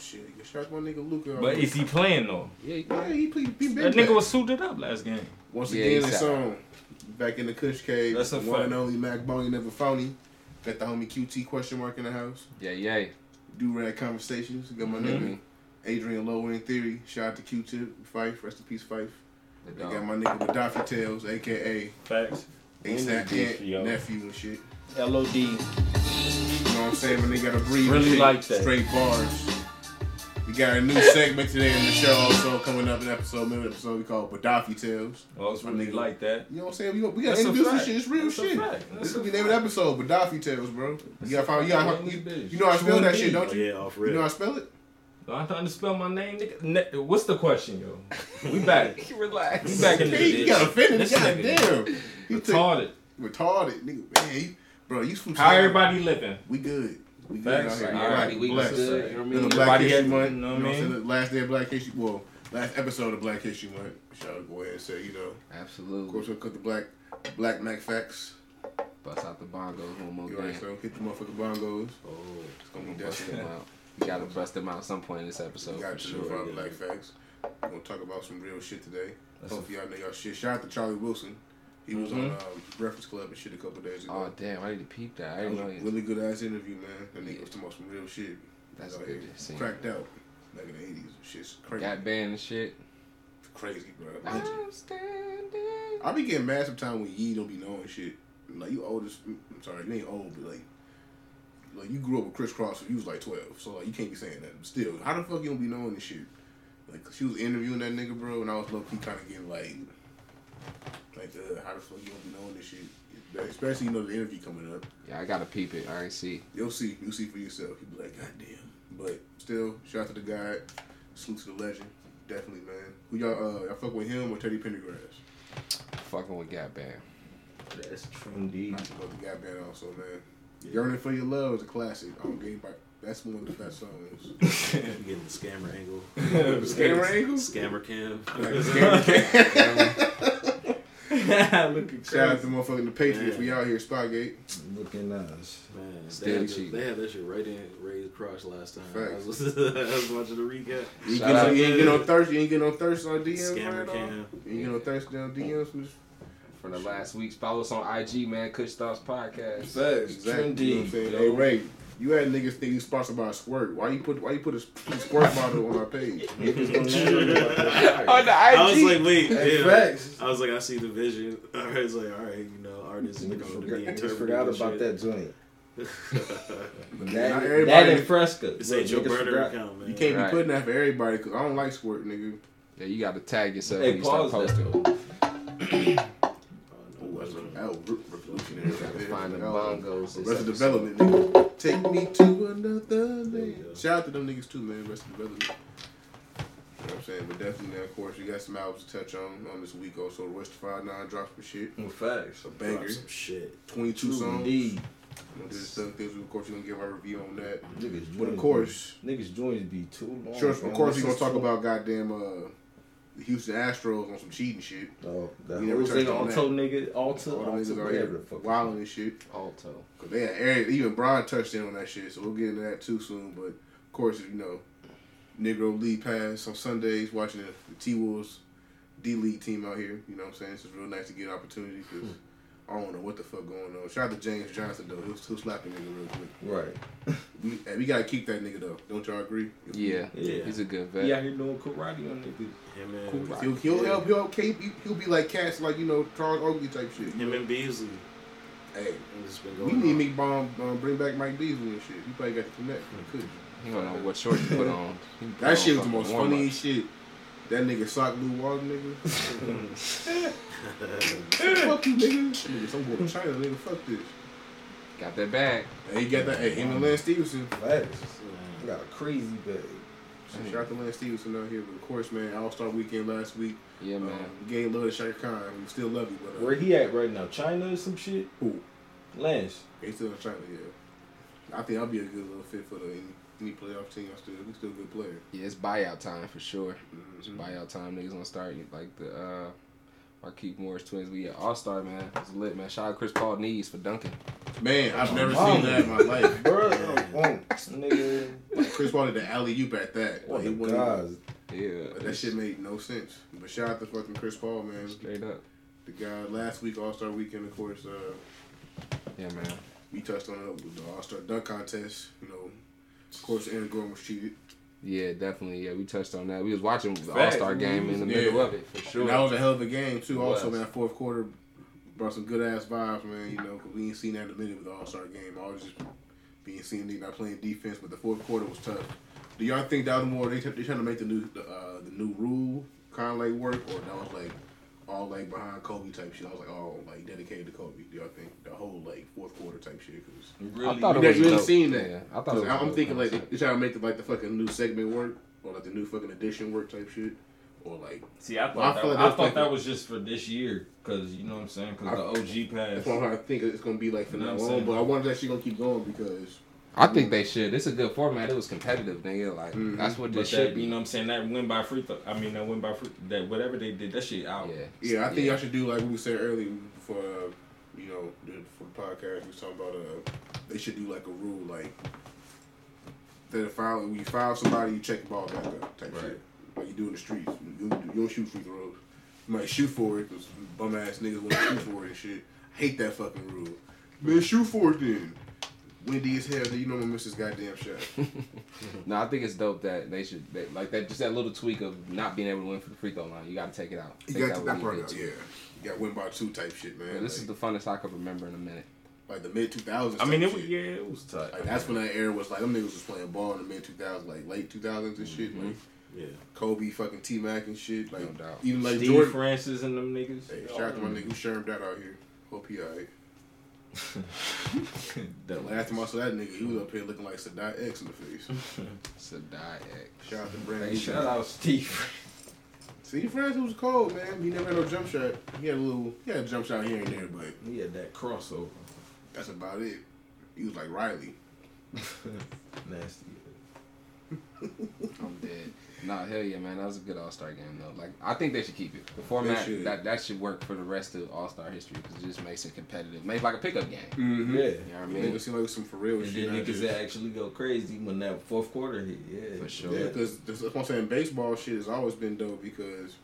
shit. Shout out to my nigga Luka. But is he playing though? Yeah, he Yeah, he, he, he been That back. nigga was suited up last game. Once Yeah, again, he's it's on. Back in the Kush Cave. That's a the one fact. and only Mac Boney never phony. Got the homie QT question mark in the house. yeah, yeah. Do rad conversations. Got my Mhm. nigga Adrian Lowe in theory. Shout out to Q-Tip, Phife. Rest in peace, Phife. The They got my nigga Gaddafi Tails, aka Facts. ASAP Beef, Ant, nephew and shit. LOD. You know what I'm saying? When they gotta breathe. Really shit, like that. Straight bars. We got a new segment today in the show also coming up in episode, middle episode we call Gaddafi Tales. Well, it's really like that. You know what I'm saying? We, we gotta That's introduce this shit. It's real That's shit. fact. This That's could be the name of the episode, Gaddafi Tales, bro. You gotta find, you, gotta, you, Bitch. you know how I spell that shit, don't Oh, you? yeah, off real. You know how I spell it? Do I have to spell my name, nigga? What's the question, yo? We back. Relax. We back in the Hey, you got bitch. offended. This God nigga damn. He took- Retarded. retarded, nigga. Man, he, bro, you from How China. everybody living? We good. We good Facts. out here. Everybody Black, week black. good. You know what I mean? the Black History Month. you You know know what what I mean? Last day of Black History. Well, last episode of Black History Month. Shall I go ahead and say, you know, Absolutely. of course we'll cut the black, black Mac facts. Bust out the bongos one more You game. right, so hit the motherfucking bongos. Oh, It's gonna be bust them out. You gotta bust them out at some point in this episode We gotta do sure. our black facts. We're gonna talk about some real shit today. That's a- Hopefully y'all know y'all shit. Shout out to Charlie Wilson. He was on uh, Breakfast Club and shit a couple days ago. Oh damn, I need to peep that. I That didn't was know a really good ass interview, man. That nigga was talking about some real shit. That's Out good here. to see. Cracked out back in the eighties. Shit's crazy. Got banned and shit. Crazy, bro. I'm standing. I be getting mad sometimes when Yee don't be knowing shit. Like you old as I'm sorry, you ain't old, but like like you grew up with Kris Kross when you was like twelve, so like you can't be saying that. But still, how the fuck you don't be knowing this shit? Like she was interviewing that nigga, bro, and I was low key kind of getting like, like uh, how the fuck you don't be knowing this shit? Especially you know the interview coming up. Yeah, I gotta peep it. I ain't see. You'll see, you'll see for yourself. You'll be like, God damn. But still, shout out to the guy, salute to the legend, definitely, man. Who y'all uh y'all fuck with him or Teddy Pendergrass? Fucking with Gap Band. That's true indeed. I love the Gap Band also, man. Yearning for Your Love is a classic. I'm getting back. That's one of the best songs. You getting the scammer angle. Scammer angle? Scammer cam. Like, scammer Looking Shout out to crazy. motherfucking the Patriots. We out here, Spygate. Looking nice. Man, they had, cheap. that, they had that shit right in Ray's crotch last time. Facts. I was, I was watching the recap. You, get no, out. you ain't get no thirst. You ain't get no thirst on DMs. Scammer right now? cam. You ain't get no thirst on DMs. From From the last week's, follow us on IG, man. Kush Thoughts Podcast. Facts, exactly. You know what I'm saying? Trendy, Hey. Ray, you had niggas think you sponsored by a squirt. Why you put Why you put a squirt bottle on our page? Niggas gonna know. On the I was like, wait, Hey, yeah. facts. I was like, I see the vision. I was like, all right, you know, artists are going to be forgot, interpreted. forgot about shit. that joint. Not That, that everybody- and Fresca. This ain't your Niggas burner account, man. You can't Right. be putting that for everybody because I don't like squirt, nigga. Yeah, you gotta tag yourself Hey, when you start pause that. posting. though. Oh, no, that's no, what no. that was re- revolutionary. Gotta right there. find the bongos. Rest of development, nigga. Take me to another you go. Shout out to them niggas too, man. Rest of development. You know what I'm saying? But definitely, of course, we got some albums to touch on on this week also. West 5 9 drops for shit. Facts. A banger. Drop some shit. 22 True songs. indeed. You know, there's some things, of course, going to give our review on that. Niggas But of course, niggas joints be too long. sure, of course, we're gonna talk about goddamn uh, the Houston Astros on some cheating shit. Oh, that We never Jose touched on Alto nigga, Alto, All the Alto, out here wilding and shit. Alto. Cause they had Eric, even Brian touched in on that shit, so we'll get into that too soon. But of course, you know, Negro League Pass on Sundays, watching the, the T Wolves D League team out here. You know what I'm saying? It's just real nice to get an opportunity because hmm. I don't know what the fuck going on. Shout out to James Johnson though, he'll, he'll slap a nigga real quick. Right. We, hey, we gotta keep that nigga though. Don't y'all agree? Yeah, Yeah. he's a good vet. Yeah, He out doing karate on niggas. Him and, Cool. He'll, he'll help. He'll, he'll, he'll be like cats, like you know Charles Oakley type shit. him and Beasley. Hey, And we need on. Meek Bomb um, bring back Mike Beasley and shit. He probably got the connect. He could. He don't know what short to put on. He put That on shit was the most warm-ups. funniest shit. That nigga sock Lou Walton, nigga. fuck you, nigga. Nigga, I'm going to China, nigga. Fuck this. Got that bag. Hey, he got that. Hey, him and Lance Stephenson. Facts. I got a crazy bag. So shout out to Lance Stephenson out here. But of course, man, All Star Weekend last week. Yeah, man. Um, we gave love to Chaka Khan. We still love you, but uh, Where he at right now? China or some shit? Who? Lance. He's still in China, yeah. I think I'll be a good little fit for the any, any playoff team. I still, he's still a good player. Yeah, it's buyout time for sure. It's Mhm. buyout time. Niggas gonna start like the uh, Marquise Morris twins. We at All Star man. It's lit man. Shout out Chris Paul knees for dunking. Man, I've never Mama. seen that in my life. Bro, nigga. Chris Paul did the alley oop at that. What Like, he the guys? Yeah. But that shit made no sense. But shout out to fucking Chris Paul, man. Straight up. The guy last week All Star Weekend, of course. Uh, Yeah man. we touched on it with the All Star dunk contest. You know, of course, Aaron Gordon was cheated. Yeah, definitely. Yeah, we touched on that. We was watching the All Star game in the Yeah. middle of it for sure. And that was a hell of a game too. Also, was. man, fourth quarter brought some good ass vibes, man. You know, 'cause we ain't seen that in a minute with the All Star game. Always just being seen they not playing defense, but the fourth quarter was tough. Do y'all think that was more they they trying to make the new the, uh, the new rule kind of like work, or that was like all like behind Kobe type shit? I was like oh, like dedicated to Kobe. Do y'all think the whole like fourth quarter type shit? Cause Really? I thought it you was never really dope. seen that. Yeah, I thought it was. I'm thinking like concept. they trying to make the, like the fucking new segment work, or like the new fucking edition work type shit, or like See, I Well, I thought, that, like I thought like that was just for this year, cause you know what I'm saying, cause the OG pass. That's what I think it's gonna be like for You know now on. But I wonder if that's actually gonna keep going because I think they should. It's a good format. It was competitive, nigga. Like Mhm. that's what But this that, should be. you know what I'm saying, that win by free throw. I mean, that win by free. That whatever they did, that shit out. Yeah. yeah, I think y'all should do like we said earlier for uh, you know the, for the podcast. We was talking about uh they should do like a rule like that if foul when you foul somebody you check the ball back up type Right. shit like you do in the streets. You, you don't shoot free throws. You might shoot for it because bum ass niggas want to shoot for it and shit. I hate that fucking rule. Man, shoot for it then. Windy as hell, you know I'm gonna miss this goddamn shot. No, I think it's dope that they should they, like that. Just that little tweak of not being able to win for the free throw line. You got to take it out. You got to that part out, yeah. You got win by two type shit, man. Yeah, this is the funnest I could remember in a minute. like the mid two thousands. I mean, it was yeah, it was tight. Like that's when that era was like them niggas was playing ball in the mid two thousands, like late two thousands and mm-hmm. shit. Like Yeah. Kobe, fucking T Mac and shit. Like No doubt. even like Steve Jordan. Francis and them niggas. Hey, shout out to my oh. nigga who shermed that out here. Hope he alright. The last time I saw that nigga, he was up here looking like Sadat X in the face. Sadai X. Shout out to Brandon. Hey, shout out to Steve. See, Francis was cold, man. He never had no jump shot. He had a little, he had a jump shot here and there, but He had that crossover. that's about it. He was like Riley. Nasty. I'm dead. Nah, hell yeah, man. That was a good All Star game though. Like I think they should keep it. The format should. that that should work for the rest of All Star history because it just makes it competitive. Maybe like a pickup game. Mm-hmm. Yeah. You know what I Make mean? it seem like some for real And shit. then niggas just- actually go crazy when that fourth quarter hit. Yeah. For sure. Yeah, because that's what I'm saying. Baseball shit has always been dope because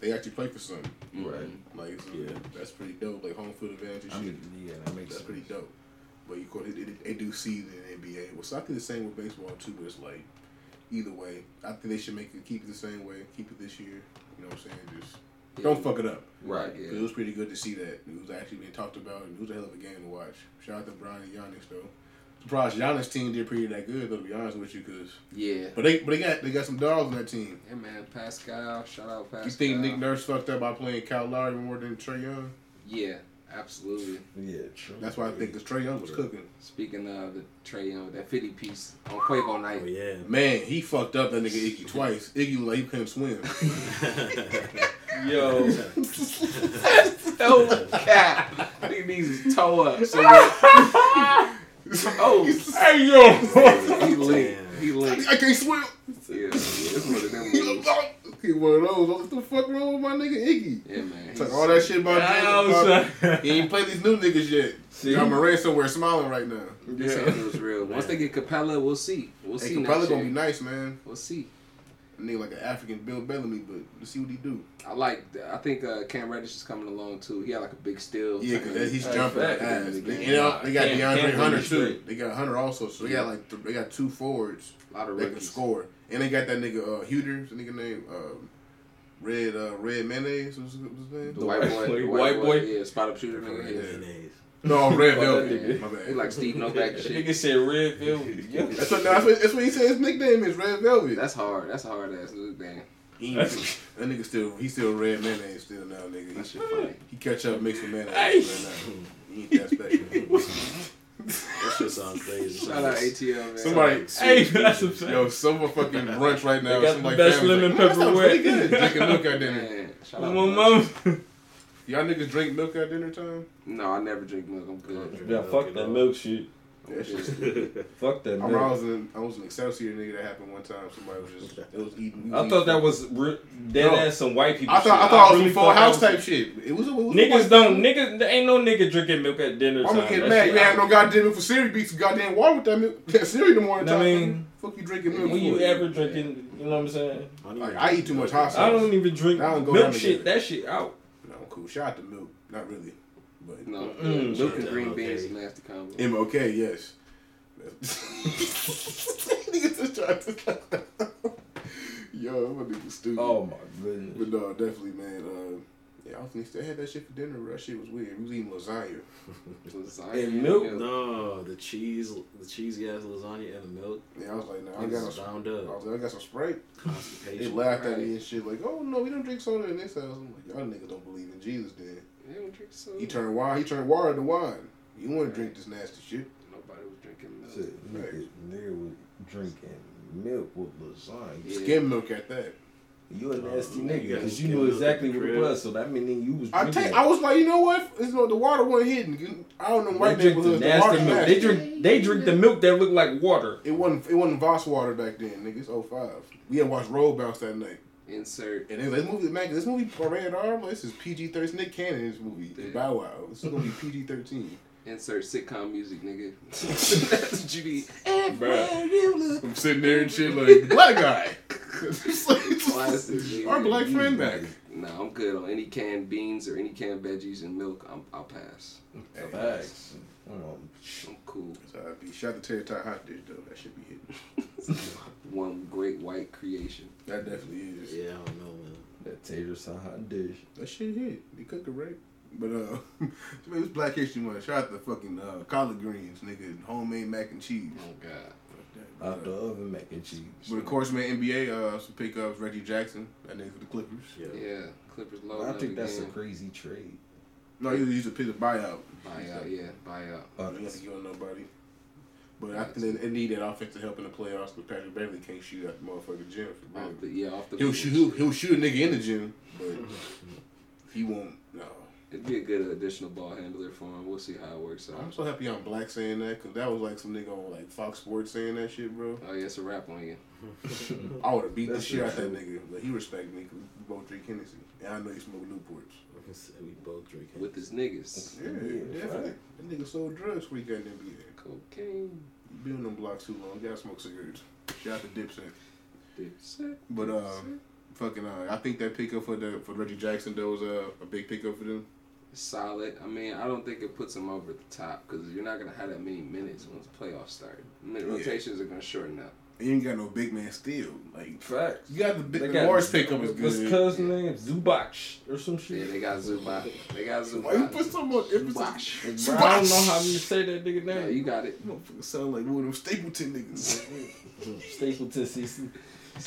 they actually play for something. Right. Like, so Yeah. that's pretty dope. Like home field advantage and I shit. mean, yeah, that makes sense. that's sense. pretty dope. But you could they, they do see it in the NBA. Well, so I think the same with baseball too. But it's like either way, I think they should make it keep it the same way. Keep it this year. You know what I'm saying? Just don't fuck it up. Right. Yeah. It was pretty good to see that it was actually being talked about. and It was a hell of a game to watch. Shout out to Brian and Giannis though. Surprised Giannis team did pretty that good though. To be honest with you, because Yeah. but they but they got they got some dogs on that team. Yeah, man. Pascal. Shout out Pascal. You think Nick Nurse fucked up by playing Kyle Lowry more than Trae Young? Yeah, absolutely. Yeah, true. That's why I think because Trae Young was cooking. Speaking of the Trae Young, that 50 piece on Quavo night. Oh yeah. Man, he fucked up that nigga Iggy twice. Iggy looked like oh, he couldn't swim. Yo, Oh, cat. Nigga needs his toe up. So oh, hey yo, he linked. He linked. I can't swim. Yeah, it's one of them He one of those. What the fuck wrong with my nigga Iggy? Yeah, man. It's like all that shit about Ow, Drake. He ain't played these new niggas yet. See? Ja Morant somewhere smiling right now. Yeah. yeah. was real. Once they get Capela, we'll see. We'll Hey, see. Capela gonna year. be nice, man. We'll see. A nigga like an African Bill Bellamy, but let's see what he do. I like. I think uh, Cam Reddish is coming along too. He had like a big steal. Yeah, because he's That's jumping. fact. ass. Yeah, They, you know, they got Can't- DeAndre can't Hunter too. They got Hunter also, so they got like th- they got two forwards a lot of that can rookies. score, and they got that nigga uh, Huters, the nigga name um, Red uh, Red Mayonnaise. What's his, name? The white boy, the White white boy? boy, yeah, spot up shooter nigga. Yeah. Yeah. Mayonnaise. No, Red Fuck Velvet. My bad. He like Steve Novak shit. nigga said red velvet. Yeah. That's what, that's, what, that's what he said his nickname is, Red Velvet. That's hard. That's a hard ass nickname. he that nigga still, he still Red Mayonnaise still now, nigga. That He, shit funny. he catch up mixed with mayonnaise right now. He ain't that special. That shit sounds crazy. Shout out ATL man. Somebody, Hey, that's what I'm yo, some fucking brunch right now. They got the like best family's lemon like, "Oh, pepper sounds wet." pretty good. Drinking milk at dinner. Man, shout My out. mom. Y'all niggas drink milk at dinner time? No, I never drink milk. I'm good. Yeah, fuck that milk shit. That shit. Fuck that. I remember I was an I was in Excelsior nigga that happened one time. Somebody was just it was eating. we I thought that was re- dead No. ass some white people. I thought I shit. thought it was really full house type some- shit. It was. It was Niggas don't niggas. There ain't no nigga drinking milk at dinner I'm time. gonna get mad. You ain't have out. no goddamn milk for Siri. Beat some goddamn water with that milk. That Siri in the morning I time. mean, fuck you drinking milk. When you for? ever drinking, you know what I'm saying? Like, I eat too much hot sauce. I don't even drink I don't go down milk shit. together. That shit out. No, cool. Shout out to milk. Not really, but No, Mm, milk and shit, green okay. beans is a nasty combo. MOK, yes. Niggas just tried to. Yo, I'm a nigga stupid. Oh my goodness. But no, definitely, man. Uh, yeah, I was still had that shit for dinner. bro. That shit was weird. We was eating lasagna. Lasagna And milk? No, the cheese, the cheesy ass lasagna and the milk. Yeah, I was like, nah, I I got was no. bound I up. was like, I got some Sprite. They Constipation. laughed at me and shit like, oh no, we don't drink soda in this house. I'm like, y'all niggas don't believe in Jesus. Then They don't drink soda. he turned wine. He turned water to wine. You want to drink this nasty shit? Nobody was drinking milk. Shit, nigga, nigga was drinking milk with lasagna. Yeah. Skim milk at that. You a nasty nigga because you knew exactly what it was. So that meaning you was I take. I was like, you know what? It's no the water wasn't hidden. I don't know They white drink the neighborhoods. The nasty milk. nasty. They drink. They drink the milk that look like water. It wasn't. It wasn't Voss water back then, nigga. It's 05. We had watched Roll Bounce that night. Insert. And then this movie, man, this movie rated R. This is PG thirteen. Nick Cannon's movie. Yeah. Bow Wow. This is gonna be PG thirteen. Insert sitcom music, nigga. That's what you need. Bruh. I'm sitting there and shit like black guy. It's Classic. Our black friend back. Nah, I'm good on any canned beans or any canned veggies and milk. I'm, I'll pass. Facts. Um, I'm cool. So I'd be shout to Terry Ty Hot Dish though. That should be hitting. One great white creation. That definitely is. Yeah, I don't know, man. that tater hot dish. That shit hit. They cooked it right. But uh, it was Black History Month. Shout out to fucking uh, collard greens, nigga, homemade mac and cheese. Oh God. Fuck Out that. the oven mac and cheese. But of course, man, NBA uh, some pickups. Reggie Jackson, that nigga for the Clippers. Yeah. Yeah, Clippers low. I think that's a crazy trade. No, he he's a piece of buyout. Buyout. Yeah, buyout. Uh, You have to give nobody. But I think they, they need that offensive help in the playoffs. But Patrick Beverley can't shoot at the motherfucking gym. For Off the, yeah, off the. He'll shoot. He'll, he'll shoot a nigga in the gym, but he won't. No. It'd be a good additional ball handler for him. We'll see how it works out. I'm so happy I'm black saying that because that was like some nigga on like Fox Sports saying that shit, bro. Oh yeah, it's a rap on you. I would have beat the shit out true. that nigga, but he respect me because we both drink Hennessy, and I know he smoke Newports. We can say we both drink it. With his niggas. Yeah, Yeah, definitely. right. That nigga sold drugs before he got in the NBA. Cocaine. You been on them blocks too long. You gotta smoke cigarettes. Shout out to Dipset. Dipset. But uh, fucking uh, I think that pickup for the for Reggie Jackson though was uh, a big pickup for them. Solid. I mean, I don't think it puts him over the top because you're not gonna have that many minutes once the playoffs start. Min- Yeah. Rotations are gonna shorten up. And you ain't got no big man still. Like Facts. you got the big They the Morris pickup is What's good. cousin name? Zubac or some shit. Yeah, they got Zubac. They got Why you put Zubac. so much emphasis? I don't know how you say that nigga No, name. you got it. Motherfucker sound like one of them Stapleton niggas. Stapleton CC.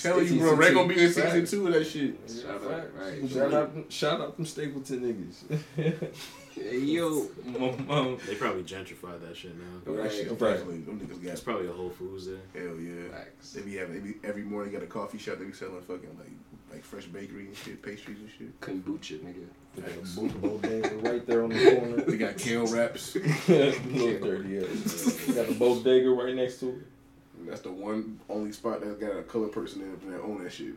Telling you, bro, Ray gonna be in season Facts. two of that shit. Shout out, right. Shout out, shout out them Stapleton niggas. Hey, yo. Mom, mom. They probably gentrified that shit now. That shit, Right. definitely. Them niggas There's got probably a Whole Foods there. hell yeah. Facts. They be having they be, every morning got a coffee shop. They be selling fucking like like fresh bakery and shit, pastries and shit. Kombucha, nigga. They got a bodega right there on the corner. They got kale wraps. Little dirty, yeah. They got the bodega right next to it. That's the one only spot that's got a color person in it that own that shit.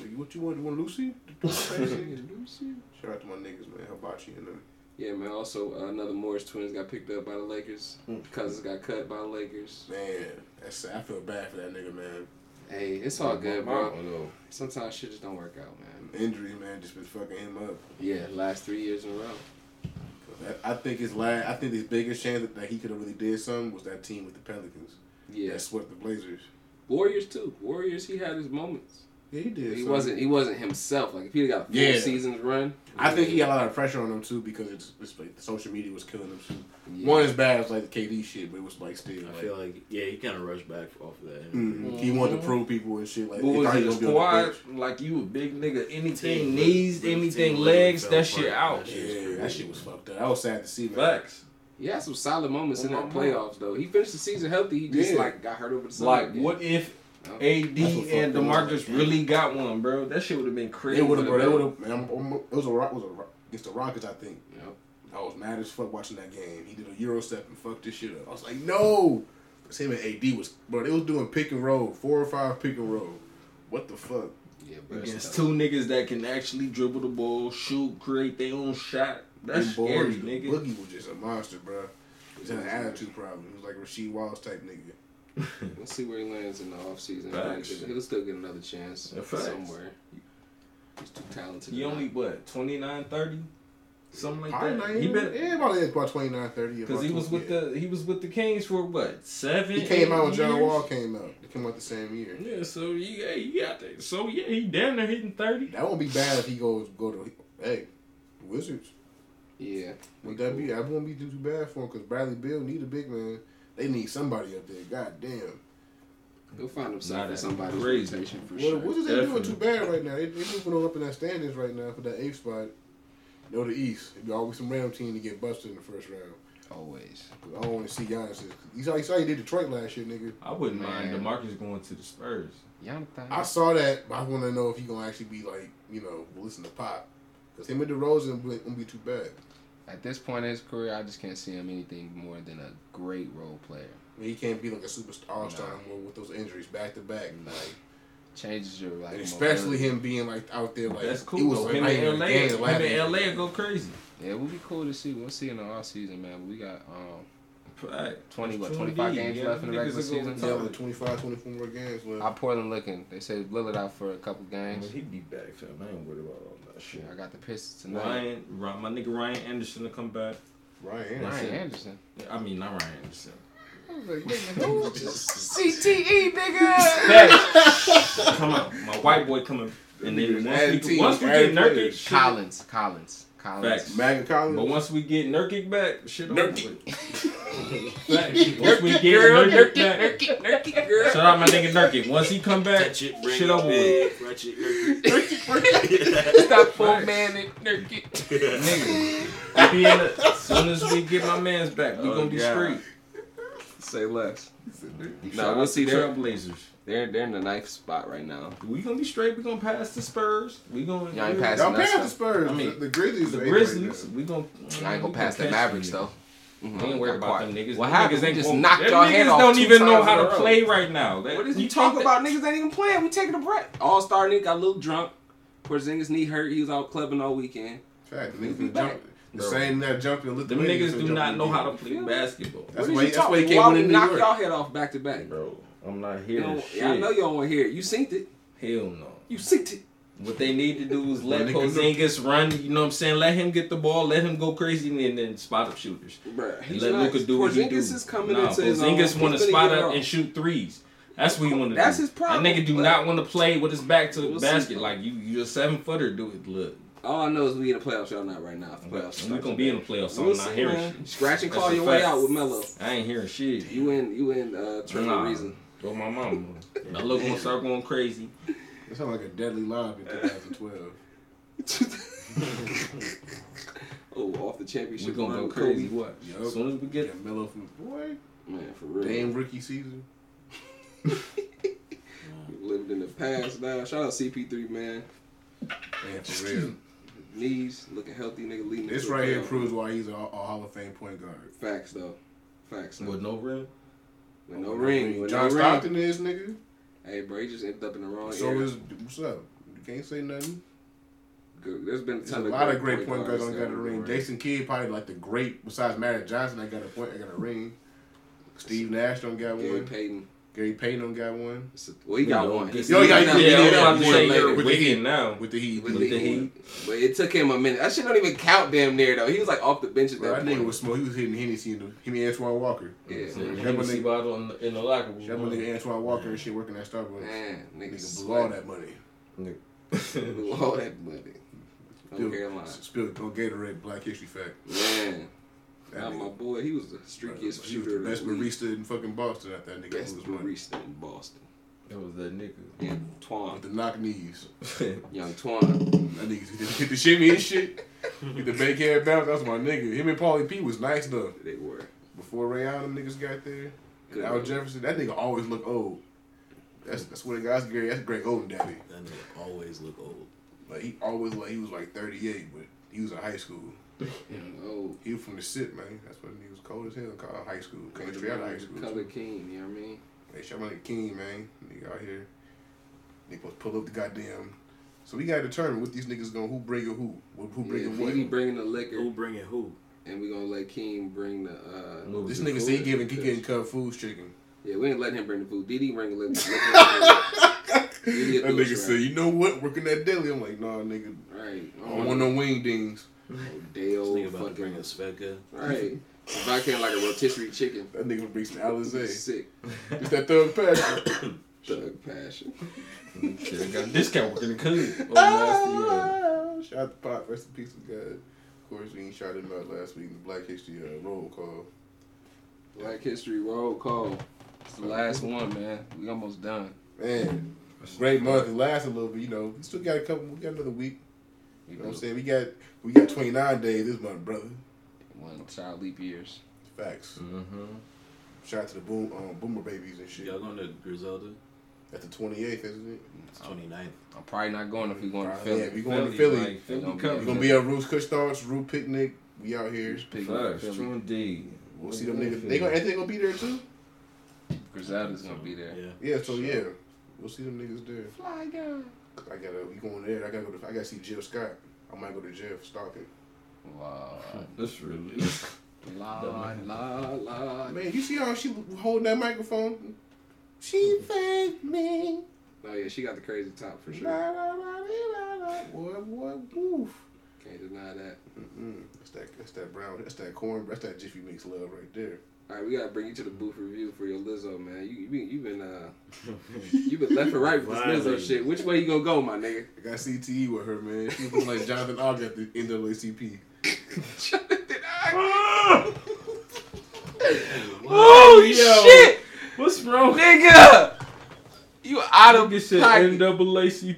Like, what you want? You want Lucy? Lucy? Shout out to my niggas, man. Hibachi and them. Yeah, man. Also, uh, another Morris twins got picked up by the Lakers. Mm. Cousins got cut by the Lakers. Man, that's I feel bad for that nigga, man. Hey, it's all good, bro. though. Sometimes shit just don't work out, man. Injury, man, just been fucking him up. Yeah, last three years in a row. I I think his last, I think his biggest chance that, that he could have really did something was that team with the Pelicans. Yeah, That swept the Blazers. Warriors too. Warriors, he had his moments. Yeah, he did. He something. wasn't. He wasn't himself. Like if he'd got a full Yeah. season's run. I think he got a lot of pressure on him too because it's, it's like social media was killing him too. Yeah. One as bad as like the KD shit, but it was like still. I Like, feel like yeah, he kind of rushed back off of that. mhm. He wanted to prove people and shit. Like, But he was thought he it was a be squad? Like you a big nigga, anything Team knees, really- anything team legs, fell that shit out. That shit was Yeah, that shit was fucked up. I was sad to see, man. Facts. He had some solid moments in Oh, that playoffs though. He finished the season healthy. He just Yeah. like got hurt over the summer. Like, again. what if No. AD and fucked him. DeMarcus really got one, bro? That shit would have been crazy. They would have, for bro. the They would have. It was a rock. Was a against the Rockets, I think. Yep. I I was mad as fuck watching that game. He did a euro step and fucked this shit up. I was like, no. Cause him and AD was, bro. They was doing pick and roll, four or five pick and roll. What the fuck? Yeah, bro. Against it's two niggas that can actually dribble the ball, shoot, create their own shot. That's Them scary, boys, nigga. Boogie was just a monster, bro. He had an attitude problem. He was like Rasheed Wallace type nigga. Tough. Let's see where he lands in the offseason. Facts. He'll still get another chance facts. somewhere. He's too talented. He only what 29, 30? something like Probably that. not He even- been yeah, about about 29, 30. because he was with yeah. the he was with the Kings for what seven? He came out when John years? Wall came out. They came out the same year. Yeah, so yeah, he got that. So yeah, he damn near hitting thirty. That won't be bad if he goes go to hey Wizards. Yeah. Would that be? That won't be too bad for him because Bradley Beal need a big man. They need somebody up there. God damn. He'll find Nah, himself in that's somebody's crazy. rotation for What sure. Wizards ain't doing too bad right now. They they moving on up in that standings right now for that eighth spot. Go the East. It'd be always some random team to get busted in the first round. Always. 'Cause I don't want to see Giannis. You saw, you saw he did Detroit last year, nigga. I wouldn't mind Man. Demarcus going to the Spurs. Jonathan. I saw that, but I want to know if he gonna actually be like, you know, listen to Pop. Because him and DeRozan won't won't be too bad. At this point in his career, I just can't see him anything more than a great role player. I mean, he can't be like a superstar all-star No. anymore with those injuries back to back. Like, Changes your like. and especially him being like out there like That's cool. He was though. like him in LA, a game, him like, in LA go crazy. Yeah, it would be cool to see. We'll see in the off season, man. We got um Right. 20 what 25 indeed, games yeah. left in the regular season. with Yeah, with 25, 24 more games left. How Portland looking? They said Lillard out for a couple games. he'd be back, fam. I ain't worried about all that shit. I got the Pistons tonight. Ryan, Ryan, my nigga Ryan Anderson to come back. Ryan Ryan Anderson. Anderson. I mean, not Ryan Anderson. I was like. CTE, nigga. come on, my white boy coming. And then once we, once we get Nurkic, players. shit- Collins, Collins, Collins. Facts. Magna Collins. But once we get Nurkic back, shit over Nurkic. with. Facts. Once we get Nurkic back, Nurkic, Nurkic, girl. shout out my nigga Nurkic. Once he come back, That shit, bring shit over with. big. Ratchet, Nurkic. Stop full man it, Nurkic. Nigga, we be in the, as soon as we get my man's back, we Oh, gonna be God. straight. Say less. Shout No, out we'll see to there. Trailblazers. They're they're in the ninth spot right now. We gonna be straight. We gonna pass the Spurs. We gonna Y'all ain't we- pass- Y'all That's passed not- the Spurs. I mean, the, the Grizzlies. the Grizzlies. Right we gonna. I ain't gonna pass the Mavericks though. niggas. We ain't worried about them niggas. What Them happened? Niggas ain't just knocked them y'all head off don't even know how to play right now. That- What is you you talking about? Niggas ain't even playing. We taking a break. All star nigga got a little drunk. Porzingis knee hurt. He was out clubbing all weekend. Fact, the We niggas be been back. jumping. The Bro. same that jumping. That, them niggas do not know how to play basketball. That's what why- that's why he talking? can't Why win we in New knock York. y'all head off back to back? Bro, I'm not hearing know, shit. I know you don't want to hear it. You synced it. Hell no. You synced it. What they need to do is let Let niggas know. Porzingis run. You know what I'm saying? Let him get the ball. Let him go crazy and then spot up shooters. Bruh, he's let not- Luka do what he do. Is coming nah, into his own. Porzingis want to spot up and shoot threes. That's what he want to do. That's his problem, That nigga do not want to play with his back to the We'll see. basket. Like you, you a seven footer. Do it. Look, All I know is we in the playoffs. Y'all not right now. If the but playoffs. we gonna be in the playoffs. So We'll I'm not see, hearing man. shit. Scratch and That's claw a your way out with Melo. I ain't hearing shit. You in? You in? Uh, Trevor Nah. Reason. Go my mama. Melo gonna start going crazy. That sounds like a deadly lob in 2012. oh, off the We championship. gonna go crazy. Kobe. What? Yup. As soon as we get Get Melo from boy. Man, for real. Damn rookie season. We lived in the past now. Shout out CP3, man. Man, for real. Knees looking healthy, nigga. Leading. This right here proves why he's a, a Hall of Fame point guard. Facts though. Facts. Though. with no rim. With no ring. With John no ring. Stockton is nigga. Hey, bro, he just ended up in the wrong So is what's up? You can't say nothing. Good. There's been a There's a lot of great point guards on got a ring. Jason Kidd probably like the great besides Magic Johnson. I got a point. I got a ring. Steve Nash don't got Gary one. Payton. Gary Payton don't got one. It's a- Well, he got You know, one. Yo, yeah, he's yeah, not- yeah, Yeah, yeah, I'm about to yeah, say yeah, you're with the Heat. now. With the Heat. With With the the Heat. Heat. But it took him a minute. That shit don't even count damn near though. He was like off the bench at Bro, that that nigga point. was small. He was hitting Hennessy in the him and Antoine Walker. Yeah, So, man. Hennessy bottle in the, in the locker room. That my nigga Antoine Walker and shit working at Starbucks. Man, nigga, Nigga blew all that money. Nigga, blew all that money. North Still, Carolina. spilled on Gatorade Black History Fact. Man, That nigga- my boy. He was the Bro, streakiest he was shooter. the best of the league. barista in fucking Boston. After that nigga Best was money. barista in Boston. That was that nigga. Yeah, With the knock knees. young Twan. That nigga hit the- hit the shimmy and shit. Hit the backhand bounce. That's my nigga. Him and Paulie P was nice though. They were. Before Ray Allen niggas got there. Good. Al Jefferson, that nigga always look old. That's that's what the guys Gary. That's Greg Oden daddy. That nigga always look old. Like he always like he was like 38, but he was in high school. Oh, He was from the sit, man. That's what he was cold as hell. Called high school. Came straight out of high school. Color King, you know what I mean? Hey, shout out to King, man. Nigga out here. They supposed to pull up the goddamn. So we gotta determine what these niggas gonna who bringing who, who who bringing yeah, what. Didi bringing the liquor, Who bringing who? and we gonna let King bring the. uh This the nigga say he giving he getting cut food chicken. Yeah, we ain't letting him bring the food. Didi bring the liquor. that Didi will nigga said, you know what? Working that deli. I'm like, nah, nigga. right. I don't want no wing dings. This Dale nigga about to bring fucking. a Svedka. Right. If I can't like a rotisserie chicken. That nigga would bring some Alizé. Sick. It's that thug passion. Thug passion. Should have got a discount working the coon. Oh, last year. Ah, Shout out to Pop, rest in peace of God. Of course, we ain't shot him out last week in the Black History uh, roll call. Black History Roll Call. It's the last one, man. We almost done. Man, great month. It lasted a little bit, you know. We still got a couple. We got another week. You know what I'm saying? We got we got 29 days this month, brother. One child leap years. Facts. Mm-hmm. Shout out to the boom um, boomer babies and shit. Y'all going to Griselda? At the 28th, isn't it? It's 29th. I'm probably not going if we going to Probably, Philly. yeah, we going to Philly. Like, Philly Gonna be- covered. We're gonna be at Roots Kush Thoughts, Root Picnic. We out here. Just pick up Facts, true indeed. We'll see them niggas. They gonna Anthony gonna be there too. Griselda's gonna be there. Yeah. Yeah, so yeah, we'll see them niggas there. Fly guy. I gotta we going there. I gotta go to. I gotta see Jill Scott. I might go to jail for stalking. Wow. That's really. La la la. Man, you see how she holding that microphone? She thanked me. Oh yeah, she got the crazy top for La, sure. la, la, la, la. Boy, boy, woof. Can't deny that. Mm-mm. That's that. That's that brown. That's that corn. That's that Jiffy Mix love right there. All right, we gotta bring you to the booth review for your Lizzo, man. You you been you been uh you been left and right with this Lizzo shit. Which way you gonna go, my nigga? I got CTE with her, man. She looking like Jonathan Ogg at the NAACP. oh yo. shit, What's wrong? nigga! You out of Nigga said pocket. NAACP.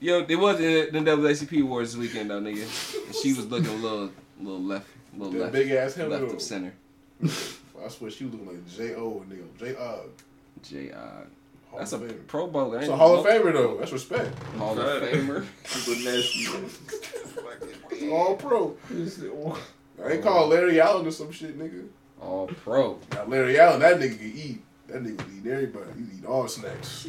Yo, there was the the NAACP awards this weekend though, nigga. And she was looking a little little left, little That left, big ass helmet. left of center. I swear she was looking like J O nigga. J Og. J. That's a Famer. Pro Bowl. It's a Hall of Famer though. That's respect. Hall of Famer. Nasty. All pro. I ain't call Larry Allen or some shit, nigga. All Pro. Now Larry Allen, that nigga can eat. That nigga can eat everybody. He eat all snacks.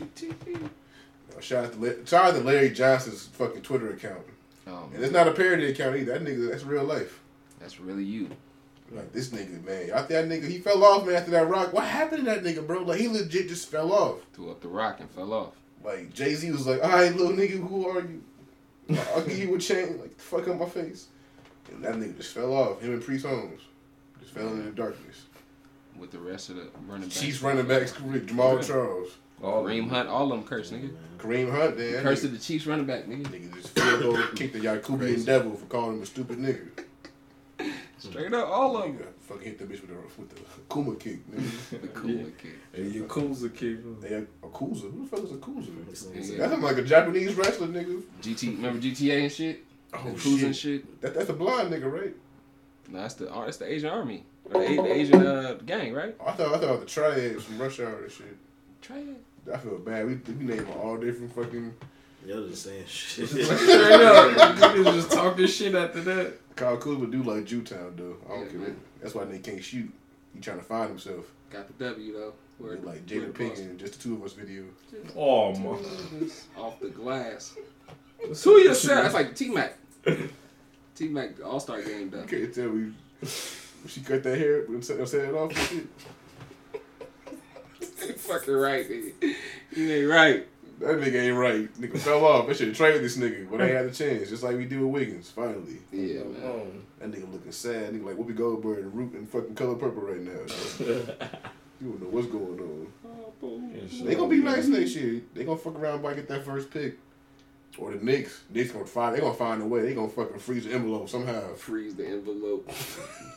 Shout out to La- shout out to Larry Johnson's fucking Twitter account. Oh, And it's not a parody account either. That nigga, that's real life. that's really you. Like this nigga, man. After that nigga, he fell off, man. After that rock, what happened to that nigga, bro? Like he legit just fell off. Threw up the rock and fell off. Like Jay Z was like, "All right, little nigga, who are you? I'll give you a chain, like fuck up my face." And that nigga just fell off. Him and Priest Holmes just fell into the darkness. With the rest of the running backs. Chiefs running backs, Jamaal Charles, All Kareem Hunt, all of them cursed, nigga. Kareem Hunt, man. That Curse of the Chiefs running back, nigga. nigga just field goal kicked the Yakubian devil for calling him a stupid nigga. Straight up, all of Nigga them. fucking hit the bitch with the with the Kuma kick, nigga. The cool Yeah. kid. And Yakuza kid. They had Akuza. Who the fuck is Akuza? Yeah. That's like a Japanese wrestler, nigga. GT, remember GTA and shit? Oh and cruising shit. shit. That, that's a blind nigga, right? No, that's the that's the Asian army. Or the, the Asian uh, gang, right? I thought I thought the triads from Rush Hour and shit. Try it. I feel bad. We we name all different fucking Y'all just saying shit. Straight up. Niggas just talking shit after that. Kyle Kuzma do like Jewtown though. I don't Yeah, care. man. That's why they can't shoot. He trying to find himself. Got the W though. Where like Jada Pinkett and just the two of us video. Oh my. off the glass. Who you That's like T Mac. T Mac All Star game I done. can't tell we. She cut that hair and set, set it off and shit. fucking right, nigga. You ain't right. That nigga ain't right. Nigga fell off. They should have traded this nigga when they had the chance, just like we did with Wiggins. Finally, Yeah, man. Oh. that nigga looking sad. Nigga like Whoopi Goldberg and Root and fucking color purple right now. So, you don't know what's going on. They gonna be nice next year. They gonna fuck around by get that first pick. Or the Knicks. Knicks gonna find. They gonna find a way. They gonna fucking freeze the envelope somehow. Freeze the envelope.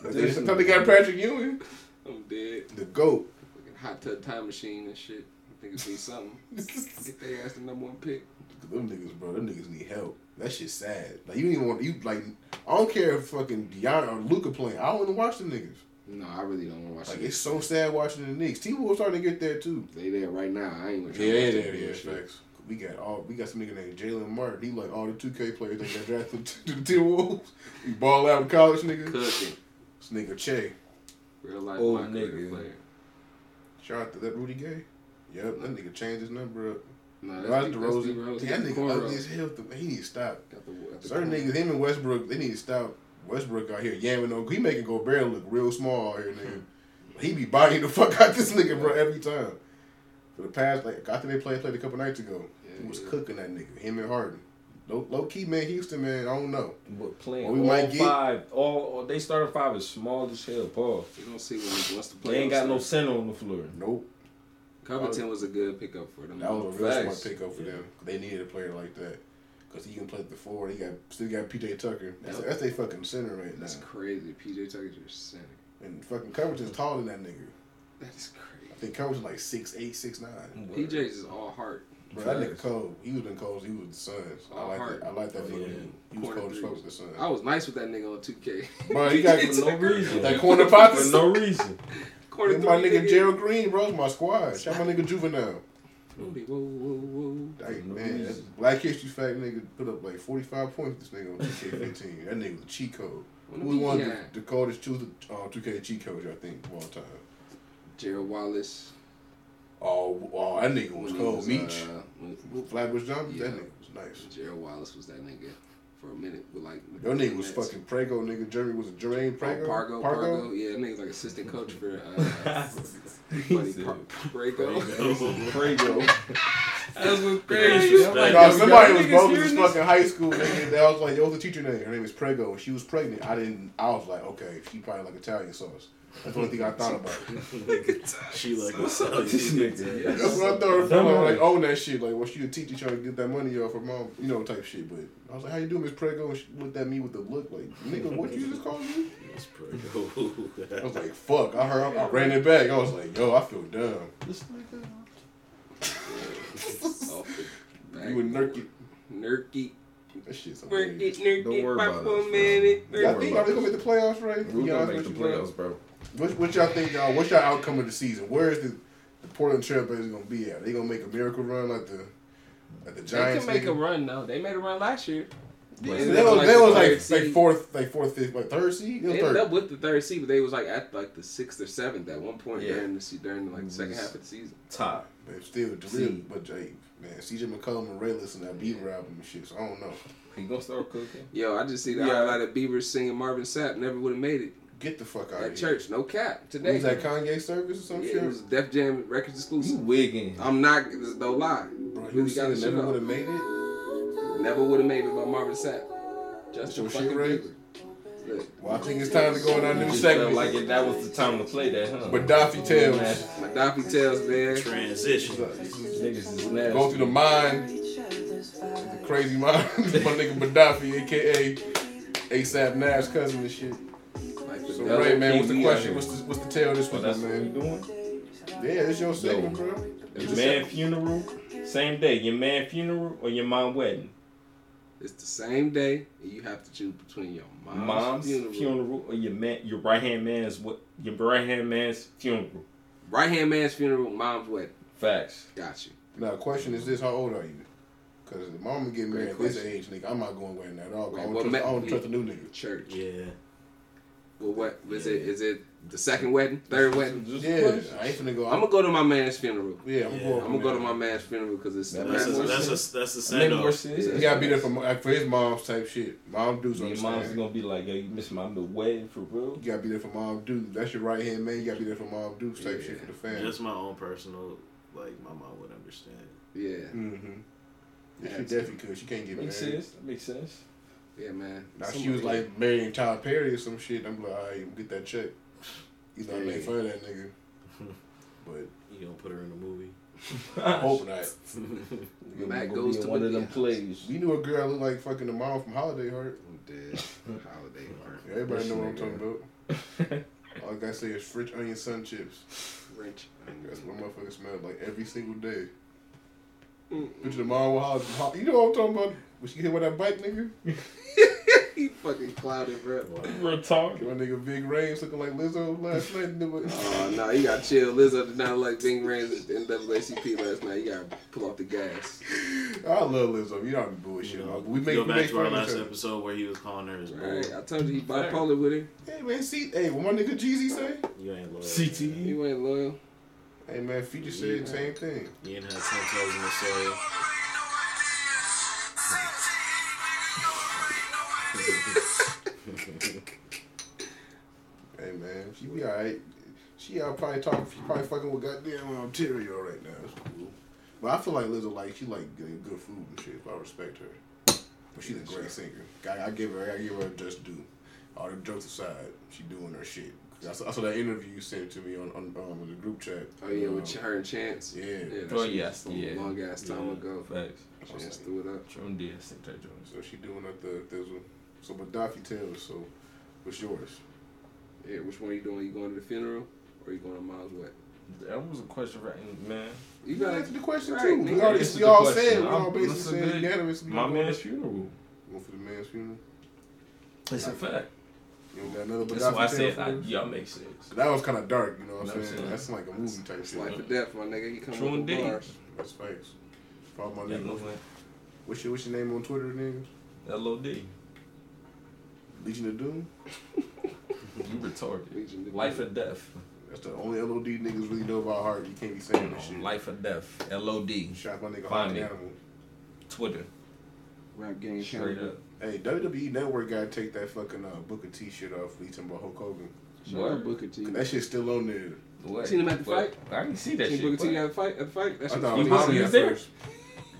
That's how they got Patrick Ewing, I'm dead. the goat. Fucking hot tub time machine and shit. I think something. Get their ass the number one pick. Them niggas, bro. Them niggas need help. That shit's sad. Like you even want you like. I don't care if fucking Deion or Luka playing. I don't want to watch the niggas. No, I really don't want to watch Like it's so sad watching the Knicks. T Wolves starting to get there too. They there right now. I ain't gonna try Yeah, to yeah, watch yeah, yeah. Facts. We got all we got some nigga named Jalen Martin. He like all the two K players that got drafted to the Timberwolves. He ball out in college, nigga. Cooking. This nigga Che. Real life Old my career nigga. player. Shout out to that Rudy Gay. Yep, that nigga changed his number up. No, Right, that's, the that's Rose. D Rose. He That nigga ugly cornrows. as hell. He need to stop. Got the, got the Certain cornrows. niggas, him and Westbrook, they need to stop. Westbrook out here yamming on. He making Gobert look real small out here, nigga. Hmm. He be buying the fuck out this nigga, bro, every time. For the past, like, I think they played played a couple nights ago. Yeah, he was yeah. cooking that nigga. Him and Harden. Low, low key, man. Houston, man. I don't know. But playing we all might get- five, all, all they started five is small as hell. Paul. You don't see when he wants to play. They ain't got no center on the floor. Nope. Covington was a good pickup for them. That was a real Facts. smart pickup for them. They needed a player like that. Because he can play the four. He got still got PJ Tucker. That's, Yep. that's their fucking center right now. That's crazy. PJ Tucker's your center. And fucking Covington's taller than that nigga. That is crazy. I crazy. think Covington's like six eight, six nine. PJ's is all heart. Bro, that nigga cold. He was in cold. He was the Suns. I All like heart. that. I like that oh, Yeah. nigga. He was Corner cold as fuck with the Suns. I was nice with that nigga on 2K. Bro, he got For no reason. that corner For no reason. Corner Look at my three, nigga Gerald Green, bro. It's my squad. Shout my nigga Juvenile. Whoa, whoa, whoa. Hey, man, Black History Fact nigga put up like 45 points this nigga on 2K15. that nigga was a cheat code. When Who was one of the, the coldest choose uh, 2K cheat codes, I think, of all time. Gerald Wallace. Oh, oh that nigga was when he cold. was, Meach. uh, Flatbush Jumpers, yeah. that nigga was nice. Gerald Wallace was that nigga for a minute with like. Your nigga was fucking Prego, nigga. Jeremy was a Jermaine Oh, Prego. Pargo, Pargo, yeah, that nigga's like assistant coach for uh, Buddy said Par- Prego. Prego. That was crazy. crazy. Like, No, somebody was niggas bogus hearing as this? fucking high school, nigga. That was like, yo, what's the teacher name? Her name is Prego. She was pregnant. I didn't. I was like, okay, she probably like Italian sauce. That's the only thing I thought about. she like, What's up with this nigga? That's what I thought. Her Dumb like, own that shit. Like, well, she a teacher trying to get that money off her mom, you know, type shit. But I was like, how you doing, Miss Prego? And she looked at me with the look like, nigga, what you just called me? That's Prego. I was like, fuck. I heard. I, ran it back. I was like, yo, I feel dumb. Off the back. You would nerk it. Nerky. That shit's Nerky, amazing. nerky. Don't worry pop about one it, minute. Y'all worry think about y'all gonna make the playoffs, right? We're gonna make the with you, bro. playoffs, bro. What, what y'all think, y'all? What's y'all outcome of the season? Where is the, the Portland Trailblazers gonna be at? Are They gonna make a miracle run like the like the Giants? They Giants? can make a run though. They made a run last year. Yeah, They they was was, like they the was like, third like fourth, like fourth, fifth, like third seed. It was They ended third. up with the third seed, but they was like at like the sixth or seventh at one point Yeah. during the se- during like the second mm-hmm. half of the season. Top. But still, Jaleel, but hey, man, CJ McCollum and Ray listen to that Bieber album and shit. So I don't know. He gonna start cooking. Yo, I just see the Yeah. highlight of Bieber singing Marvin Sapp. Never would have made it Get the fuck out at of here. church. No cap today. Was that Kanye service or some yeah, shit? it was Def Jam Records You exclusive. wigging. I'm not. No lie. Bro, he Really was got saying the never would have made it. Never would have made it by Marvin Sapp. Just your shit, fucking Ray? Bieber. Look, Well, I think it's time to go in our new segment. like it, that was the time to play that, huh? But Daffy Tales. my Daffy Tales, man. transition. Niggas is nasty. Go through the mind, the crazy mind. My nigga Gaddafi, aka ASAP Nash cousin and shit. Like So devil Ray, man, what's the me question? What's the what's the tale this Well, week, that's what man? doing. Yeah, it's your segment, bro. Your It's a man segment. funeral, same day. Your man funeral or your mom wedding? It's the same day, and you have to choose between your mom's, Mom's funeral, funeral, or your man, your right hand man's what? Your right hand man's funeral. right hand man's funeral, mom's wedding. Facts. Got you. Now, the question is this: How old are you? Because the mama get married at this age, nigga, I'm not going wedding at all. 'cause I Right, don't trust, ma- I don't trust a new nigga. Church. Yeah. Well, what is it? Is it the second wedding, third wedding? Just Yeah. I ain't finna go. I'm gonna go to my man's funeral. yeah, I'm Yeah, going. I'm gonna go to my man's funeral because it's That That's a, makes more that's a, that's the same. send more off. sense. You gotta be there for like, for his mom's type shit. Mom dudes Your understand. mom's gonna be like, yo, you missed my wedding for real. You gotta be there for mom dudes. That's your right hand man. You gotta be there for mom dudes type Yeah. shit for the family. Just my own personal, like my mom would understand. Yeah, mm-hmm. Yeah, she definitely could. She can't get Makes married. sense. That makes sense. Yeah, man. Now she was like marrying Tyler Perry or some shit. I'm like, all right, get that check. You know, I made Yeah. fun of that nigga. But You gonna put her in a movie? I hope not. You're Matt gonna goes be to one of them plays. You knew a girl looked like fucking the mom from Holiday Heart. I'm dead. Holiday heart. Everybody know what I'm talking about. All I gotta say is French onion sun chips. French. That's what motherfuckers smell like every single day. Mm. Picture the mom with Holiday. You know what I'm talking about? When she hit with that bike, nigga? he fucking clouded, bro. Retarded. My nigga Big Rames looking like Lizzo last night. nigga. Oh no, you got to chill. Lizzo did not like Bing Rams at the NAACP last night. You gotta pull off the gas. I love Lizzo. You don't be bullshit. You know, we make, go we back make to our last episode where he was calling her his boy. I told you he bipolar with her. Hey man, see, hey, what my nigga Jeezy say? You ain't loyal. CT. You ain't loyal. Hey man, Future said the same thing. You ain't had ten toes in the soil. She be alright. She out probably talking. She probably fucking with goddamn Ontario right now. It's cool. But I feel like Lizzo like she like getting good food and shit. I respect her. But she's a great singer. I, I give her. I give her just due. All the jokes aside, she doing her shit. I saw, I saw that interview you sent to me on, on um, the group chat. Oh yeah, Um, with her and Chance. Yeah. Yeah, that Oh, yes, yeah. long ass time Yeah. ago. Facts. Chance threw it up. Tron did sing that joint. So she doing up the there's a so but Daffy tells so what's yours? Yeah, which one are you doing? Are You going to the funeral or are you going to Miles Wet? That was a question, right, man. You gotta answer the question right, too. nigga. We, already, Answer we the all question. said we all I'm- basically that's a said good- unanimously. My man's going funeral. going for the man's funeral. It's a fact. You don't got another That's why I said tale I, y'all make sense. That was kind of dark, you know what I'm Know what I'm saying? saying? That's like a movie type It's shit. life or death, my nigga. He come True with the indeed. bars. That's facts. Follow my Yeah, nigga. What's your what's your name on Twitter, niggas? LOD. Legion of Doom. You retarded. Life Doom. or death. That's the only LOD niggas really know about heart. You can't be saying that shit. Life or death. LOD. Shout my nigga Find Hawk me. Animal. Twitter. Rap game Straight Canada. up. Hey, WWE Network gotta take that fucking uh, Booker T shit off. We talking about Hulk Hogan. Shout out Booker T. 'Cause That shit's still on there. What? Seen him at the What? fight? I didn't see that Seen shit. Booker T but- at the fight? At the fight? That I shit thought He it was- was he at was there?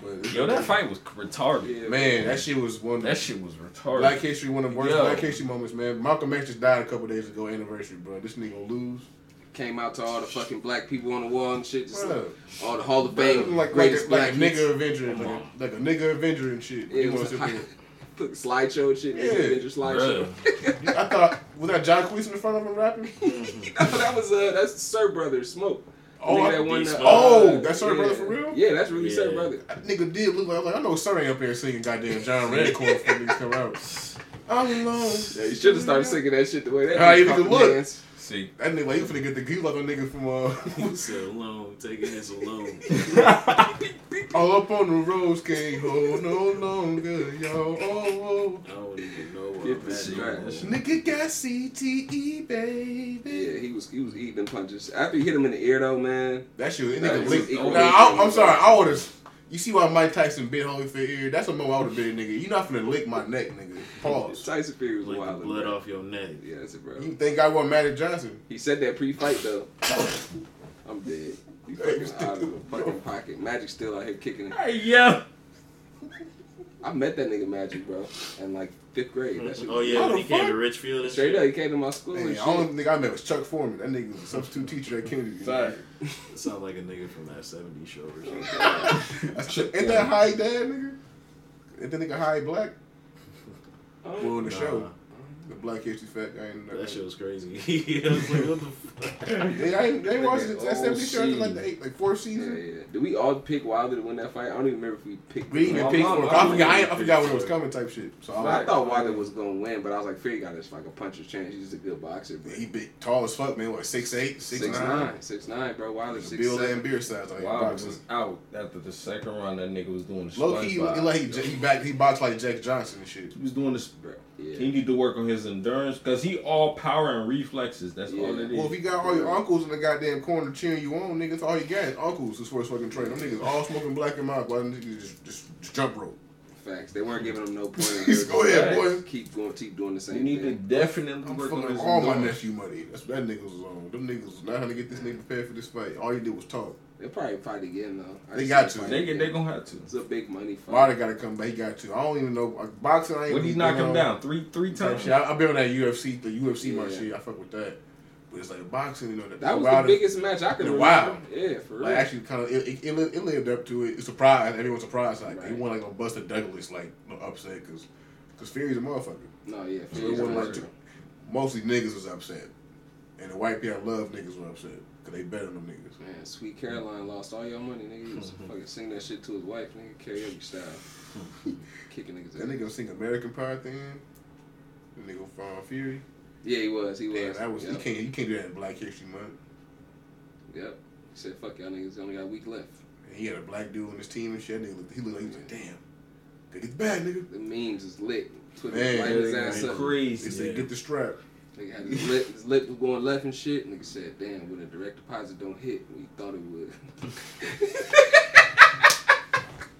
First. But Yo, that fight was retarded. Yeah, Man, that shit was one of That shit was retarded. Black History, one of the worst Yo. Black History moments, man. Malcolm X just died a couple days ago, anniversary, bro. This nigga gonna lose. Came out to all the fucking black people on the wall and shit. Just like, all the Hall of Bro, Fame like, like, greatest a, like a black hits. nigga Avenger, like a, like a nigga Avenger and shit. Yeah, you it was sit like- there- Put slideshow and shit. Yeah. Avenger slideshow. Bruh. I thought was that John Cleese in front of him rapping? that was uh, that's Sir Brother Smoke. Oh, Nigga I- that won the, oh, uh, that's Sir yeah. Brother for real? Yeah, that's really Yeah. Sir Brother. That nigga did look like I was like I know Sir ain't up here singing goddamn John Redcorn before niggas come out. I'm alone. Yeah, you should have started singing that shit the way that. How nigga you even look? hands. See. That nigga like he finna get the he like a nigga from uh He said alone, taking this alone. all up on the rose can't hold no longer, yo. Oh, I don't even know what Get I'm the at shit no right. more. oh. Nigga got CTE, baby. Yeah, he was he was eating punches. After you hit him in the ear though, man. That shit, that That nigga is licked. equal- Now, I, I'm sorry, I would have. You see why Mike Tyson bit Holyfield ear? That's a moment I would have been, nigga. You not finna lick my neck, nigga. Pause. Tyson Fury was the wild. blood bro. off your neck. Yeah, that's it, bro. You think I want Magic Johnson? He said that pre-fight though. I'm dead. You Hey, you fucking out of the fucking pocket. Magic still out here kicking it. Hey, yeah. I met that nigga Magic, bro, and like fifth grade. That shit Oh yeah, when the he came to Richfield and Straight shit. up, he came to my school Man, and the only shit. nigga I met was Chuck Foreman. That nigga was a substitute teacher at Kennedy. Sorry. Sound like a nigga from that '70s show or something. That's- Ain't that high dad, nigga? Ain't that nigga high black? Oh. Well, Oh, in the Nah, show, the Black History Fat guy. In That shit was crazy. I was like, what the fuck? Yeah, I they ain't watched it. That Oh, 70 show after like the eight, like fourth Yeah, season. yeah. Did we all pick Wilder to win that fight? I don't even remember if we picked. We even My pick for it. I I forgot. I, I forgot when it was coming, type shit. So I, I thought Wilder was gonna win, but I was like, Fury got this like a puncher's chance. He's just a good boxer. But he big, tall as fuck, man. What six eight, six, six nine? nine, six nine, bro. Wilder six Bill seven. and beer size. Like Wilder boxing. was out after the second round. That nigga was doing the Low key, he, like he, he back. He boxed like Jack Johnson and shit. He was doing this. Bro, He need to work on his endurance because he all power and reflexes. That's all it is. Well, if you got all your uncles in the goddamn corner cheering you on, niggas, all you got is uncles as far as fucking training. Them niggas all smoking black and mild, while them niggas just, just, just jump rope. Facts. They weren't giving him no points. Go ahead, boy. Keep going, keep doing the same you need to thing. definitely I'm work on fucking his all my nephew money. That's what that niggas was on. Them niggas was not trying to get this nigga prepared for this fight. All you did was talk. They'll probably fight again though. I They got see to. They again. they gonna have to. It's a big money fight. Wilder got to come back. He got to. I don't even know uh, boxing. I ain't What he really knock him down three three times? shit. I, I been on that UFC, the UFC my Yeah. shit. I fuck with that. But it's like boxing, you know. That, That was Wilder, the biggest match I could in a remember. while. Yeah, for real. Like actually, kind of it, it, it, lived up to it. It's surprised. everyone surprised. Like they Right. want like a Buster Douglas like no upset because because Fury's a motherfucker. no, yeah. So Fury's it wasn't like two- mostly niggas was upset, and the white people love niggas were upset because they better than them niggas. Man, Sweet Caroline lost all your money, nigga. He was fucking sing that shit to his wife, nigga. Karaoke style. Kicking niggas That out. nigga sing American Pie thing. The nigga from Fury. Yeah, he was. He was. Damn, that was you Yep. can't you can't do that in Black History Month. Yep. He said, "Fuck y'all niggas. Only got a week left." And he had a black dude on his team and shit. Nigga he looked like he was like, damn, they get bad, nigga. The memes is lit. Twitter Man, lighting his they- ass they up. They Crazy. said Yeah. get the strap. Nigga had his lip, his lip was going left and shit. Nigga said, "Damn, when a direct deposit don't hit, we thought it would."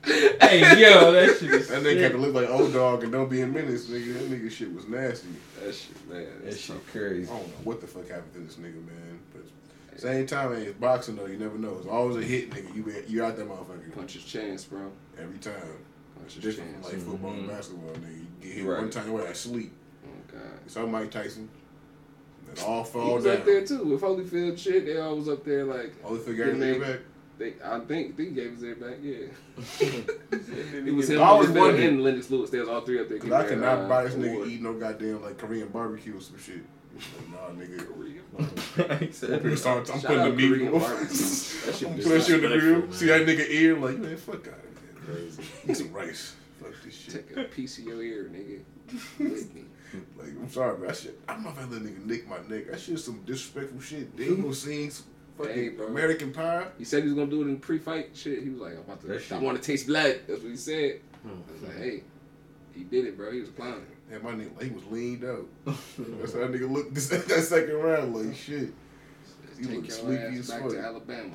Hey, yo, that shit is That nigga had to look like old dog and don't be in minutes, nigga. That nigga shit was nasty. that shit, man. That that's shit I crazy. don't know what the fuck happened to this nigga, man. But same time, man, it's boxing though. You never know. It's always a hit, nigga. You be, you out that motherfucker Punch his chance, bro. every time. Punch It's his different chance. like football and Mhm. basketball, nigga. You get hit Right. one time, you're at sleep. Oh God. It's all Mike Tyson. Then all He was down. up there too with Holyfield shit. They all was up there like Holyfield figure Getting everything back. they. I think they gave us their back. Yeah. It It was him, I always Holyfield, wondered. and Lennox Lewis. They was all three up there. Cause I getting cannot their, buy uh, this nigga award. eating no goddamn like Korean barbecue or some shit. Like, nah, nigga. he I'm said, putting, some- I'm Shout putting the out meat. Korean I'm barbecue. That shit putting was that shit in the disrespectful, grill. See that nigga ear? Like, man, fuck out of here. Crazy. Eat some rice. Fuck this shit. Take a piece of your ear, nigga. With me. Like, I'm sorry, but that shit. I'm not gonna let nigga nick my neck. That shit's some disrespectful shit. They ain't gonna sing fucking Hey. American Pie. He said he was gonna do it in pre-fight shit. He was like, I'm about to. That I want to taste blood. That's what he said. Hmm. I was like, hey, he did it, bro. He was clowning. And my nigga, he was leaned out. That's how that nigga looked this, that second round. Like, shit. He Take looked your sleepy ass as back to Alabama.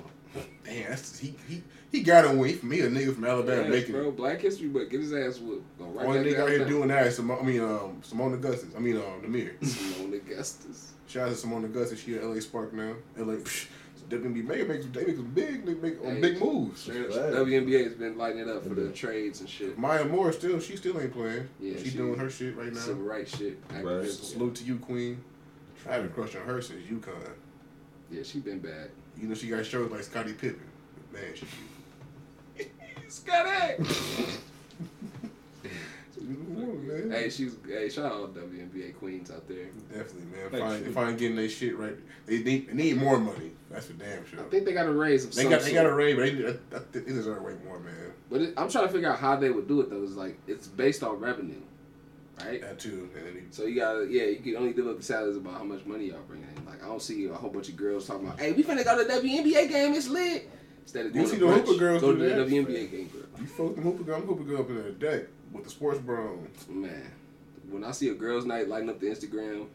Damn, that's, he, he, he got a win for me, a nigga from Alabama Yes, making bro. Black history, but get his ass whooped. Go right Only nigga out here doing that is Seimone, I mean, um, Seimone Augustus. I mean, um, Namir. Seimone Augustus. Shout out to Seimone Augustus. She at LA Spark now. LA, psh, they be making make, they make some big, they make um, Hey, big moves. Straight. WNBA has been lighting it up for the trades and shit. Maya Moore still, she still ain't playing. Yeah, she, she- doing her shit right now. Civil rights shit. Right. Activism. Salute to you, Queen. I haven't crushed on her since UConn. Yeah, she been bad. You know she got shows like Scottie Pippen. Man, she Scotty! man. hey, she's hey, shout out all WNBA queens out there. Definitely, man. Like, Fine, if I ain't getting their shit right, they need, they need more money. That's for damn sure. I think they got to raise of They some got they got a sort. raise, but they, I, I think they deserve way more, man. But it, I'm trying to figure out how they would do it though. It's like it's based on revenue, right? That too. And then So you gotta, yeah, you can only develop the salaries about how much money y'all bring in. Like I don't see a whole bunch of girls talking about, "Hey, we finna go to the WNBA game. It's lit." Instead of You doing see a the brunch, hooper girls go to the. WNBA game, girl. you fuck them hooper girl, I'm hooper girl up in the deck with the sports bra on. Man, when I see a girls' night lighting up the Instagram,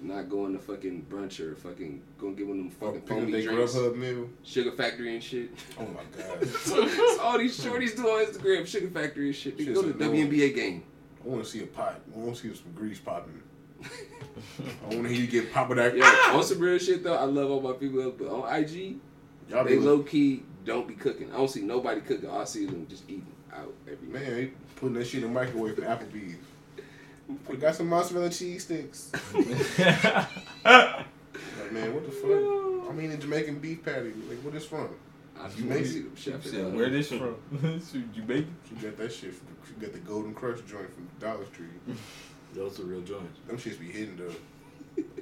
not going to fucking brunch or fucking going to get one of them Fucking fucking pick up drinks, Grubhub meal. Sugar Factory and shit. Oh my god. so, all these shorties do on Instagram, Sugar Factory and shit. They go to the. WNBA game. I want to see a pot. I want to see some grease popping. I want to hear you get pop of that. Yeah, Ah! on some real shit though, I love all my people, but on IG, Y'all they low key don't be cooking. I don't see nobody cooking. I see them just eating out every man, man. putting that shit in the microwave for Applebee's. I got some mozzarella cheese sticks. Like, man, what the fuck? I mean, a Jamaican beef patty. Like, what is from? I You want to make see it. them chef. Said, Where this from? Should you make it? She got that shit. From, she got the Golden Krust joint from Dollar Tree. Those are real joints. Them shits be hitting though.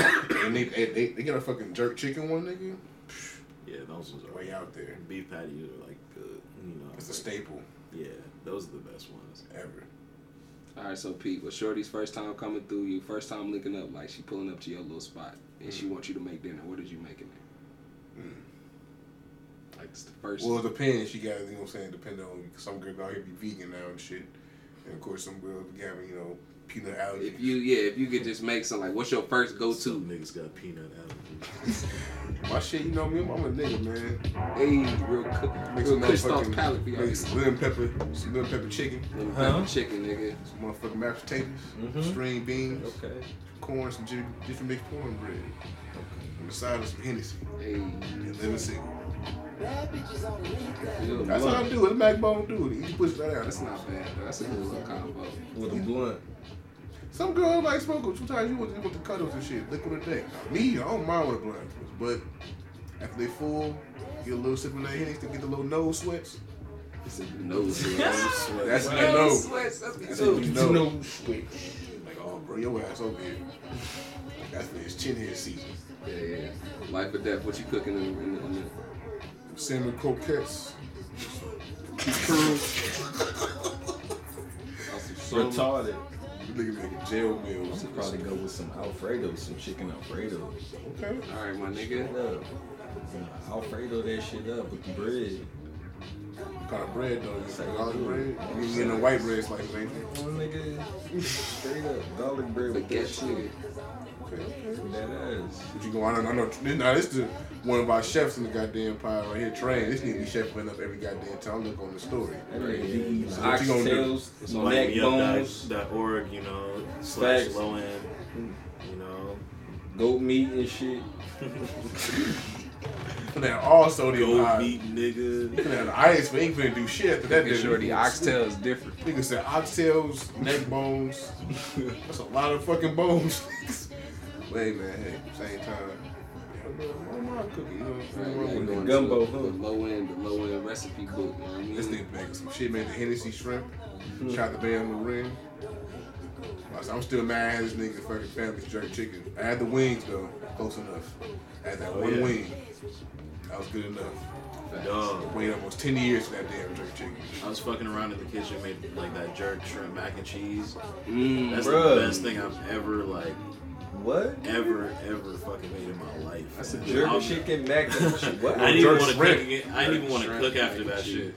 and they, they they they got a fucking jerk chicken one, nigga. Yeah, those ones are Way out there. Beef patties are like good. You know, It's a staple Yeah, those are the best ones. ever. All right, so Pete, was Shorty's first time coming through you, first time linking up, like she pulling up to your little spot, and she wants you to make dinner. What did you make in there? Mm. Like it's the first. Well, it depends. She got, you know what I'm saying, depending on some girls out here be vegan now and shit. And of course, some girls got, you know, peanut allergies. if you yeah, if you could just make some like, what's your first go to? niggas got peanut allergies. My shit, you know me, I'm a nigga, man. Hey, real cook, real some Kush sauce motherfucking, palate for y'all. make some lemon pepper, some lemon pepper chicken, Lemon Huh? pepper chicken, nigga. some motherfucking mashed potatoes, Mhm. string beans, Okay. corn, some different, different mixed cornbread. Okay. On the side of some Hennessy Hey, and lemon single. good That's how I blunt. do it. The backbone do it. You push that out. That's not bad. Though. That's a good little combo. With a blunt. Some girls like smoking. Sometimes you want to want the cuddles and shit. Liquid or dick. Me, I don't mind with a blunt. But after they full, get a little sip of that Hennessy to get the little nose sweats. It's a nose. sweats. That's when you Nose sweats. That's That's good. when you know. No switch. Like, oh, bro, your ass over here. That's for his chin hair season. Yeah, yeah. Life or death. What you cooking in, in, the- in the Salmon croquettes. Curls. Awesome. Retarded. Nigga making jail meals. Should probably go with some Alfredo, some chicken Alfredo. Okay. All right, my nigga. Straight up. Alfredo that shit up with the bread. What kind of bread though? You like garlic bread? Oh, you ain't getting no white bread slices, ain't you? One nigga, straight up garlic bread with that Baguette, shit. nigga. Okay, okay. That ass. But you go, I know, I know. This, now this is one of our chefs in the goddamn pie right here. Train. This nigga be chefing up every goddamn time. Look on the story. That nigga So what you gonna do? oxtails, neck bones, org, you know, slash low end, you know, goat meat and shit. Now also the gold pie. meat nigga. Now the ice, we ain't finna do shit after that. Making sure the oxtail is different. Nigga said oxtails, neck bones. That's a lot of fucking bones. Wait, man. Hey, same time. Yeah, I'm gonna cook it, you know what I'm saying? Right, Wrong with going gumbo, to the, the low end, the low end recipe book. You know what I mean? This nigga making some shit, man. The Hennessy shrimp. Shot the band on the ring. I said, I'm still mad at this nigga fucking family's jerk chicken. I had the wings though, close enough. I had that Oh, one yeah. wing. That was good enough. Dog. Waited almost 10 years for that damn jerk chicken. I was fucking around in the kitchen, made like that jerk shrimp mac and cheese. Mm, That's Bruh. the best thing I've ever like What? ever ever fucking made in my life. That's a Jerk I'll- chicken mac and cheese. What? I didn't even want to cook shrimp. I didn't even want to cook after that and shit. cheese.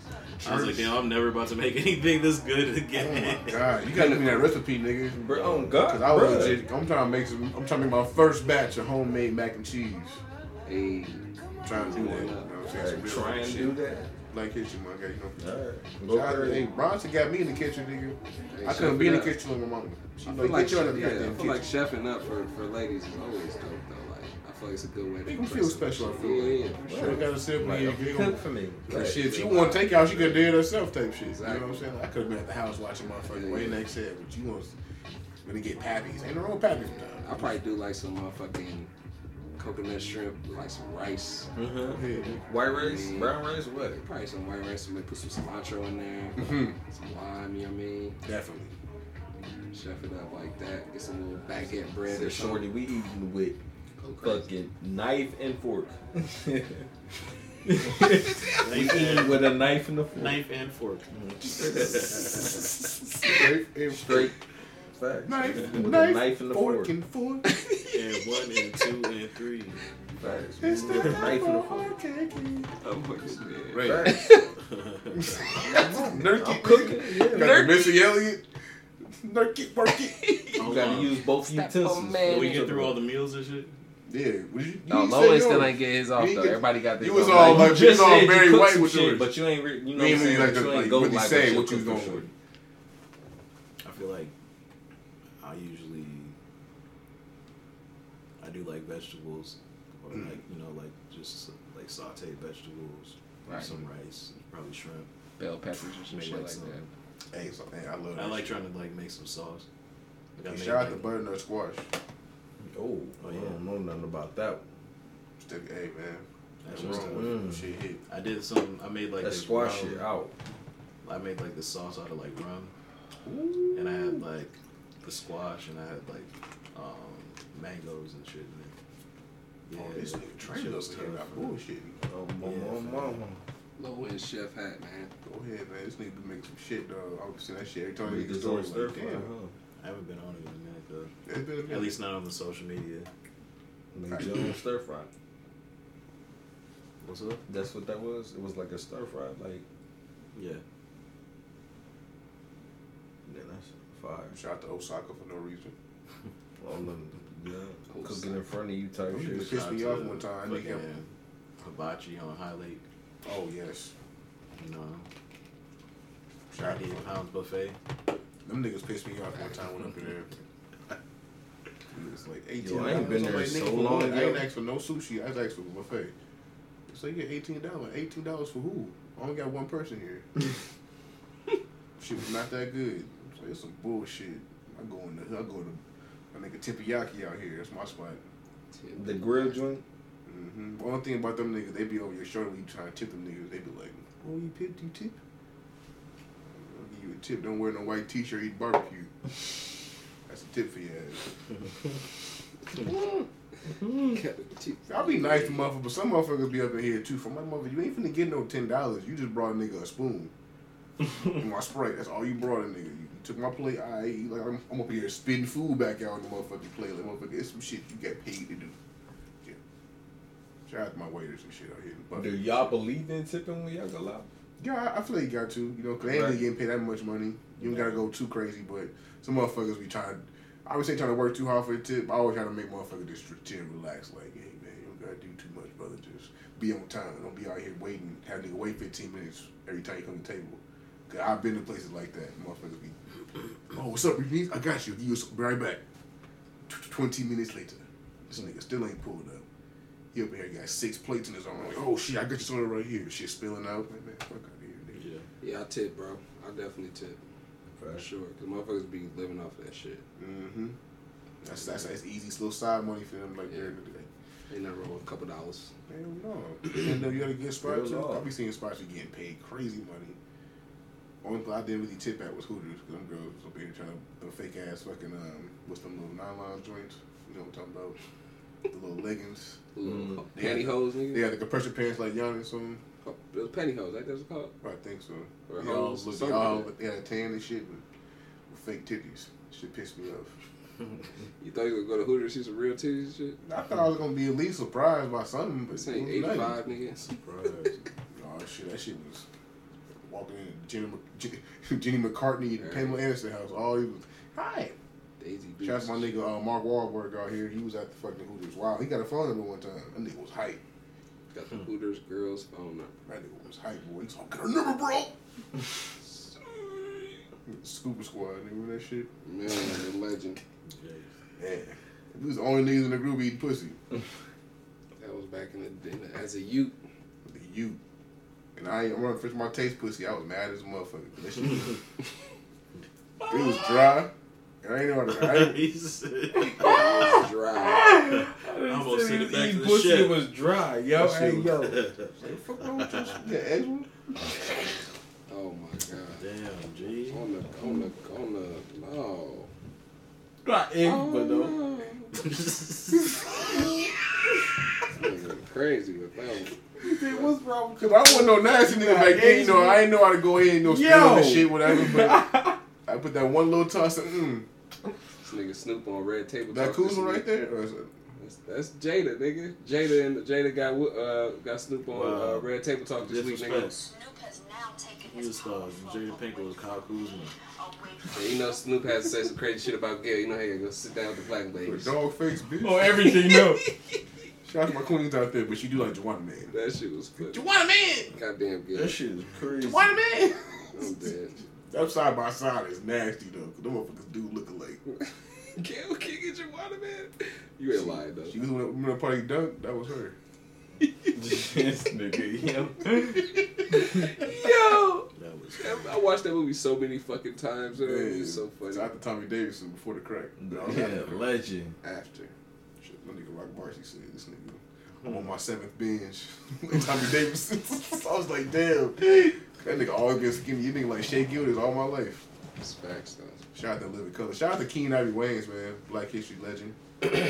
I was like, damn, I'm never about to make anything this good again. Oh again. my god, you gotta give me that recipe, nigga. Bro, oh God, Cause I was bruh. legit. I'm trying to make some. I'm trying to make my first batch of homemade mac and cheese. Hey, I'm trying to do that. You know what I'm saying? Some try and do that. Like kitchen, my guy. You know. Alright. Go Shout out to- crazy. Hey, Bronson got me in the kitchen, nigga. hey, I couldn't be in the up. kitchen with my mama. She I like, feel like, get you chef- the yeah, I goddamn feel like chefing up for, for ladies is always dope though. Like I feel like it's a good way to Make them feel special. I feel Yeah, like. yeah, for She sure. ain't got a sip Like, like, you cook for me. Like, Like, shit, she want to take out, she could do it herself type shit. You know what I'm saying? I could have been at the house watching motherfucking Yeah, Wayne yeah. next said, but you want gonna get pappies. Ain't no wrong with pappies. I probably do like some motherfucking coconut shrimp, like some rice. Mhm. Yeah. White rice, brown rice, what? Probably some white rice. Maybe put some cilantro in there, Mhm. some lime. You know what I mean? Definitely. Chef it up like that. Get some little baguette bread Said or shorty, we eating with fucking knife and fork. Knife we eating and, with a knife and a fork. knife and fork. Straight and Straight. Facts. Knife, With knife, a knife and a fork fork. and fork. And one and two and three. Facts. It's the knife and a fork. Oh, what is that? Right. Facts. Nurk I'm it, cooking. nigga. Yeah. Got the Missy Elliott. Nurk it. You gotta use both Step utensils. on man. Did we get through all the meals and shit? Yeah. Was you, No, you Lowen said still ain't get his off though. get- Everybody got this. you was all Like, like, you you just all very you white with yours. but you ain't, re- you know You what I'm ain't really saying? like But the- you ain't like, go really like say what you was cook for going with. I feel like I usually I do like vegetables or Mm. like you know like just like sauteed vegetables, Right. some rice, probably shrimp. Bell peppers or some Make shit like like some- that. Hey, so, hey, I love I like shit. trying to like make some sauce. Like, I Hey, Shout out to like- butternut squash. Oh, Oh, I yeah. don't know nothing about that. Still, hey man, That's that's wrong up. with shit hit. I did some. I made like That squash rum- shit out. I made like the sauce out of like rum, and I had like the squash, and I had like um, mangoes and shit Man. Oh, yeah, Oh, this nigga that trained shit us was here about bullshitting. Oh, Yeah, mama, mama. Low end chef hat, man. Go ahead, man. This nigga be making some shit, dog. I was seeing that shit every time Make he this stories. own Like, damn. huh? I haven't been on it in a minute though. It's been a minute. At least not on the social media. Make your own stir fry. What's up? That's what that was. It was like a stir fry. Like, Yeah. yeah, that's fire. Shout out to Osaka for no reason. All them, yeah, Cool cooking in front of you type Them shit. niggas pissed me Shout out off to one time. I think fucking Hibachi on High Lake. Oh yes. You know, Shout out to 98 pounds buffet. them niggas pissed me off one time when up in there. It was like eighteen. Yo, I ain't been there like, so nigga, for long, what? I ain't yo. asked for no sushi. I just asked for a buffet. So you get eighteen dollars. Eighteen dollars for who? I only got one person here. she was not that good. So it's some bullshit. I go in the I go to my nigga Tippiyaki out here. That's my spot. The grill joint. Mm-hmm. One thing about them niggas, they be over your shoulder when you trying to tip them niggas. They be like, "Oh, you tip? You tip? I'll give you a tip. Don't wear no white t-shirt. Eat barbecue. That's a tip for your ass. I'll be nice to motherfuckers, but some motherfuckers be up in here too. For my mother, you ain't finna get no ten dollars. You just brought a nigga a spoon. my Sprite. That's all you brought, a nigga. You, took my plate. I ate. Like I'm, I'm up here spitting food back out on the motherfucking plate. Like motherfucker, it's some shit you get paid to do. Yeah. Shout out to my waiters and shit out here. in Buffalo. Do y'all believe in tipping when y'all go out? Yeah, I, I feel like you got to. You know, cause they ain't Right. getting paid that much money. You don't gotta go too crazy, but some motherfuckers be trying. I would say trying to work too hard for a tip. I always try to make motherfuckers just chill relax. Like, hey man, you don't gotta do too much, brother. Just be on time. Don't be out here waiting. Have nigga wait 15 minutes every time you come to the table. I've been to places like that. Motherfuckers be, oh, what's up, Reese? I got you. You be right back. 20 minutes later, this nigga still ain't pulled up. He up here got six plates in his arm. Like, oh shit, I got you something right here. Shit spilling out. Like, man, fuck out of here, nigga. Yeah. Yeah, I tip, bro. I definitely tip. For sure. Because motherfuckers be living off that shit. Mm-hmm. That's, that's that's easy, slow side money for them. Like, Yeah. during the day. Ain't nothing wrong with a couple dollars. Hell no. and then you got a good spot Real too. law. I be seeing spots you getting paid crazy money. Only thing I didn't really tip at was Hooters. Cause them girls up here trying to the fake ass fucking um what's them little nylon joints? You know what I'm talking about? The little leggings. Little Yeah. pantyhose, nigga. They had the compression pants like Giannis on. Oh, Those pantyhose, like that's what it's called. I think so. Or They all hoes, look, they something all like but they had a tan and shit, but with fake titties. Shit pissed me off. You thought you would go to Hooters see some real titties and shit? I thought I was gonna be at least surprised by something, but This it ain't was nothing. 85, nigga. Surprise. Oh shit, that shit was walking in Jenny, Jenny, McCarthy and Right. Pamela Anderson house. All he was, hi. Daisy Shout out to my nigga uh, Mark Wahlberg out here. He was at the fucking Hooters. Wow, he got a phone number one time. That nigga was hype. Got the Hooters girls phone number. That nigga was hype, boy. He's like, get her number, bro. Scuba Squad, nigga, that shit? Man, the legend. Yeah. We was the only niggas in the group eating pussy. That was back in the day. As a youth. The you. And I ain't I'm running for my taste pussy. I was mad as a motherfucker. That shit was, it was dry. And I ain't know how to. I ain't, He's- Dry. I almost sent it back to Eating the pussy chef. was dry, yo. That Hey, shit was- yo. like, fuck wrong with you? You got? Oh my god. Damn, G. On the, on the, on the, no. Not Oh, egg, but though. no. Oh, Nigga Crazy with that one. What's wrong Cause I wasn't no nasty nigga back then. You know, I ain't know how to go ahead and no spill Yo. the shit, whatever. But I put that one little toss. of, Mm, This nigga Snoop on Red Table that Talk Kuzma this right there. Or is it? That's, that's Jada, nigga. Jada and Jada got uh got Snoop on uh, Red Table Talk this week, nigga. Disrespect. Snoop has now taken He was his stars. Jada Pinkett was Kyle Kuzma. Away And you know Snoop has to say some crazy shit about Gayle. You know how you go sit down with the black A ladies. dog face bitch. Oh, everything, no. Shout out to my queens out there, but she do like Juwanna Mann. That shit was funny. Juwanna Mann. Goddamn Gayle. That shit is crazy. Juwanna Mann. Oh, I'm dead. That side by side is nasty though. Cause them motherfuckers do look alike. Gayle can't get your water, man. You ain't lying though. She was when when the party dunk. That was her. this nigga, yo. Yo, That was. I watched that movie so many fucking times. It Man, was so funny. It's after Tommy Davidson before the crack. Yeah, legend. After. Shit, that nigga Rock Marcy said this nigga. I'm on my seventh binge. Tommy Davidson. I was like, damn. That nigga always been skinny. You nigga like Shea Gilders all my life. It's facts though. Shout out to Living Color. Shout out to Keenen Ivory Wayans, man. Black History legend.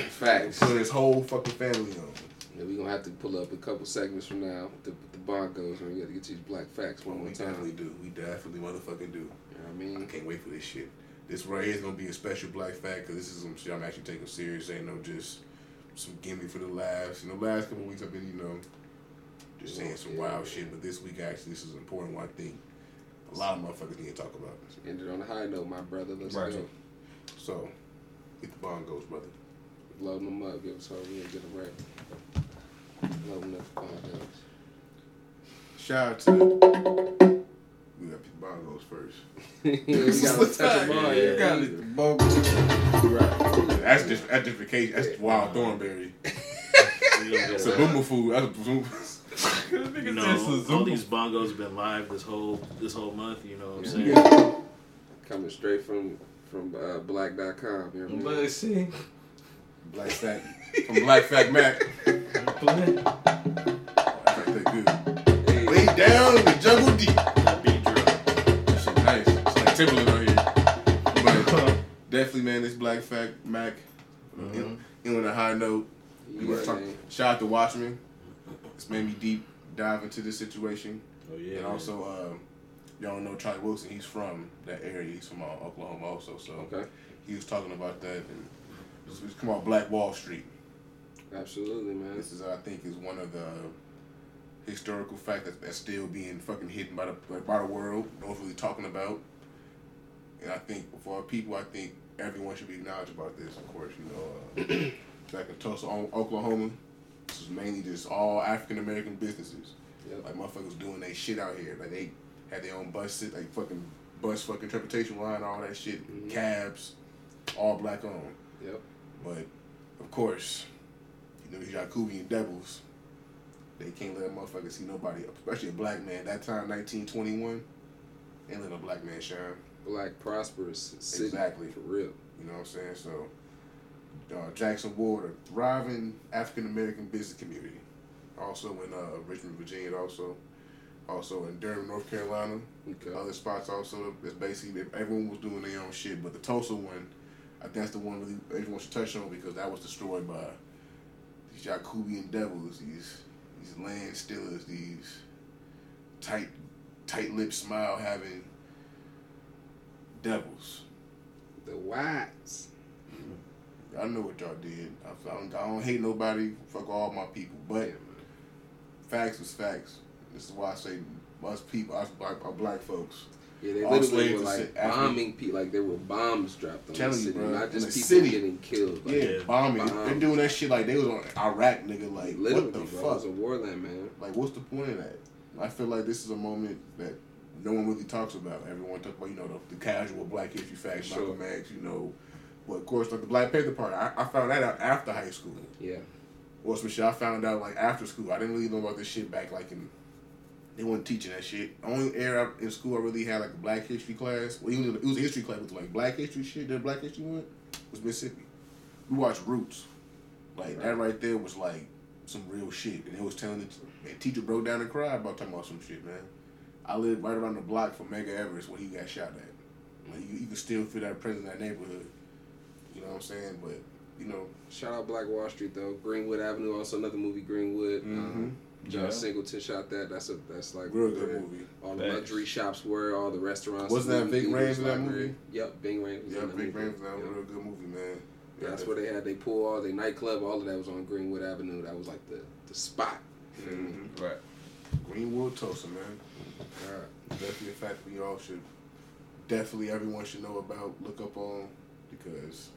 Facts. Putting his whole fucking family on. Yeah, we gonna have to pull up a couple segments from now with the, with the and we gotta get these black facts one we more time. We definitely do. We definitely motherfucking do. You know what I mean? I can't wait for this shit. This right here is gonna be a special black fact because this is some shit I'm actually taking serious. Ain't no just some gimmick for the laughs. In the last couple weeks I've been, you know, just saying some wild shit. But this week actually, this is an important one. I think a lot of motherfuckers need to talk about. This. Ended on a high note, my brother. Let's Right. go. So, get the bongos, brother. Loading them up, give us all we get them right. Loading up the bongos. Shout out to we got the bongos first. you gotta touch them all. You Yeah, got it. The bogus. Right. That's just that's just vacation. That's wild thornberry. We gonna It's a boomer food. That's a boom. You know, all these bongos have been live this whole this whole month. You know what I'm saying? Yeah. Coming straight from from uh, black.com. You know what I mean? Let's see. Black Fact from Black Fact Mac. Down in the jungle deep. That beat drop. That shit nice. It's like Timberland out here. But definitely, man, this Black Fact Mac. In, in on a high note. We gonna talk, shout out to Watchmen. It's made me deep dive into this situation. Oh yeah. and also, um, y'all know Charlie Wilson. He's from that area. He's from uh, Oklahoma also. So Okay. he was talking about that and it's, it's come out Black Wall Street. Absolutely, man. This is I think is one of the historical fact that, that's still being fucking hidden by the by the world. No one's really talking about. And I think for our people, I think everyone should be acknowledged about this. Of course, you know, uh, back in Tulsa, Oklahoma, this was mainly just all African American businesses. Yep. Like motherfuckers doing their shit out here. Like they had their own bus, sit, like fucking bus, fucking transportation line, all that shit, Mhm. cabs, all black owned. Yep. But of course, you know these Yakubian devils. They can't let a motherfucker see nobody, especially a black man. That time, 1921, ain't let a black man shine. Black prosperous city. Exactly. For real. You know what I'm saying? So, uh, Jackson Ward, a thriving African American business community. Also in uh, Richmond, Virginia. Also, also in Durham, North Carolina. Okay. Other spots also. It's basically everyone was doing their own shit, but the Tulsa one, I think that's the one really everyone should touch on because that was destroyed by these Yakubian devils, these these land stealers, these tight tight lipped smile having devils. The whites. Mm-hmm. I know what y'all did. I, I, don't, I don't hate nobody. Fuck all my people. But facts is facts. This is why I say us people, us black, our black folks. Yeah, they all literally were like bombing people, like there were bombs dropped on Telling the you, city, bro, not just people city. getting killed. Like, Yeah, bombing. bomb. They're doing that shit like they was on Iraq, nigga. Like, literally, what the bro, it was a warland, man. Like, what's the point of that? I feel like this is a moment that no one really talks about. Everyone talks about, you know, the, the casual Black history facts, Sure. Malcolm X, you know. But of course, like the Black Panther part, I, I found that out after high school. Yeah, Well, some shit I found out like after school. I didn't really know about this shit back like in. They weren't teaching that shit. Only era in school I really had like a Black history class. Well, even it was a history class with like Black history shit. That Black history one was Mississippi. We watched Roots. Like that right there was like some real shit, and it was telling the man, teacher broke down and cried about talking about some shit, man. I lived right around the block from Medgar Evers when he got shot at. Like you, you can still feel that presence in that neighborhood. You know what I'm saying? But you know, shout out Black Wall Street though. Greenwood Avenue, also another movie, Greenwood. Um, John Yeah. Singleton shot that. That's a that's like real good movie. All the Facts. luxury shops were, all the restaurants. Wasn't that movie Big theaters, Rames in that library. movie? Yep, Ving Rhames. was Yeah, in that Big movie. Rams, that was a Yep. real good movie, man. Yeah, that's where they had they pool all they nightclub. All of that was on Greenwood Avenue. That was like the the spot. You feel me? Mhm. Right. Greenwood Tulsa, man. Definitely a fact we all should, definitely everyone should know about, look up on, because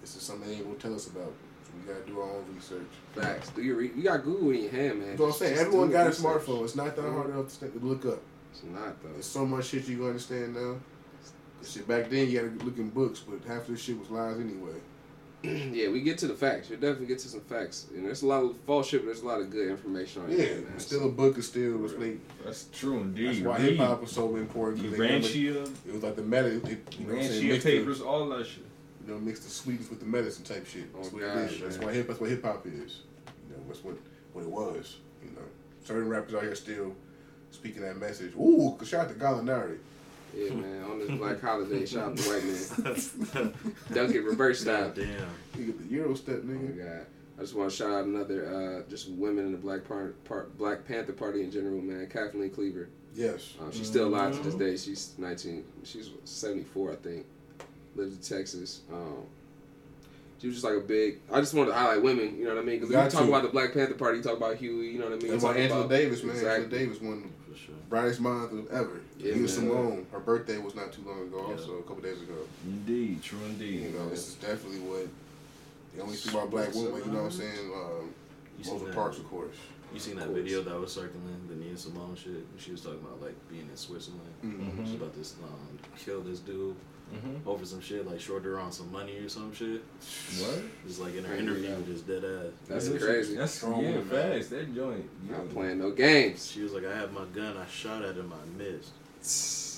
this is something they ain't gonna tell us about. So we gotta do our own research. Facts. Do your re- you got Google in your hand, man? That's what I'm saying. just Everyone got a research. smartphone. It's not that hard enough to st- to look up. It's not though. There's so much shit you gonna understand now. Shit, back then you gotta look in books, but half of this shit was lies anyway. yeah, we get to the facts. We definitely get to some facts. And there's a lot of false shit, but there's a lot of good information on Yeah, here, man. but still a book is still was like, That's true indeed. that's why hip hop was so important. 'cause they never- Urantia, It was like the meta, it, you know what I'm saying? The- papers, all that shit. You know, mix the sweetness with the medicine type shit. That's Oh, what God, it is. That's why hip. That's what hip hop is. You know, that's what what it was. You know, certain rappers out here still speaking that message. Ooh, shout out to Gallinari. Yeah, man. On this Black Holiday, shout out to white man. Dunk it reverse style. God damn. You get the Euro step, nigga. Oh my god. I just want to shout out another, uh, just women in the Black part, part, Black Panther Party in general, man. Kathleen Cleaver. Yes. Um, she's still alive to this Mhm. day. She's 19. She's 74, I think. Lives in Texas. Um, she was just like a big. I just wanted to highlight women. You know what I mean? Because Got you talk about the Black Panther Party, you talk about Huey. You know what I mean? That's You why talk Angela about- Davis, man. Exactly. Angela Davis, one of sure. brightest minds ever. Yeah, Nina man. Simone, her birthday was not too long ago, Yeah. also a couple days ago. Indeed, true indeed. You know, this is definitely what the only thing about black women. You know what I'm saying? Um, Rosa? Parks, of course. You seen that video that was circling, the Nina Simone shit? And she was talking about like being in Switzerland. Mm-hmm. She's about to um, kill this dude Mm-hmm. over some shit, like short her on some money or some shit. What? Just like in her interview, yeah. just dead ass. That's Yeah. crazy. That's Strong yeah, woman, man. facts. That joint. Yeah. Not playing no games. She was like, I had my gun, I shot at him, I missed.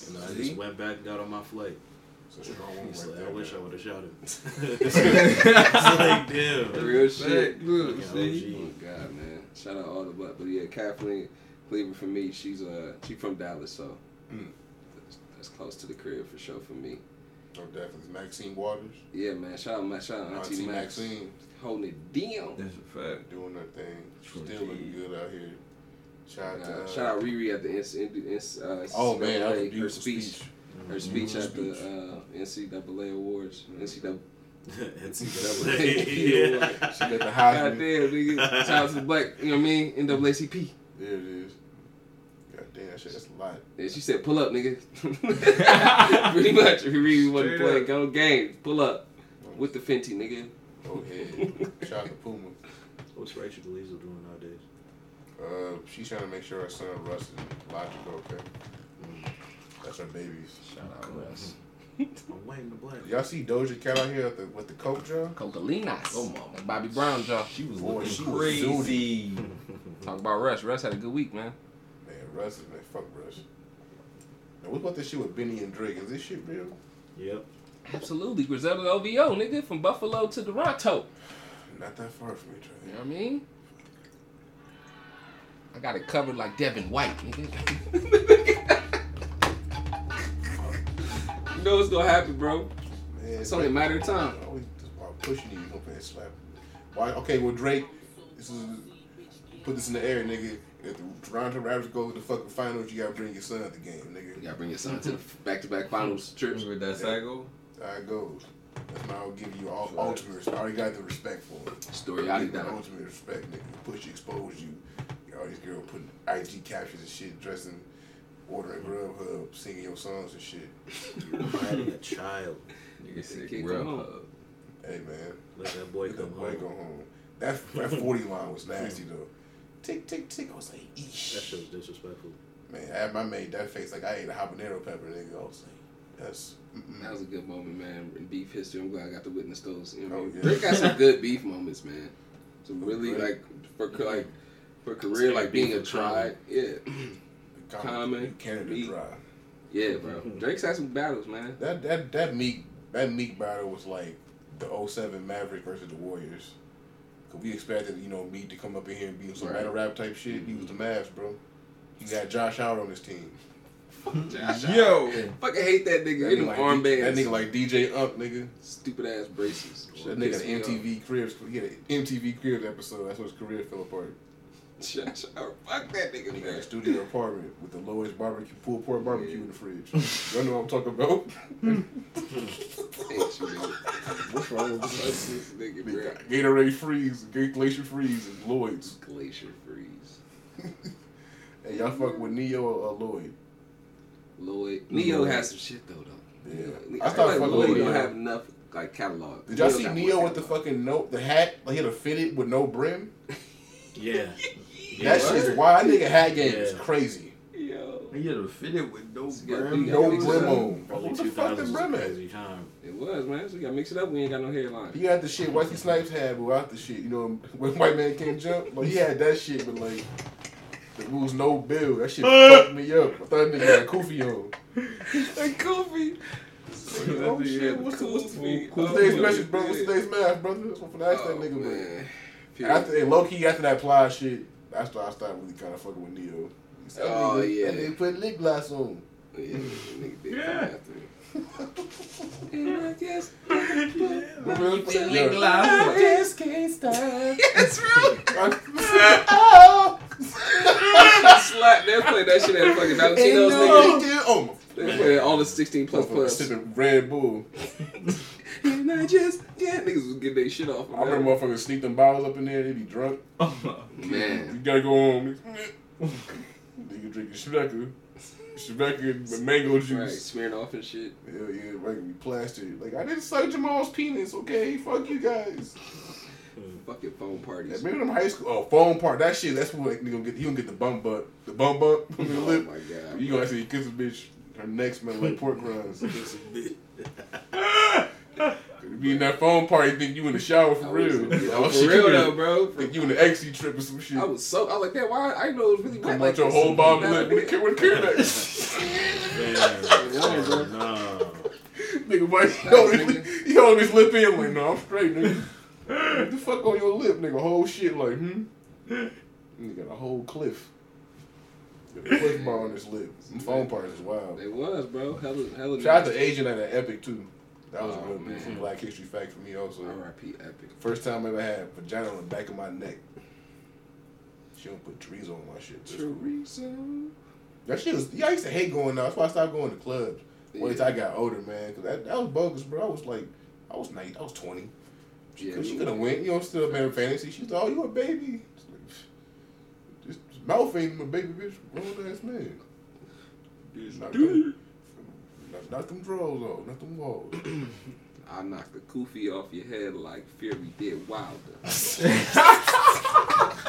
And I just went back and got on my flight. It's a strong woman right like, there. I wish I would have shot him. it's like, damn. Real shit. Look, Fucking see? Oh OG. God, man! Shout out all the black, but yeah, Kathleen Cleaver for me. She's uh she from Dallas, so Mm. that's, that's close to the crib for sure for me. Oh, definitely. Maxine Waters. Yeah, man. Shout out, Ma- shout out Auntie, Auntie Max, Maxine holding it down. That's a fact. doing her thing. True Still looking good out here. Shout out to. Uh, Uh, shout out Riri at the NC, uh, Oh man, that was a NCAA, her beautiful speech. speech. Her speech at Beautiful the speech. uh, NCAA awards. NCAA. NCAA. yeah. She got the Heisman. God damn, nigga. Shout out to the black, you know what I mean? NAACP. There it is. God damn, shit, that's a lot. And she said, pull up, nigga. Pretty much. If you really want to Straight play, go game. Pull up. With the Fenty, nigga. Oh, yeah. Shout out to Puma. What's Rachel Gleason doing nowadays? Uh, she's trying to make sure her son Russ is logical, okay? That's her babies. Shout out to Russ. I'm waiting to blame. Y'all see Doja Cat out here with the, with the coke jar? Cocalinas. Oh, mama. That Bobby Brown jaw. She was Boy, looking she was crazy. Talk about Russ. Russ had a good week, man. Man, Russ is man, fuck Russ. Now, what about this shit with Benny and Drake? Is this shit real? Yep. Absolutely. Griselda OVO, nigga. From Buffalo to Toronto. Not that far from each other. You know what I mean? I got it covered like Devin White, nigga. you know what's gonna happen, bro. Man, It's only a matter of time. Always pushing you, you gonna slap. Why? Okay, well Drake, this is put this in the air, nigga. If the Toronto Raptors go to the fucking finals, you gotta bring your son to the game, You nigga. gotta bring your son to the back-to-back finals trips. Remember that cycle? There it goes. That's why I'll give you all ultimate respect. I already got the respect for it. Story I'll out give ultimate respect, nigga. Push you, expose you. All these girls putting IG captions and shit, dressing, ordering mm-hmm. Grubhub, singing your songs and shit. You're fighting a child. Nigga said Kid Grubhub. come. Hey man, Let that boy let come that boy home. go home. That that forty line was nasty though. Tick tick tick. I was like, That shit was disrespectful. Man, I, I made that face like I ate a habanero pepper, nigga. I was like, that's. Mm-mm. That was a good moment, man, in beef history. I'm glad I got to witness those. You know, Oh, yeah. Drake got some good beef moments, man. Some oh, really Drake. like for ca- like for career, like being a Beef tried. Yeah, Common, Canada Meek. dry. yeah, bro. Drake's had some battles, man. That that that Meek that Meek battle was like the 07 Maverick versus the Warriors. Cause we expected you know Meek to come up in here and be some Right. battle rap type shit. He was the mm-hmm. Mavs, bro. He got Josh Howard on his team. Josh Yo. Fucking hate that nigga. Get him like, armbands. that nigga like DJ Up, nigga. stupid ass braces. That nigga an MTV Cribs. He had an MTV Cribs episode. That's when his career fell apart. Josh Howard. Fuck that nigga, He got a studio apartment with the lowest barbecue, pulled pork barbecue in the fridge. Y'all know what I'm talking about? Hate you. What's wrong with this? this nigga, bro. Gatorade Freeze, Glacier Freeze, and Lloyd's. Glacier freeze. Hey, y'all fuck with Ne-Yo or uh, Lloyd? Lloyd. Ne-Yo has some shit though, though. Yeah. I, I feel thought like fucking Lloyd with don't Ne-Yo. have enough like catalog. Did y'all Ne-Yo see Ne-Yo more with the fucking note, the hat? Like he had a fitted with no brim. Yeah. That shit's wild. That nigga hat game is crazy. Yo, He had a fitted with no gotta- brim. No it brim up. on. Early What the fuck 2000s the brim at? it was man. So you gotta mix it up. We ain't got no hairline. He had the shit Wesley Snipes had, but without the shit. You know, when White Man Can't Jump, but he had that shit, but like there was no bill. That shit fucked me up. I thought that nigga had kufi on. Hey, Kofi. oh shit, what's the what's the, kufi. what's Oh, today's my message, bro? What's today's math, brother? That's what I asked that Oh, nigga, man. man. After and low key after that ply shit, that's why I started really kind of fucking with Ne-Yo. He said, Oh, nigga, yeah. that nigga put lip gloss on. Oh, yeah, nigga did Yeah. come after it. And I guess Put on. just can't stop. That's right. oh, Slap. They play that shit at fucking ain't Valentino's no nigga. nigga. Oh, They play all the 16 plus plus. sipping Red Bull. And I just yeah, niggas was getting their shit off. I remember motherfuckers sneak them bottles up in there. They be drunk. You man. You gotta go home. Nigga Nigga drinking Shreka. Shreka and mango juice. Right, smearing off and shit. Hell yeah, like be plastered. Like I didn't suck Jamal's penis, okay? Fuck you guys. Fucking phone parties. Yeah, parties. remember them high school oh phone part, that shit, that's what like, you gonna get you gonna get the bump bump the bump bump on the Oh lip. my god. You gonna actually kiss a bitch, her neck smell like pork rinds. You be in that phone party, think you in the shower for I was- real. Yeah, Oh, for real though, in- bro. Think you in the XC trip or some shit. I was so I was like that. Why I didn't know it was really wet Come like your whole bomb Nah, lip with a with a Kernex. Yeah, Nigga, boy, he Nice, holding nigga. his- he holding his lip in like, no, I'm straight, nigga. what the fuck on your lip, nigga? Whole shit like, hmm? Nigga got a whole cliff. Got a cliff bar on his lip. Phone parties is wild. It was, bro. Hella, hella. Shout out to Agent at that Epic too. That was Oh, a real beautiful man. Black History fact for me also. R.I.P. Epic. First time I ever had vagina on the back of my neck. She don't put chorizo on my shit. Chorizo. That shit was. Yeah, I used to hate going out. That's why I stopped going to clubs. Once Yeah. I got older, man, because that, that was bogus, bro. I was like, I was nice. I was twenty. Yeah, Cause she could have went. You know, still married fantasy. She's like, oh, you a baby? Just mouth ain't my baby bitch, grown ass man. Them, not, not them drawers off, not them walls. I knocked the kufi off your head like Fury did Wilder.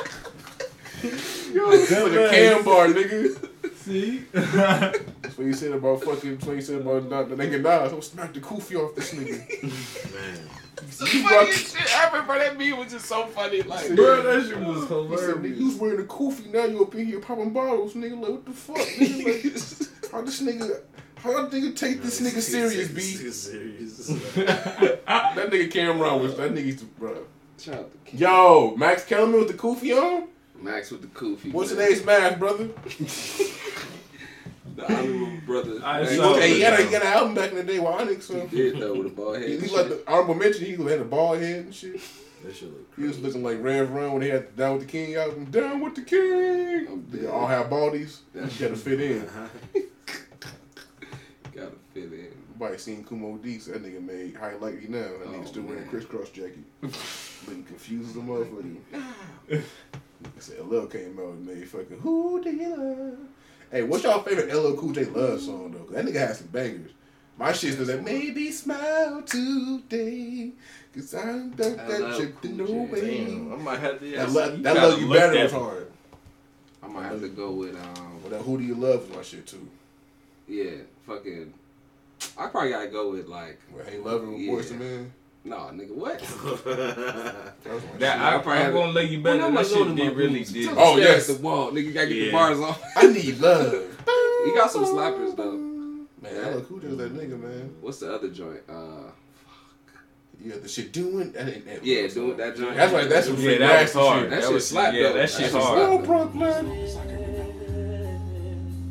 Yo, it's like a cam bar, nigga. See? That's what you said about fucking. That's what you said about not the nigga Nas. I'm smack the kufi off this nigga. Man. You rock- shit ever, bro. That meme was just so funny. Like, Bro, that shit was He said, nigga, hilarious. you was wearing a kufi, now you up in here popping bottles, nigga. Like, what the fuck, nigga? Like, how this nigga, how do y'all nigga take this nigga serious, B? serious. That nigga Cameron was, that nigga used to, bro. shout out to Yo, Max Kellerman with the kufi on? Max with the kufi. What's man. today's mask, brother? The honorable brother. I Max saw Hey, he it. had, a, he had an album back in the day with Onyx, so. He did though with a bald head. He, and he like shit. the honorable mention, he had a bald head and shit. That shit look He was looking like Rev Run when he had Down with the King album. Down with the King! Oh, I'm They all have baldies. You gotta fit in. Gotta fit in. Nobody seen Kumo D, so that nigga made highlight me now. That nigga Oh, still wearing Kris Kross jacket. Looking confused as a motherfucker. I said LL came out and made fucking Who Do You Love? Hey, what's y'all favorite LL Cool J love song though? 'Cause that nigga has some bangers. My shit's that maybe smile today. Cause I done that trip to no way. I might have to. That, lo- that love you better was hard. I might have to go with um. Well, that Who Do You Love is my shit too. Yeah, fucking. I probably gotta go with like. Well, Hey Lover with Yeah. Boyz II Men. Nah, nigga, what? That That. I, I probably I'm gonna let you better. I'm That gonna go to shit my did really roots. did. Tell Oh, him yes. the wall, nigga. You gotta get Yeah. the bars off. I need love. He got some slappers though. Man, LL Cool J was that nigga, man. What's the other joint? Uh, fuck. You the shit doing. That ain't that yeah, doing that joint. That's right. That's some Yeah, that was hard. shit. That That shit was slapped, Yeah, though. that That shit shit hard. Oh, Brooklyn.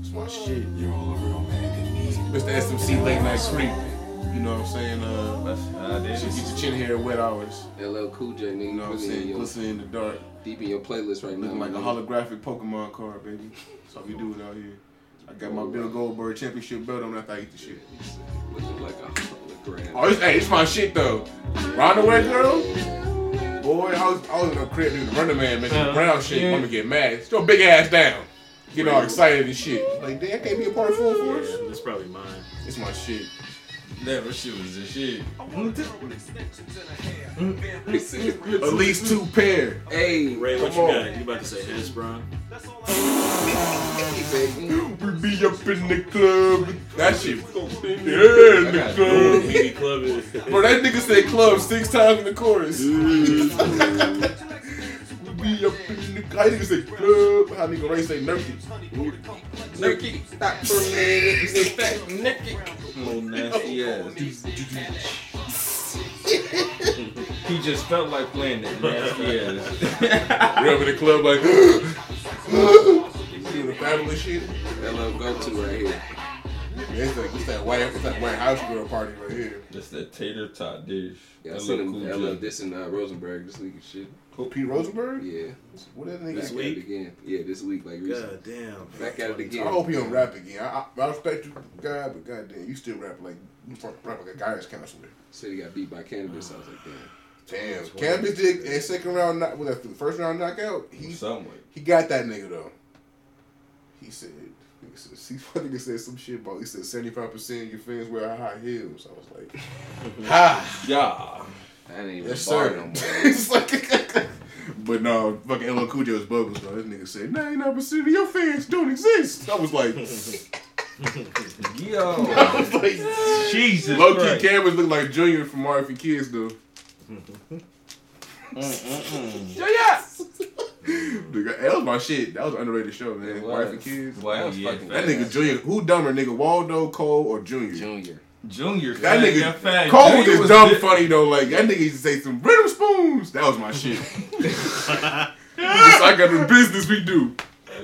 It's my shit. Mr. SMC late night creep. You know what I'm saying? Uh, That's how it get your chin hair wet hours. LL Cool J, nigga. You know what I'm put it in saying? your, in the dark. deep in your playlist right now. Looking like a holographic Pokemon card, baby. That's how we do it out here. I got my Bill Goldberg championship belt on after I eat the shit. Looking like a hologram. Oh, it's, hey, it's my shit though. Runaway girl. Boy, I was, I was in a crib doing the running man making the Uh, brown shake. yeah. Mama get mad. Still big ass down. Get all excited and shit. Like, damn, I can't be a part of full force. Yeah, that's probably mine. It's my shit. That shit was the shit. At least two pair. Hey, Ray, what you on. got? You about to say Hezbron? he said, mm, We be up in the club. That shit. Yeah, in the club. Club is. Bro, that nigga said club six times in the chorus. we be up in the How nigga say club? How nigga Ray say nerky? Nurky, stop for a minute. Say fat naked. Little nasty ass. he just felt like playing that nasty ass. We up in the club like. You see the family shit. That little go-to right here. Yeah, it's like it's that white it's that white house girl party right here. Just that tater tot dish. Yeah, I That seen look him cool. I love this in uh, Rosenberg this week and shit. Who, Pete Rosenberg? Yeah. What that Back nigga? at week? again. Yeah, this week, like recently. God damn. Back at it again. I hope he don't rap again. I, I, I respect you, guy, but goddamn, you still rap like you fuck- rap like a guidance counselor. Said he got beat by Canibus. I was like, damn. Damn, Canibus did a second round knock. Was that the first round knockout? He Some he got that nigga though. He said, nigga said, see, what nigga said some shit about. He said seventy five percent of your fans wear high heels. I was like, ha, Yeah. That ain't even yes a bar sir. no more. it's like, but no, fucking LL Cool J was bogus though. This nigga said ninety nine percent of your fans don't exist. I was like, Yo. I was like, Jesus low key Christ. cameras look like Junior from Marvin Kids though. Mm-mm-mm. Yeah, yes. Nigga, that was my shit. That was an underrated show, man. Wife and kids. Why That was yeah, fucking- That nigga. Junior, who dumber, nigga? Waldo, Cole, or Junior? Junior. Junior. That fat, nigga, fat. Cole was Junior just dumb di- funny though. Like that nigga used to say some rhythm spoons. That was my shit. It's like a business we do.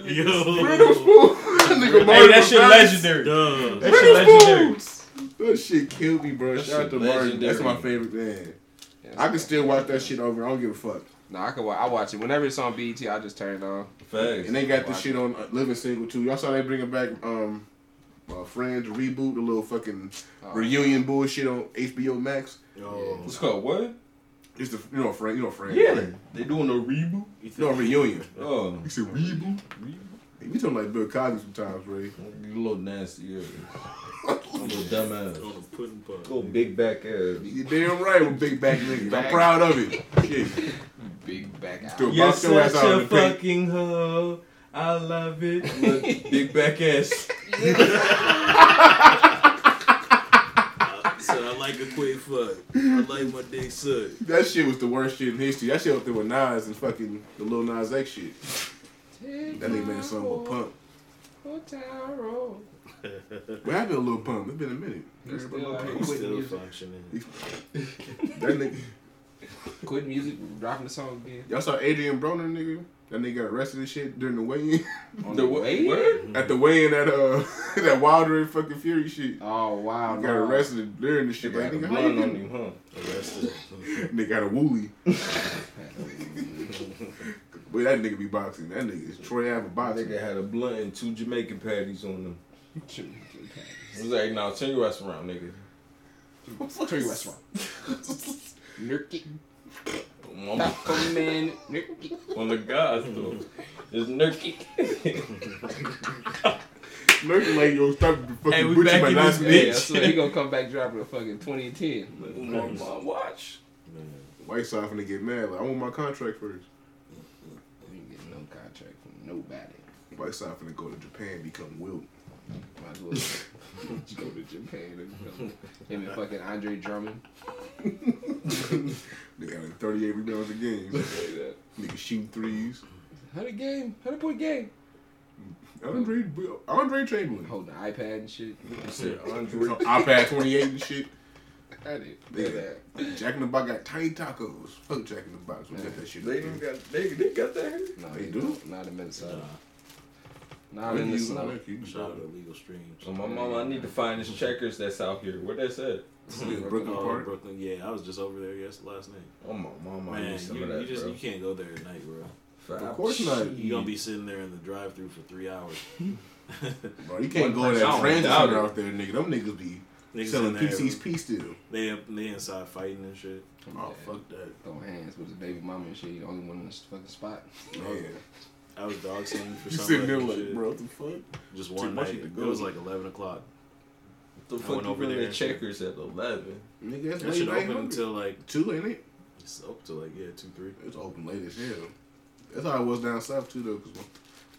Yo. Rhythm spoons. that nigga Hey, that shit Gonzalez. legendary. Duh. That shit Rhythm legendary. That shit killed me, bro. That Shout out shit to Martin. legendary. That's my favorite man. I can still watch that shit over. I don't give a fuck. No, I can watch. I watch it whenever it's on BET. I just turn it on. Facts. And they got this shit on uh, Living Single too. Y'all saw they bringing back um, uh, Friends reboot, the little fucking Oh. reunion bullshit on HBO Max. Yo, It's called what? It's the you know Friend, you know Friends. Yeah. right? They doing a reboot? you think No reunion. Oh. You said reboot? Hey, we talking like Bill Cosby sometimes, Ray. You a little nasty, yeah. a little dumbass. on a pudding pub? Little big back ass. You damn right with big back niggas. I'm proud of it. Shit. Big back ass. Still You're your such a fucking hoe. I love it. Look, big back ass. Said I like a quick fuck. I like my dick sucked. That shit was the worst shit in history. That shit up there with Nas and fucking the Lil Nas X shit. That nigga made a song with Pump. Hotel Road. What happened to Lil Pump? It's been a minute. He's still out here He's still functioning. That nigga. Quit music, dropping the song again. Y'all saw Adrien Broner, nigga? That nigga got arrested and shit during the weigh-in. On The the what? way? At the weigh-in at uh that Wilder and fucking Fury shit. Oh wow. He got no. arrested during the shit. Got Like, a nigga, how blunt you on him, huh? Arrested. They got a woolly. Boy, that nigga be boxing. That nigga is Troy Ave My boxing. nigga had a blunt and two Jamaican patties on them. He was like, nah, turn your ass around, nigga. Turn your restaurant. Nurky. Mama, Taco man. Nurky. on the guys, though. It's Nurky. Looking like yo, stop the fucking Hey, we butcher back my last this Yeah, so he gonna come back dropping a fucking 2010. Mama, watch. White Sox finna get mad. Like, I want my contract first. You ain't getting no contract from nobody. White Sox finna go to Japan, become Wilt. Might as well just go to Japan and become him and fucking Andre Drummond. They got like 38 rebounds a game. Nigga shoot threes. Hundred game, hundred point game. Andre, Andre Chamberlain. Holding the iPad and shit. You said Andre. iPad 28 and shit. I did. Yeah. Look at that. Jack in the Box got tiny tacos. Fuck Jack in the Box. We got that shit. They up even got, they, they got that here? No, They they do? do. Not in Minnesota. Nah, Not in the You- snow. you- shout out to illegal streams. So my mama, I need to find this checkers that's out here. What that said? Brooklyn Oh, Park. Brooklyn. Yeah, I was just over there yes last night. Oh my mama, I Man, need some you, of that, you just bro. you can't go there at night, bro. Facts. Of course not. You gonna be sitting there in the drive-through for three hours. Bro, you can't go to that don't transit doubt center it. out there, nigga. Them niggas be Niggas selling in there, PC's still. They they inside fighting and shit. Oh, Yeah. fuck that. Throwing hands with his baby mama and shit. He the only one in this fucking spot. Man. I was dog sitting for You some sitting there random like, shit. bro, what the fuck? Just one much night. It was like eleven o'clock. The I fuck went you over doing there at checkers at 11? Nigga, that's That late shit night open hungry. until like Two, ain't it? it's up to like yeah two three. It's open late as hell. That's how it was down south too, though. Cause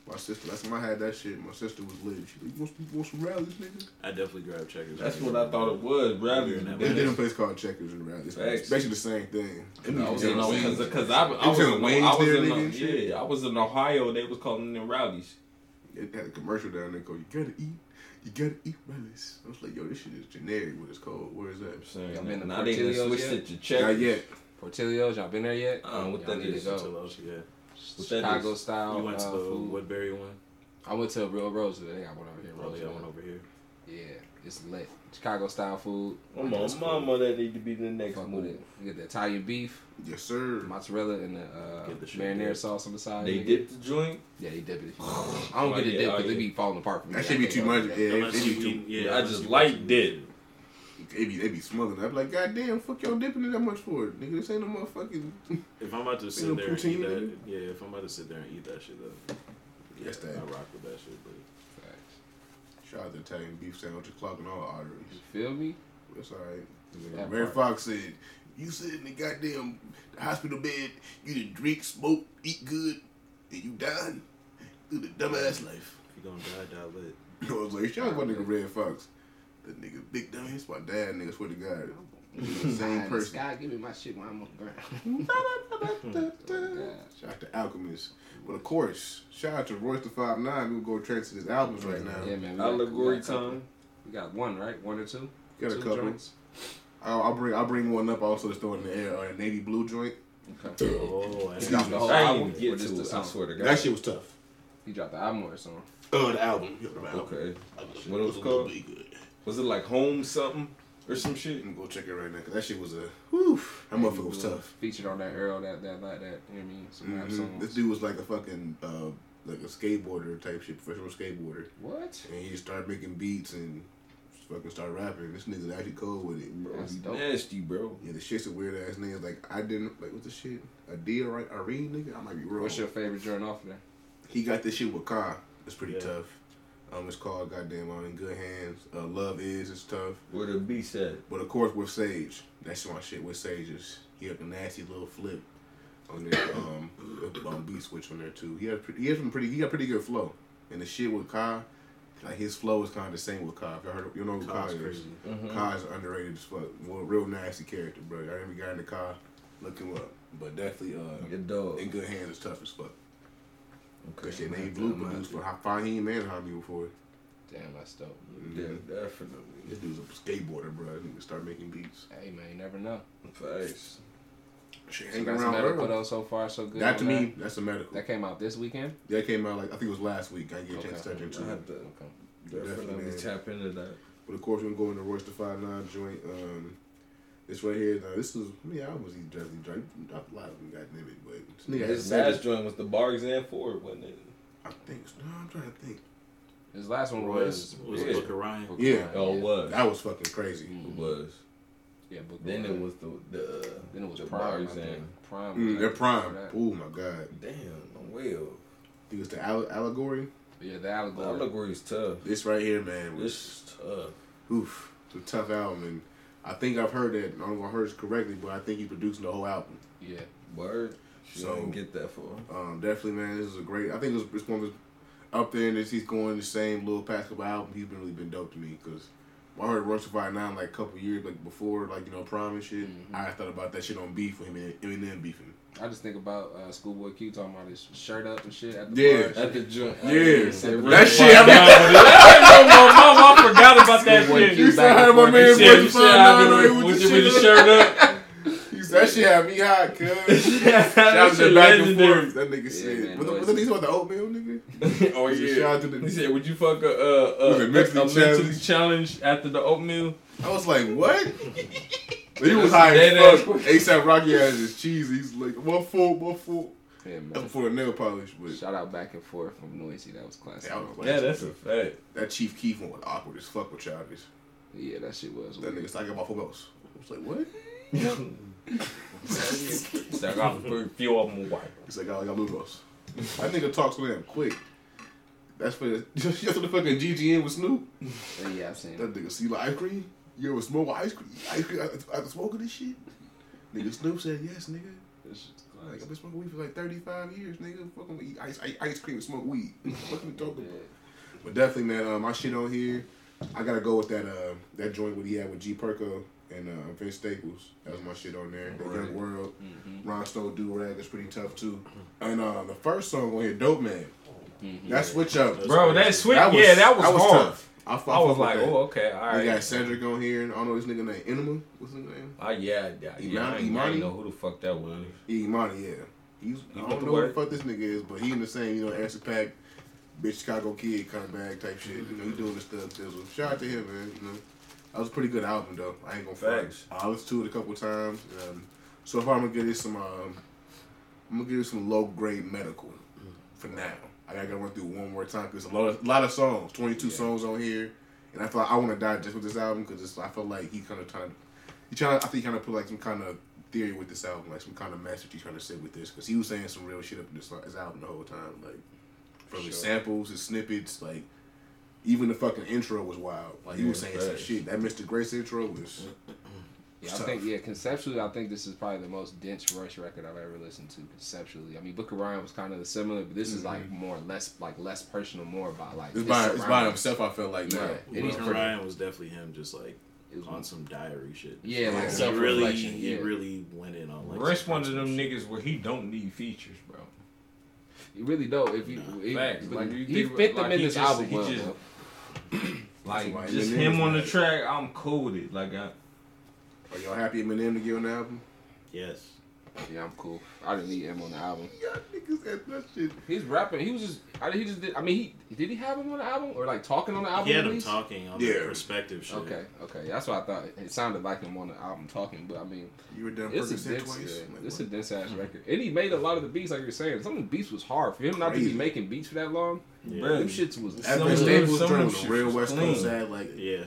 my, my sister, last time I had that shit, my sister was lit. She like, you want, you want some Rally's, nigga? I definitely grabbed checkers. That's what I thought it was, rally. Yeah, There's a different place called Checkers and Rally's. Facts. It's basically the same thing. Them I was niggas in got because I, I was in, wings I was in nigga, and yeah I was in Ohio. They was calling them Rally's. They had a commercial down there called "You gotta eat, you gotta eat Rally's." I was like, "Yo, this shit is generic. What it's called? Where is that?" I'm saying Y'all been to now they done Portillo's switched yet? it to checkers. Not yet. Portillo's, y'all been there yet? Uh, what Y'all that need is? to Until go. those, yeah. What that Chicago is? style You went to the food. Woodbury one. I went to a Real Roosevelt. They got one over here. Oh, they got one over here. Yeah, it's lit. Chicago style food. Oh my That's cool. mama, that need to be the next Fuck with move. You get the Italian beef, Yes, sir. mozzarella, and the uh, the marinara good. sauce on the side. They nigga. dip the joint. Yeah, they dip it. If you want. I don't get Oh, the dip oh, because yeah. they be falling apart from me. That I should be too much. Yeah, they, Unless be too. yeah, I just like want dip. They be they be smothering. I'm like, God damn, fuck y'all dipping it that much for it, nigga. This ain't no motherfucking. If I'm about to sit no there and eat that, nigga? yeah, if I'm about to sit there and eat that shit, though, Yes, yeah, that. I rock with that shit. But Facts. Shout out to Italian beef sandwich clogging all arteries. You feel me? That's all right. That Ray part. Fox said, "You sit in the goddamn hospital bed, you didn't drink, smoke, eat good, and you dying through the dumbass life." if you gonna die, die lit. I was like, shout out my nigga Redd Foxx. That nigga big dummy. It's my dad, nigga. Swear to God. He's the Eye same in the person. Sky, give me my shit when I'm on the ground. Shout out to Alchemist. But of course, shout out to Royce the Five Nine. We'll go transfer his albums right now. Yeah, man. we got- Allegory we got a couple. time. We got one, right? One or two? You Got a couple. joints? I'll, I'll bring I'll bring one up also to throw in the air. Uh, navy blue joint. Okay. Oh, and dropped the whole I album. ain't even get just to the it. I swear to God. That shit was tough. He dropped the album or a song. Uh, the album. Yeah, the album. Okay. That What it was a called? little bit good. Was it like home something? or some shit. I'm gonna go check it right now because that shit was a whew. That motherfucker was tough. Featured on that Earl, that that like that. You know what I mean? Some rap Mhm. songs. This dude was like a fucking uh, like a skateboarder type shit, professional skateboarder, What? and he just started making beats and fucking started rapping. This nigga's actually cold with it, bro. That's He- dope. Nasty, bro. Yeah, the shit's a weird ass nigga. Like I didn't like what's the shit? A D or Irene nigga? I might be wrong. What's your favorite joint off there? He got this shit with Ka. It's pretty Yeah. tough. Um, it's called goddamn on in good hands. Uh, Love is it's tough. Where the B said. But of course with Sage, that's my shit with Sage is he had a nasty little flip on there. Um, um beat switch on there too. He had pretty, he had some pretty he got pretty good flow. And the shit with Ka, like his flow is kind of the same with Ka. If you heard, you know who Ka Kai's is. crazy. Mm-hmm. Ka is underrated as fuck. Well, real nasty character, bro. I never got in the car, look him up. But definitely, uh, in good hands is tough as fuck. Okay. Cause shit, I'm they gonna blue have to- produced for Fahim and Hami before. Damn, that's dope. Yeah, definitely. This dude's a skateboarder, bro. He can start making beats. Hey man, you never know. Facts. Shit, So hang that's around medical though so far so good. That to on me, that's a medical. that came out this weekend. That came out like I think it was last week. I didn't get a chance to Okay. touch into I it. have to Okay. definitely man. tap into that. But of course, we're going to Royce the Five Nine joint. Um, this right here, uh, this was how many albums he just he dropped. He dropped a lot of them, goddamn it. But this nigga His last joint was the Bar Exam Ford, wasn't it? I think. so. No, I'm trying to think. His last one Was was was Book of Ryan? Book Yeah. Ryan, Oh, it was. That was fucking crazy. Mm. It was. Yeah, Book Then it was the the Then it was the PRhyme. Bar Exam. PRhyme. Mm, was they're prime. Oh my god. Damn, I'm well. I think it's the alle- allegory. Yeah, the The allegory. allegory's tough. This right here, man, was This is tough. oof. It's a tough album, and I think I've heard that. I don't know if I heard it correctly, but I think he produced the whole album. Yeah. Word. She So- get that far. Um, definitely, man, this is a great. I think it's, it's one of up there, and this he's going the same little past couple albums. He's been really been dope to me because I heard Royce Five Nine like a couple years like before, like you know Prom and shit. Mhm. I thought about that shit on beef with him and Eminem beefing. I just think about uh, Schoolboy Q talking about his shirt up and shit at the Yeah. bar. At the joint. Yeah. Said, That shit, I my mom, I forgot about that Schoolboy shit. Q You said back I had and my forth. man He Royce said- you Five said Nine I with with the with your shirt up. That shit had me hot, cuz. that Shout out to shit back and legendary. forth. That nigga Yeah, said. man, was, boys. was that these what the oatmeal nigga? oh yeah. Shout out to the. He said, "Would you fuck a uh, uh, Was it mentally a mentally challenged? challenged after the oatmeal?" I was like, what? He was high as ass fuck. ASAP Rocky has his cheese. He's like, one full, one full. Yeah, That's man. for the nail polish, but Shout out back and forth from Noisey. That was classic. Yeah, was like- Yeah, that's a fact. that Chief Keef one was awkward as fuck with Childish. Yeah, that shit was. That weird. nigga like about four belts. I was like, what? So I got a few of them white. He's like, I got Lugos. That nigga talks so damn quick. That's for the, just the fucking GGN with Snoop. Yeah, I've seen That it. nigga see like ice cream. You ever smoke ice cream? Ice cream after smoking this shit? Nigga Snoop said yes, nigga. Like I've been smoking weed for like thirty five years, nigga. Fucking with ice, ice, ice cream and smoke weed. what you talking about? But definitely, man, uh, my shit on here. I gotta go with that uh, that joint what he had with G Perico and uh, Vince Staples. That was my shit on there. The Young World, Mm-hmm. Ron Stone Do Rag is pretty tough too. And uh, the first song on here, Dope Man. That switch up, Bro, that crazy. switch, yeah, that was, hard. tough. I, fuck- I was like, oh, okay, all We got. Cedric on here, and I don't know this nigga name Enema. What's his name? Oh yeah, yeah, yeah. I, ain't, I Imani? ain't know who the fuck that was. Yeah, Imani, yeah. He's, I don't know who the fuck this nigga is, but he in the same, you know, answer pack, bitch Chicago kid kind of bag type shit. You know, he doing this stuff. So shout out to him, man. You know, that was a pretty good album though. I ain't gonna front. Facts. I listened to it a couple times. Um, so far, I'm gonna give you some. Um, I'm gonna give it some low grade medical for now. I gotta go run through one more time because a lot of a lot of songs, 22 Yeah. songs on here, and I thought I want to die just with this album because I felt like he kind of trying to, he trying. I think he kind of put like some kind of theory with this album, like some kind of message he's trying to say with this because he was saying some real shit up in this, his album the whole time, like from his samples, his snippets, like. Even the fucking intro was wild. Like he was saying some shit. That Mr. Grace intro was Yeah, I Tough. think yeah, conceptually, I think this is probably the most dense Royce record I've ever listened to. Conceptually, I mean, Book of Ryan was kind of similar, but this is like more less like less personal, more about like Mm-hmm. It's by, it's by himself. I felt like Yeah. now. And he's Book of Ryan was definitely him, just like It was- on some diary shit. Yeah, like Yeah. he self really, reflection. he really went in on like. Royce some one of them shit. niggas where he don't need features, bro. he really dope. If you, Nah, he, facts. but Like, you he think- fit them like, in he this just- album he well. just- Like just him on the track, I'm cool with it. Like I, Are y'all happy Eminem to get on the album? Yes. Yeah, I'm cool. I didn't need him on the album. Y'all niggas at that shit. He's rapping. He was just. I, he just did. I mean, he did he have him on the album or like talking on the album? He had him least? talking on Yeah. the perspective shit. Okay, okay. That's what I thought. It sounded like him on the album talking, but I mean, You were done it's a dense, twice. yeah, Like, it's a dense ass record. And he made a lot of the beats, like you're saying. Some of the beats was hard for him not to be making beats for that long. Yeah. Bruh. Them shits was. Some After of Staples them- some was them real West Coast clean. ad, like Yeah.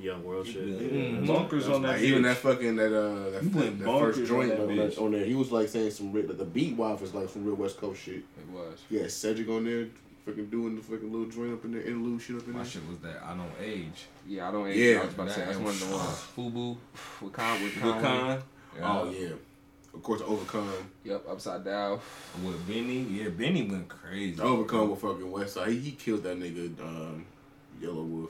Young World shit. Mm, Mhm. Bunkers on that. Like even that fucking that uh that, You that, that first joint on, that, on there, he was like saying some real, like, the beat wise was like some real West Coast shit. It was. Yeah, Cedric on there, fucking doing the fucking little joint up in there, interlude shit up in My there. My shit was that I don't age. Yeah, I don't. age. Yeah. I was about to say that's one of the was- ones. Fubu, with Con, with Good Con. con. Oh yeah, of course Overcome. Yep, upside down. With Benny, yeah, Benny went crazy. Overcome with fucking West Side. He, he killed that nigga um, Yelawolf.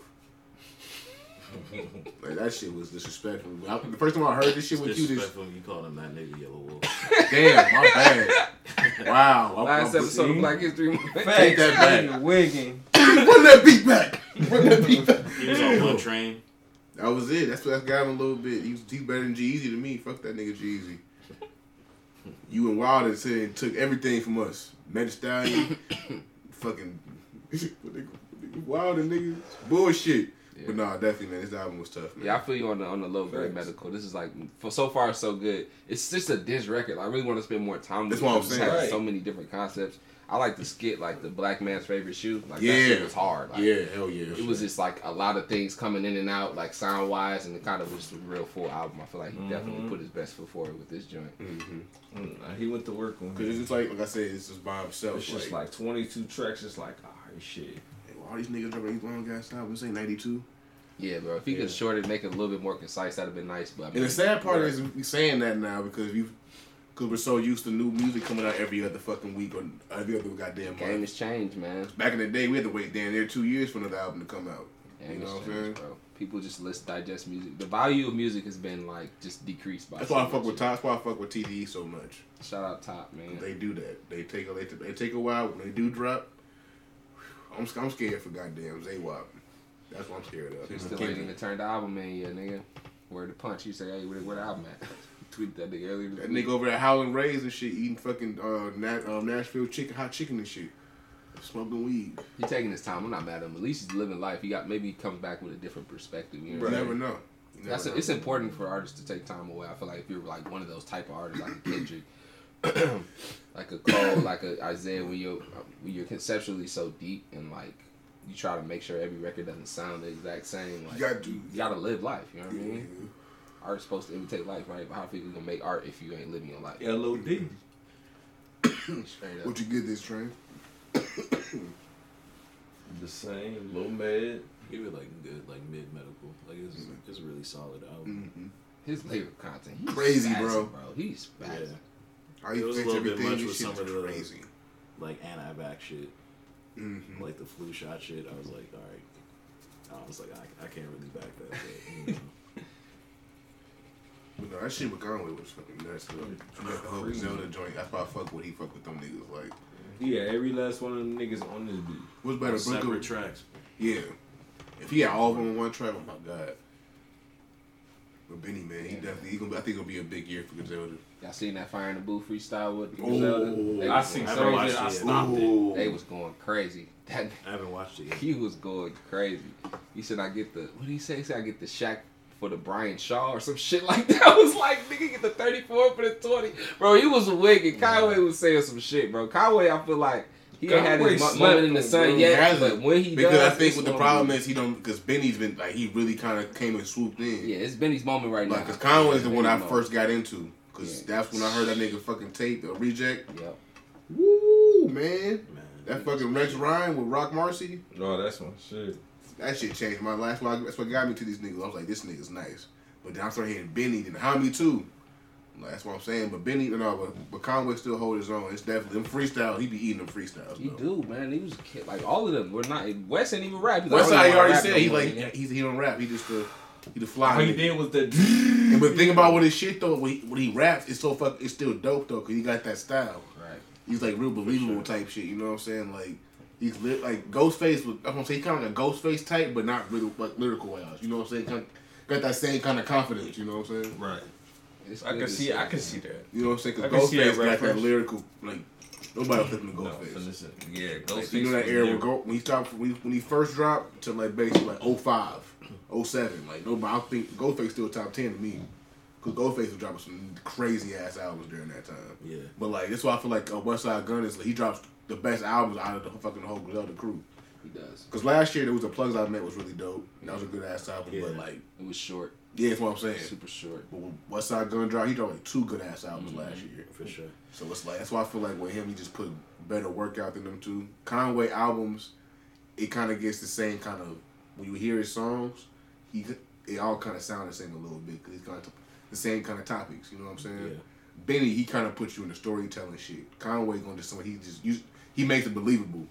Like that shit was disrespectful. I, the first time I heard this shit It's with you, this disrespectful you called him that nigga Yelawolf. damn, my bad. Wow, I- Last I- episode of? Black History Month. Take that back. Wigging. Run that beat back. Run that beat back. He was on one train. That was it. That's what that got him a little bit. He was, he's better than G-Eazy to me. Fuck that nigga G-Eazy. You and Wilder said took everything from us. Metal Stallion, fucking Wilder niggas, bullshit. But nah, definitely man, this album was tough. Man. Yeah, I feel you on the on the low grade medical. This is like for so far so good. It's just a dense record. I really want to spend more time. That's with it what I'm saying. Right. So many different concepts. I like the skit, like the black man's favorite shoe. Like that Yeah. shit was hard. Like, yeah, hell yeah. It was just like a lot of things coming in and out, like sound wise, and it kind of was a real full album. I feel like he definitely Mhm. put his best foot forward with this joint. Mm-hmm. Mm, He went to work on Cause it. it's just like like I said, it's just by himself. It's just like 22 tracks. It's like, alright, shit. Hey, all these niggas dropping these long ass albums. Ain't ninety two. Yeah, bro. If he Yeah. could short it, make it a little bit more concise, that'd have been nice. But I mean, And the sad part yeah. is we saying that now because you, because we're so used to new music coming out every other fucking week or every other goddamn game month. has changed, man. Back in the day, we had to wait damn near two years for another album to come out. Game You know what I'm saying? bro. People just list digest music. The value of music has been like just decreased by. That's so why I fuck with Top. That's why I fuck with TDE so much. Shout out Top, man. They do that. They take a they, they take a while when they do drop. I'm I'm scared for goddamn Zaywap. That's what I'm scared of. He's still waiting to turn the album in, yeah, nigga. Where the punch? He say, hey, where, where the album at? Tweet that nigga earlier. That week. nigga over there Howlin' Ray's and shit, eating fucking uh, Nat, um, Nashville chicken, hot chicken and shit, smoking weed. He taking his time. I'm not mad at him. At least he's living life. He got maybe he comes back with a different perspective. You know You never know. You never That's know. it's important for artists to take time away. I feel like if you're like one of those type of artists, like a Kendrick, like a Cole, like a Isaiah, when you're when you're conceptually so deep and like you try to make sure every record doesn't sound the exact same. Like You gotta do. you gotta live life. You know what I Yeah. mean? Art's supposed to imitate life, right? But how people gonna make art if you ain't living your life? LOD. Straight up. What you get this train? The same. Low med. Give it like good, like mid medical. Like it's it's a really solid album. Mm-hmm. His lyric content, he's Crazy, spazzing, bro. bro. He's spazzing. Yeah. How It was a little bit much with some of the- crazy. Like anti-vax shit, Mm-hmm. like the flu shot shit. I was like, all right. I was like, I, I can't really back that. But, you know. But no, that shit with Conway was fucking nuts. Though. The whole Zelda joint. That's why I fuck with he fuck with them niggas. Like, Yeah, every last one of them niggas on this beat. what's better, separate Brooklyn? tracks. Yeah. If he had all of them on one track, oh my god. But Benny, man, he Yeah. definitely. He gonna, be- I think it'll be a big year for Griselda. Y'all seen that Fire in the Booth freestyle with. Zelda? They I seen going some of it. I it. stopped it. Ooh. They was going crazy. That I haven't watched it yet. he was going crazy. He said, "I get the what did he say? He said I get the Shaq for the Brian Shaw or some shit like that." I was like, "Nigga, get the thirty four for the 20. Bro, he was wicked. Conway was saying some shit, bro. Conway, I feel like he ain't had his Conway mo- moment in the sun bro. yet, but when he Because does, I think what the problem is he don't because Benny's been like he really kind of came and swooped in. yeah, it's Benny's moment right Like, now. cause Conway's the one I Benny's moment. first got into. Cause Yeah. that's when I heard that nigga fucking tape the reject. Yep. Woo, man. Man, That fucking Rex Ryan with Rock Marcy. No, that's my shit. That shit changed my life. That's what got me to these niggas. I was like, this nigga's nice. But then I started hearing Benny, then Hami too. Like, that's what I'm saying. But Benny, no, but, but Conway still hold his own. It's definitely them freestyles. He be eating them freestyles. He bro. do, man. He was a kid. like all of them. We're not. Wes ain't even rap. He's West like, I Side, he don't already said he like nigga. he's, he don't rap. He just the he the fly. All he did was the. But think about what his shit though. When he, when he raps, it's so fuck. It's still dope though, cause he got that style. right. He's like real believable type shit. You know what I'm saying? Like he's lit, like Ghostface. Was, I'm gonna say kind of like a Ghostface type, but not really like lyrical wise. You know what I'm saying? Kind got that same kind of confidence. You know what I'm saying? Right. It's I can see. I can see that. You know what I'm saying? I Because can see that Ghostface got that lyrical, like nobody was flipping No, Ghostface. listen, yeah, Like, you know that era when. Go, when he stopped when he, when he first dropped to like basically like 05, 07. Like nobody, I think Ghostface still top ten to me. Cause Ghostface was dropping some crazy ass albums during that time. Yeah. But like that's why I feel like uh, Westside Gunn is like he drops the best albums out of the fucking whole Griselda crew. He does. Cause last year there was a plugs I met was really dope. That was a good ass album. Yeah. But like It was short, yeah, that's what I'm saying. super short. But when Westside Gunn dropped, he dropped like two good ass albums last year. For sure. So it's like that's why I feel like with him, he just put better work out than them two. Conway albums, it kind of gets the same kind of when you hear his songs, he it all kind of sound the same a little bit because he's got the same kind of topics. You know what I'm saying? Yeah. Benny, he kind of puts you in the storytelling shit. Conway gonna just somebody he just use, he makes it believable.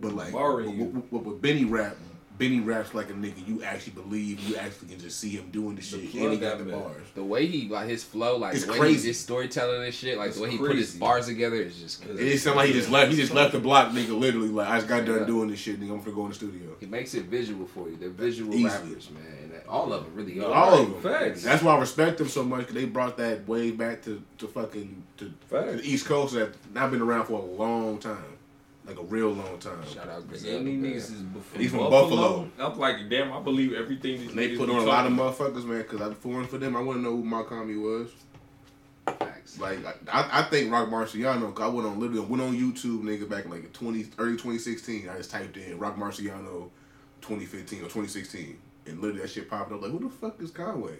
But like you. with Benny rap, Benny raps like a nigga you actually believe. You actually can just see him doing the shit, and he got the bars. The way he like his flow, like It's the way crazy. he just storytelling and shit, like It's the way he put his bars together is just. It just sound like he just left. He just left the block, nigga. Literally, like I just got done Yeah. doing this shit, nigga. I'm gonna go in the studio. He makes it visual for you. They're visual Easily. rappers, man. All of them really are. All of them. Facts. That's why I respect them so much because they brought that way back to to fucking to, to the East Coast that not been around for a long time, like a real long time. Shout out And Griselda. these man. niggas is before He's from Buffalo. Buffalo. I'm like, damn, I believe everything these And they put on a lot of motherfuckers, man. Because I'm foreign for them, I want to know who Malcolm was. Facts. Like I, I think Rock Marciano. 'cause I went on literally went on YouTube, nigga, back in like 20 early 2016. I just typed in Rock Marciano 2015 or 2016, and literally that shit popped up. Like, who the fuck is Conway?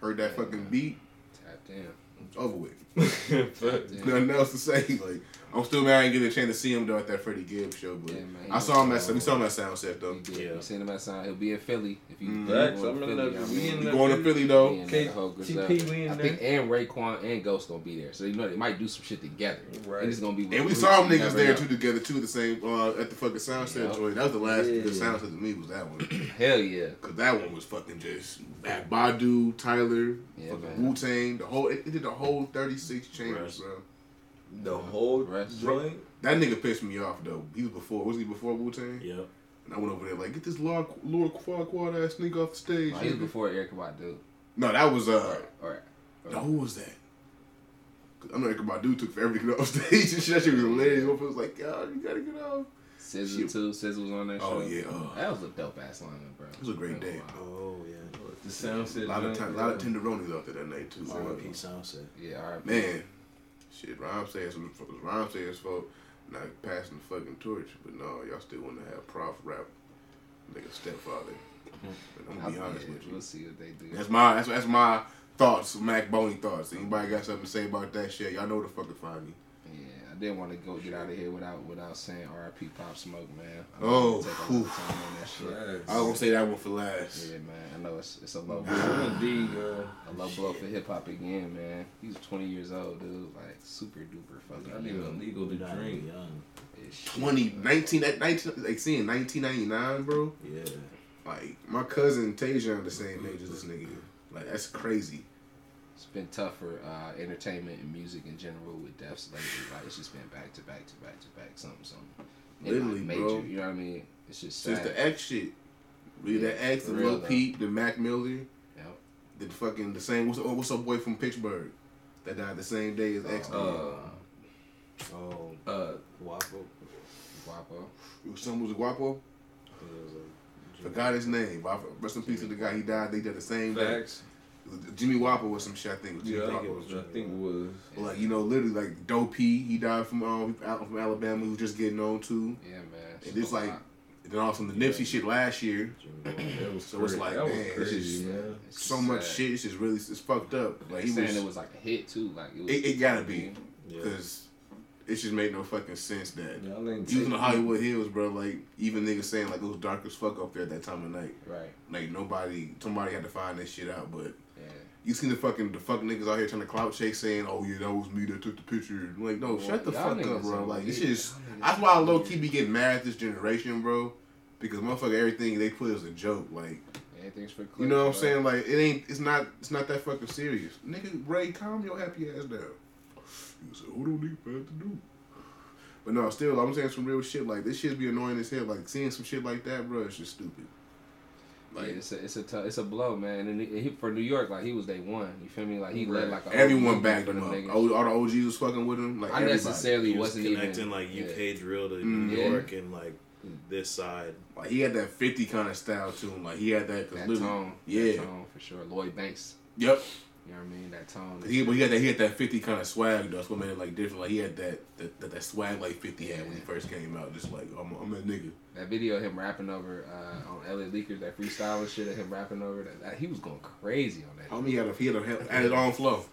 Heard that fucking beat, Tapped in. it's over with. Nothing else to say. Like, I'm still mad I didn't get a chance to see him though at that Freddie Gibbs show, but Yeah, man, I saw him at was- we saw him at Soundset though. He did. Yeah. We seen him at Sound. He'll be in Philly if you. Mm. if you Facts. going I'm to in Philly, the- I mean, in going to Philly though? in K- TP, we in I there. think and Raekwon and Ghost gonna be there, so you know they might do some shit together. Right. And it's gonna be. And we saw them niggas there know. too together too at the same uh, at the fucking Soundset Yep. joint. That was the last Yeah. good Soundset to me was that one. Hell yeah. Cause that one was fucking just that Badu, Tyler, Yeah, fucking. Wu Tang, the whole it, it did the whole thirty six chambers, bro. The whole Rest. joint. That nigga pissed me off though. He was before was he before Wu Tang? Yep. And I went over there like get this Lord Lord Farquaad ass nigga off the stage. No, he was before Erykah Badu. no, that was uh All right. no, who was that? 'Cause I know Erykah Badu took forever to get off stage and shit. That shit was hilarious. Motherfucker was like, God, you gotta get off. SZA Shit. too. SZA was on that Oh, show. yeah, oh. That was a dope ass lineup, bro. It was a great day. Oh yeah. The Soundset A lot of time, a lot of tenderonis out there that night too. bro. R.I.P. Soundset. Yeah, all right. Man, shit, Rhymesayers Rhyme says fault not passing the fucking torch, but no, y'all still want to have Prof rap like a stepfather. Mm-hmm. But I'm gonna be honest with you. We'll see what they do. That's my that's, that's my thoughts, Mac Boney thoughts. Anybody got something to say about that shit? Y'all know where the fuck to find me. Yeah, I didn't want to go get out of here without without saying R.I.P. Pop Smoke, man. I Oh, know it take a lot whew. of time on that shit. Facts. I was gonna say that one for last. Yeah, man. I know it's it's a low blow, Indeed, uh, a low blow for hip hop again, man. He's 20 years old, dude. Like super duper fucking. not even young. illegal to drink. young. As shit. 20, 19, at 19, like seeing 1999, bro. Yeah. Like my cousin Tajon the same age as this nigga. Like that's crazy. It's been tough for uh, entertainment and music in general with deaths lately. Like it's just been back to back to back to back, something something. And, like, Literally, major. bro. You know what I mean? It's just sad. Since the X shit. Really Yeah, that X, the for Lil. Peep, the Mac Miller, Yep. the fucking the same what's what's up boy from Pittsburgh that died the same day as X. did. Uh, Oh, uh, Waffle. Guapo. It was some was a Guapo. I think it was a- Forgot his name. but I- Rest in peace to the guy. He died. They did the same day. facts. It was Jimmy Wopo was some shit. I think. Was Jimmy Yeah, I think it was. I think it was. But like you know, literally like Doe B, he died from um from Alabama. He was just getting on too. Yeah, man. And this like, and then also the Nipsey shit last year. Jimmy That was So it's crazy. like, that was man, it's crazy, just- man. So much shit. It's just really it's fucked up. Like Like he saying was. it was like a hit too. Like it, was, It, it gotta be Yeah. because it just made no fucking sense that Y'all even the Hollywood Hills, bro. Like even niggas saying like it was dark as fuck up there at that time of night. right. Like nobody, somebody had to find this shit out. But Yeah. You seen the fucking the fucking niggas out here trying to clout chase saying, "Oh yeah, that was me that took the picture." Like no, Well, shut the fuck up, bro. Like it's weird. just that's why I low key be getting mad at this generation, bro. Because motherfucker, everything they put is a joke. Like Anything's for you know what I'm saying? Like it ain't. It's not. It's not that fucking serious, nigga. Ray, calm your happy ass down. You said, "Who don't need bad to do?" But no, still, I'm saying some real shit. Like this shit be annoying as hell. Like seeing some shit like that, bro, it's just stupid. Like yeah, it's a it's a it's a blow, man. And he, for New York, like he was day one. You feel me? Like he led like a everyone movement backed for him them up. All, all the OGs was fucking with him. Like I everybody. necessarily He was wasn't connecting even like yeah. UK drill to Mm. New Yeah. York and like this side. Like he had that fifty kind of style to him. Like he had that. Cause that tone. Yeah. that tone for sure. Lloyd Banks. Yep. You know what I mean? That tone. He, shit. but he had that. He had that fifty kind of swag. Though. That's what made it like different. Like he had that that, that, that swag like fifty had when he first came out. Just like I'm, I'm a nigga. That video of him rapping over uh, on LA Leakers, that freestyle and shit of him rapping over that, that he was going crazy on that. Homie he had a he had, a, had his own flow.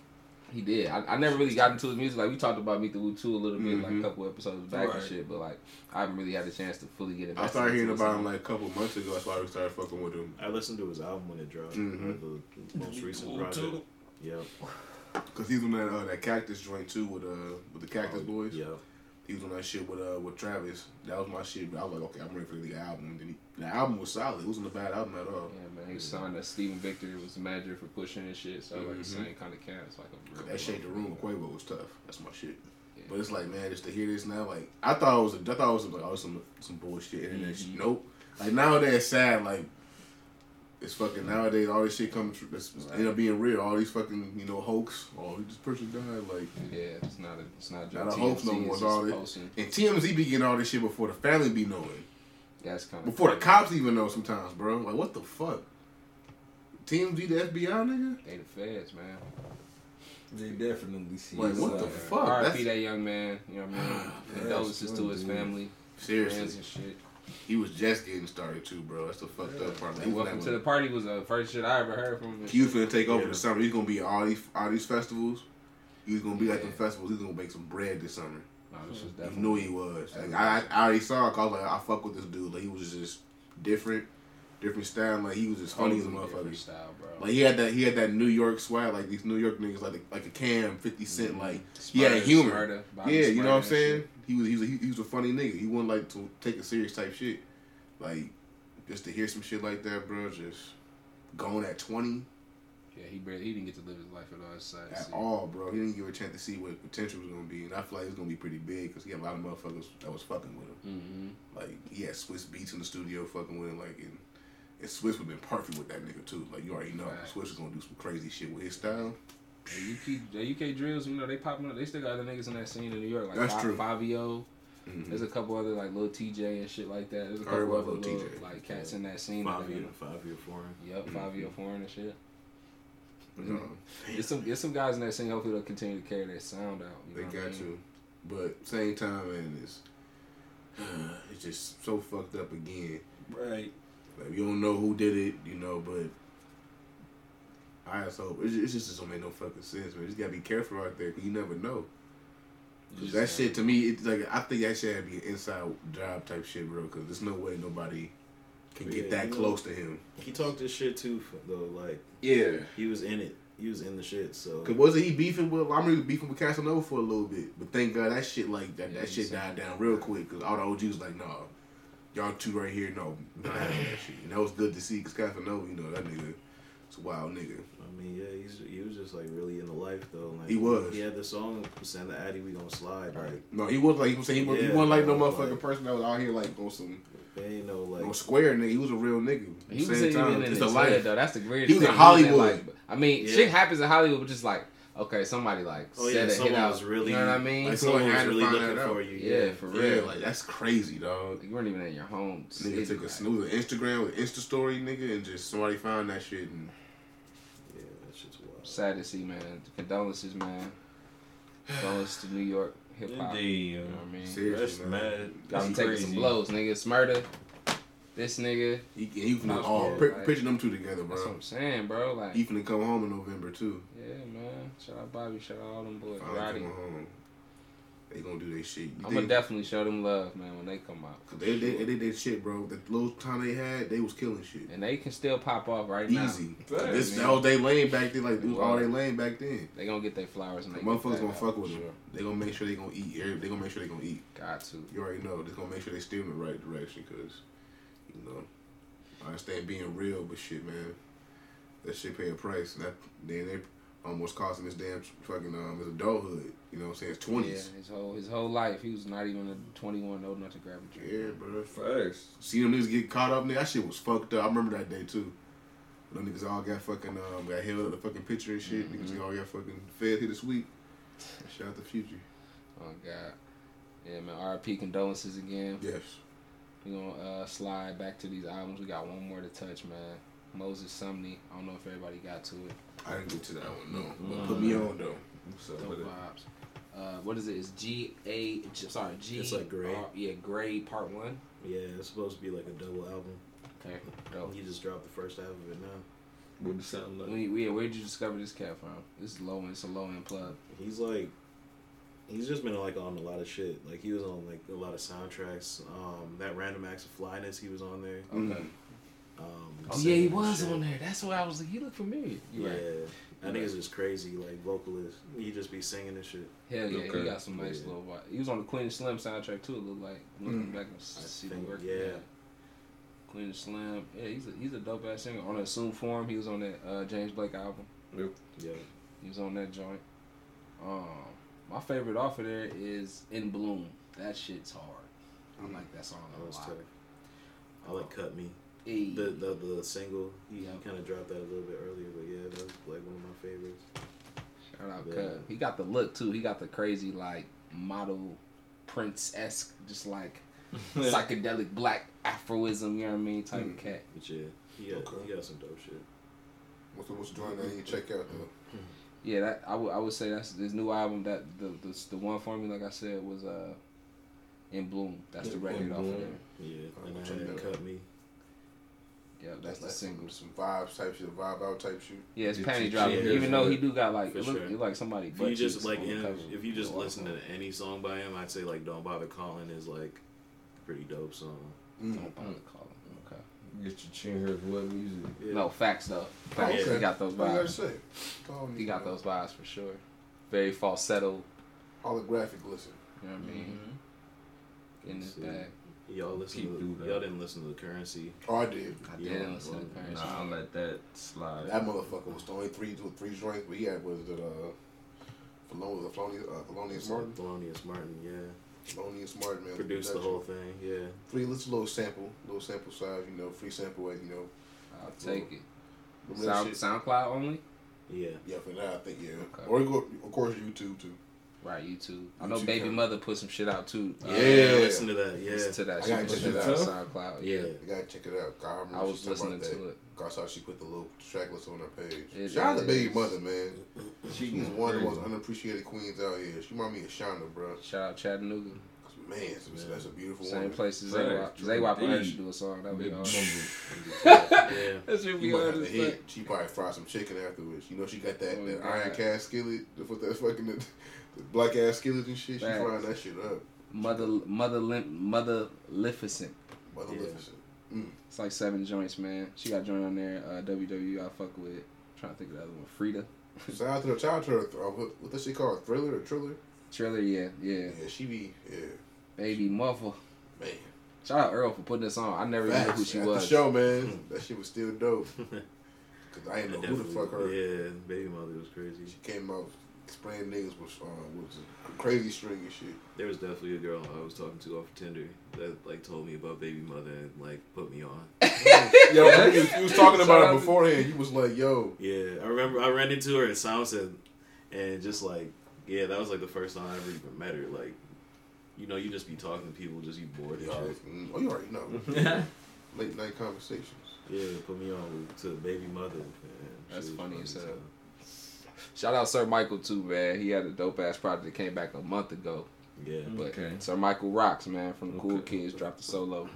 He did. I, I never really got into his music. Like we talked about Meet the Woo too a little bit, like Mhm. a couple episodes back and shit. But like I haven't really had a chance to fully get it. I started hearing about him like a couple months ago. That's why we started fucking with him. I listened to his album when it dropped. Mhm. uh, the most recent Ooh, project. too. Yep. Cause he's on that uh, that cactus joint too with uh with the Cactus Boys. Yep. He was on that shit with uh with Travis. That was my shit. But I was like, okay, I'm ready for the album. And then he, the album was solid. It wasn't a bad album at all. Yeah, man. He signed to Steven Victor was the manager for pushing and shit. So like Mhm. the same kind of cat. Like a That shake the room with Quavo was tough. That's my shit. Yeah. But it's like, man, just to hear this now, like I thought it was, a, I thought it was like, oh, some some bullshit internet shit. Mhm. Nope. Like nowadays, sad. Like it's fucking nowadays, all this shit coming true. This end up being real. All these fucking you know hoax. Oh, this person died. Like Yeah, it's not a it's not, Not a just hoax no more, it's dog. just It- and TMZ be getting all this shit before the family be knowing. That's kind of Before the cops even know sometimes, bro. Like what the fuck. TMZ, the FBI nigga. They the feds, man. They definitely see. Like, his what the fuck? R.I.P. That's- that young man. You know what I mean? Ah, Condolences to his dude. family, Seriously, friends and shit. He was just getting started too, bro. That's the fucked up part. Like, he Welcome that to the party was the first shit I ever heard from him. and He was shit. finna take over Yeah. the summer. He's gonna be at all these all these festivals. He was gonna be like the festivals. He's gonna make some bread this summer. No, this was He definitely. knew he was. Like, I, I already saw. it, 'cause I was like, I fuck with this dude. Like he was just different, different style. Like he was just funny as a motherfucker. style, bro. Like he had that he had that New York swag. Like these New York niggas, like like a Cam, Fifty Cent. Mhm. Like he had Smurda, humor. Smurda, yeah, you know what I'm saying. shit. He was he was he, he was a funny nigga. He wasn't like to take a serious type shit. Like just to hear some shit like that, bro. Just going at twenty. Yeah, he barely he didn't get to live his life at all. Side at all, bro. He didn't give a chance to see what potential was gonna be, and I feel like it's gonna be pretty big because he had a lot of motherfuckers that was fucking with him. Mm-hmm. Like he had Swizz Beatz in the studio fucking with him, like and, and Swiss would have been perfect with that nigga too. Like you already know, Facts. Swiss is gonna do some crazy shit with his style. The UK, the UK drills, you know, they popping up. They still got other niggas in that scene in New York, like That's Fa- true. Fivio. Mhm. There's a couple other like Lil Tjay and shit like that. There's a couple other little, Tjay. like cats in that scene. that Five they- year, Fivio Foreign. Yep, Mhm. Fivio Foreign and shit. But, no, There's some, there's some guys in that scene. Hopefully, they'll continue to carry that sound out. You they know what I got mean? to, but same time, and it's it's just so fucked up again. Right. Like you don't know who did it, you know, but I just hope it's just, it's just don't make no fucking sense, man. You just gotta be careful out there, cause you never know. Just that shit to me, it's like I think that shit had to be an inside job type shit, bro. Cause there's no way nobody can get yeah, that you know- close to him. He talked this shit too, though. Like Yeah. he was in it. He was in the shit. So Cause wasn't he beefing with? I remember he was beefing with Casanova for a little bit, but thank God that shit like that Yeah, that shit died down real quick. Cause all the OGs was like, nah, y'all two right here, no, not having that shit. And that was good to see. Cause Casanova, you know, that nigga, it's a wild nigga. I mean, yeah, he's he was just like really in the life though. Like He was. He had the song "Send the Addy, We Gonna Slide." Like No, he was like he was saying he, was, he Yeah, wasn't like no motherfucking like- person that was out here like on some they ain't no like. on square nigga. He was a real nigga. He was Same even in it's his a head life. though. That's the greatest. He was thing. in Hollywood. Like, I mean, Yeah. shit happens in Hollywood, but just like okay, somebody like Oh said yeah, a hit someone out. was really. you know what I mean? Like, someone someone was really looking for you. yeah, for Yeah, real. like that's crazy, dog. you weren't even in your home. Nigga took a like, snooze an Instagram with Insta story, nigga, and just somebody found that shit and Yeah, that shit's wild. Sad to see, man. Condolences, man. Condolences to New York hip hop. Indeed. You know what I mean? Seriously, That's man. mad. Got him That's taking some blows, nigga. Smurda. This nigga. he he finna all weird, pi- like- picture them two together, bro. That's what. I'm saying, bro. Like, He finna come home in November too. yeah, man. Shout out Bobby. Shout out all them boys. Finally Roddy. home. They gonna do their shit. You I'm gonna definitely show them love, man, when they come out. Cause they, they, they did that shit, bro. The little time they had, they was killing shit. And they can still pop off right now. Easy. This Man. that was they lane back then. Like all they lane back then. They gonna get their flowers and The they motherfuckers gonna that fuck with for them. They gonna make sure they gonna eat. They gonna make sure they gonna eat. Got to. You already know. They gonna make sure they steer in the right direction. Cause you know, I understand being real, but shit, man, that shit pay a price. And that then they almost costing his damn fucking um his adulthood. You know what I'm saying? His twenties. Yeah, his whole his whole life, he was not even a 21 old enough to grab a drink. Yeah, bro. Facts. See them niggas get caught up, nigga. That shit was fucked up. I remember that day too. Them niggas all got fucking um got held up the fucking picture and shit. Niggas all got fucking fed hit a sweep. Shout out to Future. Oh God. Yeah, man. R.I.P. Condolences again. Yes. We gonna uh, slide back to these albums. We got one more to touch, man. Moses Sumney. I don't know if everybody got to it. I didn't get to that one, no. But put me on though. So Dope with it. vibes. Uh, what is it? It's G A. Sorry, G. It's like Gray. R- yeah, Gray Part One. Yeah, it's supposed to be like a double album. Okay, dope. He just dropped the first half of it now. What it sound like? We, we, where'd you discover this cat from? This is low. It's a low end plug. He's like, he's just been like on a lot of shit. Like he was on like a lot of soundtracks. Um, that Random Acts of Flyness, he was on there. Okay. Um, Oh yeah, he was shit. on there. That's why I was like, he looked familiar. You Yeah, right. I think it's just crazy, like vocalist. He just be singing and shit. Hell yeah, Okay. he got some nice Yeah. little. vibe. He was on the Queen and Slim soundtrack too. It looked like looking Mm. back and s- I see the work. yeah. he had. Queen and Slim. Yeah, he's a he's a dope ass singer. On Assume Form, he was on that uh, James Blake album. Yeah, He was on that joint. Um, my favorite off of there is In Bloom. That shit's hard. I like that song that a was lot. tough. I like Cut Me. Hey. The the, the single, he, Yeah. he kind of dropped that a little bit earlier, but yeah, that's like one of my favorites. Shout out Yeah. Cub. He got the look too. He got the crazy like model prince esque, just like psychedelic black Afroism. You know what I mean? Type Mm. of cat. But yeah, he got, Okay. he got some dope shit. What's the what's the joint that you check out though? Yeah, that I would I would say that's his new album. That the the, the one for me, like I said, was uh, in bloom. That's the record off of Bloom. there. Yeah, Oh, and I check had that Cut Me. Yeah, that's the single. Some vibes type shit, vibe out type shit. Yeah, it's Get panty dropping. cheek Even though he do got like For it look, sure. it like somebody. If you just like on the in, cover. if you just listen to any song by him, I'd say like "Don't Bother Calling" is like a pretty dope song. Mm. Don't bother calling. Okay. Get your chin hairs wet music. Yeah. No facts though. Facts. okay. He got those What vibes. say? He got those vibes for sure. Very falsetto. holographic listen. You know what I mean? In this bag. Y'all listen Keep to through y'all didn't listen to the currency. Oh, I did. I didn't listen well, to Currency. Nah, I'll let that slide. That motherfucker was only three three joints, but he had was it uh, Felonious, Felonious, uh, Felonious Martin, Thelonious Martin, yeah, Felonious Martin, man. produced the production. whole thing. Yeah, Three, let's little sample, little sample size, you know, free sample, you know. I'll take it. Sound. SoundCloud only? yeah. Yeah, for that I think yeah. Okay. Or you go, of course YouTube too. Right, YouTube. I know YouTube Baby can- Mother put some shit out too. Uh, Yeah. listen to that. Listen Yeah, to that. I She gotta put check shit it out out. SoundCloud. yeah. Yeah. You gotta check it out. I, I was she was talking listening to that. it. I saw she put the little track list on her page. It Shout out to Baby. Mother, man. She She's one of the most unappreciated queens out here. She remind me of Shonda, bro. Shout out Chattanooga. Man, that's, that's a beautiful Same woman. place as Right. Zaywap. Zaywap Indeed. I should do a song. That would be Big hard. mumble. yeah. That should You be might hard as hit. fuck. She probably fried some chicken afterwards. You know, she got that, Oh, that God. iron cast skillet with that fucking the, the black ass skillet and shit. She Facts. frying that shit up. Mother, mother, lim, mother, Lificent. Mother Yeah. Lificent. Mm. It's like seven joints, man. She got a joint on there. Uh, WWE. I fuck with. trying to think of the other one. Frida. Shout out to the child to her. Uh, what, what does she call it? Thriller or Triller? Triller. Yeah, yeah. Yeah, she be yeah. Baby Muffle. Man, Shout out Earl for putting this on. I never even knew who she At was. the show, man. that shit was still dope. Cause I didn't know who the fuck her. Yeah, Baby Mother was crazy. She came out explaining niggas was uh, was crazy string and shit. There was definitely a girl I was talking to off of Tinder that like told me about Baby Mother and like put me on. yo, you, you was talking about out it beforehand. You was like, yo, Yeah, I remember I ran into her at Soundset, and just like, yeah, that was like the first time I ever even met her. Like, you know, you just be talking to people, just you bored and shit. mm, oh, you already know. Yeah. Late night conversations. Yeah, put me on to Baby Mother. Man. That's funny as hell. Time. Shout out Sir Michael too, man. He had a dope ass project that came back a month ago. Yeah, But Okay. Sir Michael rocks, man. From the Cool Okay. Kids, dropped a solo.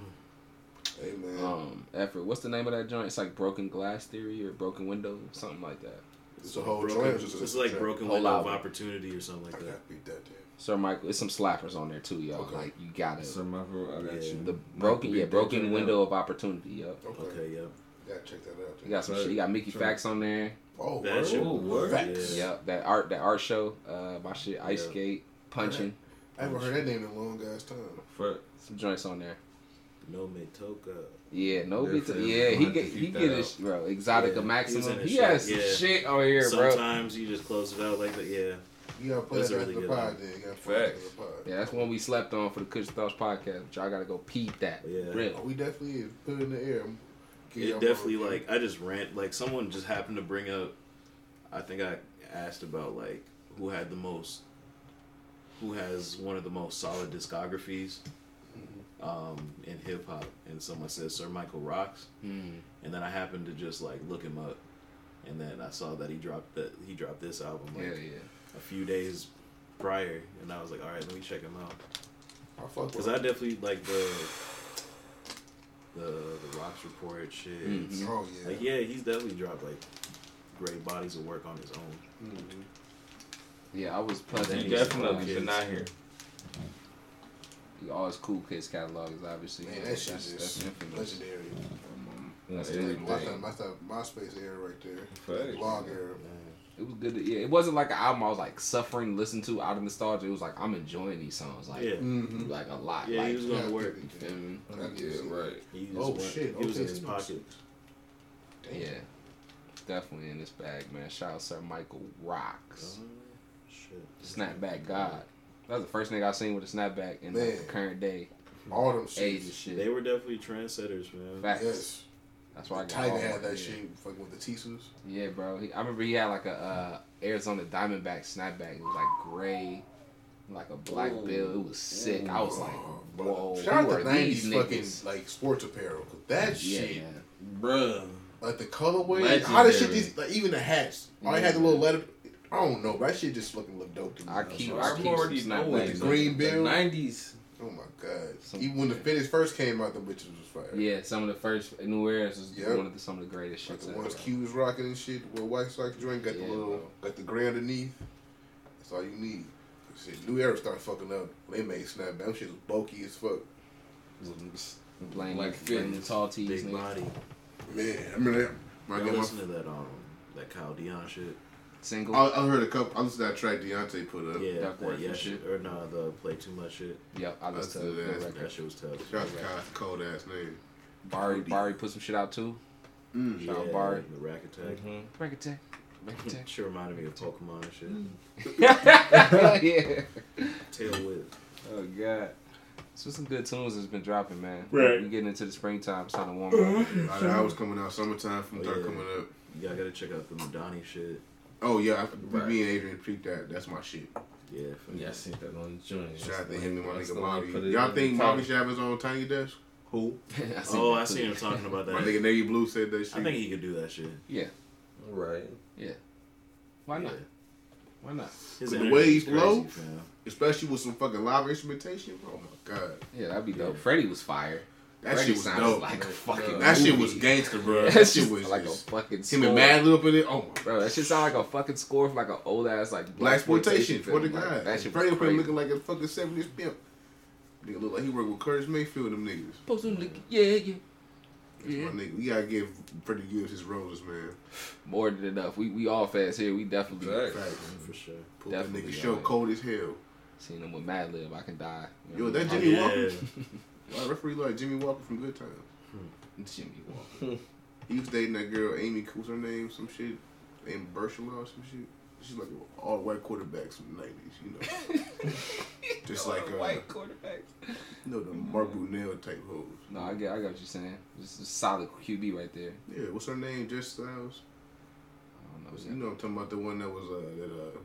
Hey man, Um, effort. What's the name of that joint? It's like Broken Glass Theory or Broken Window, something like that. it's a whole broken, track. It's, just a like broken Whole window of opportunity or something like I that. gotta beat that damn. Sir Michael, it's some slappers on there too, yo. Okay. Like you gotta Sir Michael, I got Yeah. you. the broken, yeah, broken window out. of opportunity, yo. Okay, Okay, yeah. gotta check that out. You got some Right. shit. You got Mickey Sure. Facts on there. Oh, That word? shit- word. Facts. Yeah. Yeah, that art, that art show. Uh, my shit, Ice Yeah. Skate, punching. I haven't heard that name in a long ass time. For, Some joints on there. No Metoka. Yeah, no They're bit. saying Yeah, he get he get that his bro Exotica Yeah, Maximum. was in his He has some yeah. shit on here, bro. Sometimes you just close it out like that. Yeah. You gotta play That's that a really the good pod, one. then. You gotta play Facts. the pod. Yeah, that's one we slept on for the Kush Thoughts podcast. But y'all gotta go peep that. Yeah. Real. Oh, we definitely is. Put it in the air. I'm- give y'all It definitely like I just rant like someone just happened to bring up. I think I asked about like who had the most, who has one of the most solid discographies, um, in hip hop, and someone said Sir Michael Rocks, Mm. and then I happened to just like look him up, and then I saw that he dropped that he dropped this album like Yeah, yeah. a few days prior, and I was like, all right, let me check him out. I fuck with Because I definitely like the the the Rocks Report shit. Mhm. Oh, yeah. Like yeah, he's definitely dropped like great bodies of work on his own. Mhm. Yeah, I was Then pleasant. He definitely cool been out here. All his cool kids catalog is obviously Man, that that's, shit that's, is infamous. legendary. Um, That's That's everything. My time, my time, MySpace era right there. Facts. Blog era. It was good. To, yeah, it wasn't like an album I was like suffering to listen to out of nostalgia. It was like I'm enjoying these songs like Yeah. Mm-hmm. like a lot. Yeah, like, he was gonna work. you feel me? Yeah, right. He just Oh, went, shit. He was in Okay, his pocket. Damn. Yeah, definitely in this bag, man. Shout out Sir Michael Rocks, Oh, shit. Snapback God. That was the first nigga I seen with a snapback in like, the current day All them age shit. shit. They were definitely trendsetters, man. Facts. Yes. That's why I got Tiger had that shit fucking with the Tisus. Yeah, bro. He, I remember he had like a uh, Arizona Diamondback snapback. It was like gray, like a black Ooh. bill. It was sick. I was like, But whoa, Shout who out are to 90s fucking niggas? like sports apparel. 'cause that Yeah, shit, man. Bruh. like the colorway, how the shit, Legendary. these, like even the hats. All they had the little letter. I don't know, but that shit just fucking look dope to me. I keep- So, I I'm keep already some knowing snapbacks. it. Green The bill. 90s. Oh my god! Some- Even when the finish first came out, the bitches was fire. Yeah, some of the first New Eras was Yep. one of the some of the greatest Like shits. the ones. Q was rocking and shit, where White Sox joint got Yeah, the little, bro. got the gray underneath. That's all you need. Shit, New Era started fucking up. They made snapback. Them shit was bulky as fuck. Playing Like like playing the tall tees. Big nigga. body. Man, I mean, that. When I Yo, get my listen to that um that Kyle Dion shit. Single. I, I heard a couple. I listened to that track Deontay put up. Yeah, Duckworth that, and yeah shit. shit. Or no, the play too much shit. yep, I That's listened to it, the that's- record. That shit was tough. Shout out to Kyle's cold ass name. Bari, Bari put some shit out too. Mm. Shout out Yeah, Barry. the rack attack. Mhm. Break attack. Break attack. Sure reminded me of Pokemon and shit. yeah. Tail whip. Oh god. So some good tunes has been dropping, man. Right. We getting into the springtime, it's time to warm up. I was coming out. Summertime from Oh, yeah. coming up. Yeah, I gotta check out the Madani shit. Oh yeah, I, Right. me and Adrian peaked that. That's my shit. Yeah, for Yeah, I seen that on the joint. Shout out to him and my nigga Bobby. Y'all think the Bobby top. Shabba's on Tiny Desk? Who? Oh, that I seen him talking about that. My nigga Navy Blue said that shit. I think he could do that shit. Yeah. Right. Yeah. Why not? Yeah. Why not? His The energy way is he's crazy, low? Especially with some fucking live instrumentation. Oh my god. Yeah, that'd be dope. Yeah. Freddie was fire. That Freddie shit was dope. like a Yeah. fucking that shit was gangster, bro. That that shit was like a just- fucking him score. and Madlib in it. Oh my Bro, that shit sound like a fucking score for like an old ass like Black exploitation for the Like, that shit Freddie was crazy. looking like a fucking seventies pimp. Nigga look like he worked with Curtis Mayfield. And them niggas. Post him, like, yeah, yeah. Yeah. my nigga. We gotta give Freddie Gibbs his roses, man. More than enough. We we all fans here. We definitely Facts. Facts. For sure. Put that nigga show yeah. cold as hell. seen him with Madlib. I can die. Yo, that Oh, Jimmie yeah. Walker. I referee like Jimmie Walker from Good Times. Jimmie Walker. He was dating that girl, Amy, who's her name, some shit, Amy Bershaw or some shit. She's like all white quarterbacks from the nineties, you know. Just like uh, white quarterbacks. you know the Mark Brunell type hoes. No, I get, I got what you're saying. Is a solid QB right there. Yeah, what's her name? Jess Styles. I don't know. You know I'm talking about the one that was uh that uh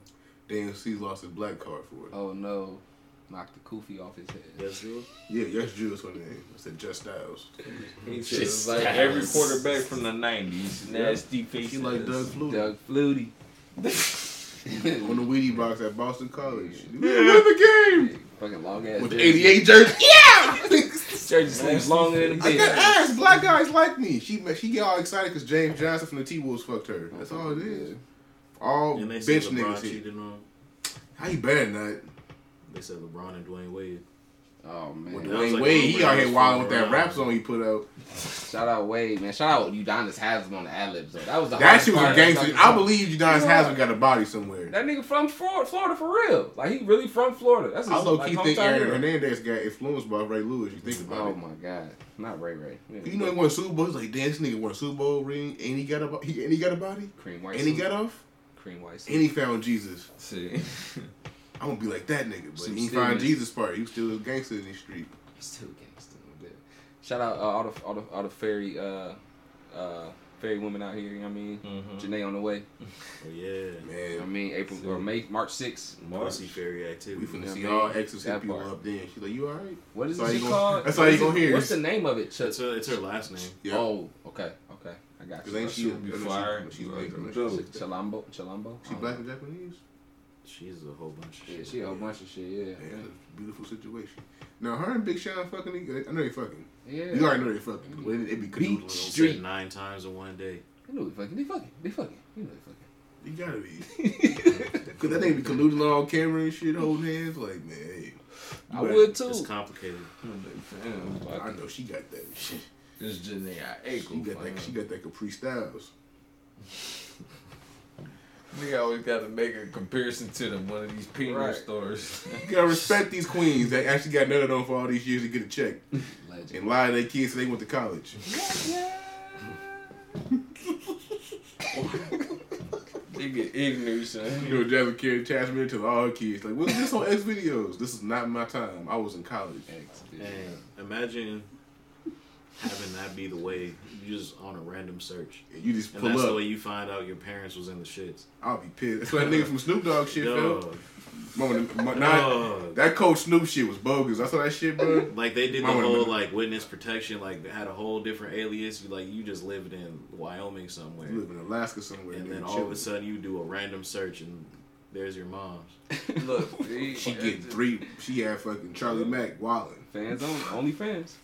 DMC lost his black card for. It. Oh no, knocked the kufi off his head. Yes, dude. Yeah, yes, Jules her name. I said Jess Styles. He Shit said it's like every quarterback from the 90s. Nasty faces. She like Doug Flutie Doug Flutie. on the Wheatie box at Boston College. Yeah, win the game Fucking long ass. with jersey. 88 jersey. Yeah. Jersey sleeves longer than a I got bitch. ass. Black guys like me. She she get all excited because James Johnson from the T Wolves fucked her. That's all it is. All And they bench said LeBron niggas here. cheated on. How you better not? They said LeBron and Dwyane Wade. Oh man. With Dwyane like Wade, oh, he out here most wilding with that rap song he put out. Shout out Wade, man. Shout out Udonis Haslem on the ad libs though. That was the That shit was a gangster. fucking I believe Udonis Yeah. Haslem got a body somewhere. That nigga from Florida, Florida for real. Like he really from Florida. That's his I low like, key think Aaron hero. Hernandez got influenced by Ray Lewis. You think about Oh it. my god, not Ray Ray. Yeah, You know he won a Super Bowl. He's like, damn, this nigga won a Super Bowl ring, and he got a he, and he got a body, cream white. and he got off, cream white. and he found Jesus. See, I'm gonna be like that nigga, but Some he find stillness. Jesus part. He was still a gangster in the street. He's still gangster. no doubt. Shout out uh, all the all the all the fairy uh uh fairy women out here. You know what I mean? Mhm. Jhené on the way. Oh yeah. You know I mean? April or May March 6th. Pussy fairy activity. we finna Yeah, see man. all exes hit people part. up. Then she's like, you all right? What is That's it all you gonna- called? that's all you is gonna hear. What's the name of it? Ch- It's her, it's her last name. Yeah. Oh, okay, okay. I got Cause you. ain't she? She'll be I know she- fired. She's You like, like I know them she- too. Chilombo, Chilombo. She black and Japanese. She's a whole bunch of Yeah, shit. she a whole bunch of shit. Yeah, Man, it's a beautiful situation. Now her and Big Sean fucking. I know they fucking. yeah. You already know they fucking. But it, it be Beat canoodling. She Street. nine times in one day. You know they fucking. They fucking. They fucking. You know they fucking. You gotta be. Cause that nigga be colluding on camera and shit, holding hands. Like man, hey. I you would too. It's too. complicated. better- I know she got that. She, This Jhené she got that. She got that Capri Styles. We always got to make a comparison to them one of these peanut Right. stores. You gotta respect these queens that actually got nutted on for all these years to get a check Legend. and lie to their kids so they went to college. they get ignorant, son. You know, Jasmine Carey Chasmin to all her kids like, "What's this on X videos? This is not my time. I was in college." X, And imagine having that be the way you just on a random search. And you just And pull that's the way you find out your parents was in the shits. I'll be pissed. That's what that nigga from Snoop Dogg shit felt. Dog. Mama, my, nah, Dog. that Coach Snoop shit was bogus. I saw that shit, bro. Like they did the whole like witness protection, like they had a whole different alias. You like you just lived in Wyoming somewhere, You live in Alaska somewhere. and nigga, then all chilling. of a sudden you do a random search and there's your mom's. Look, see, she get three. She had fucking Charlie Mack wilding. Fans only. Only fans.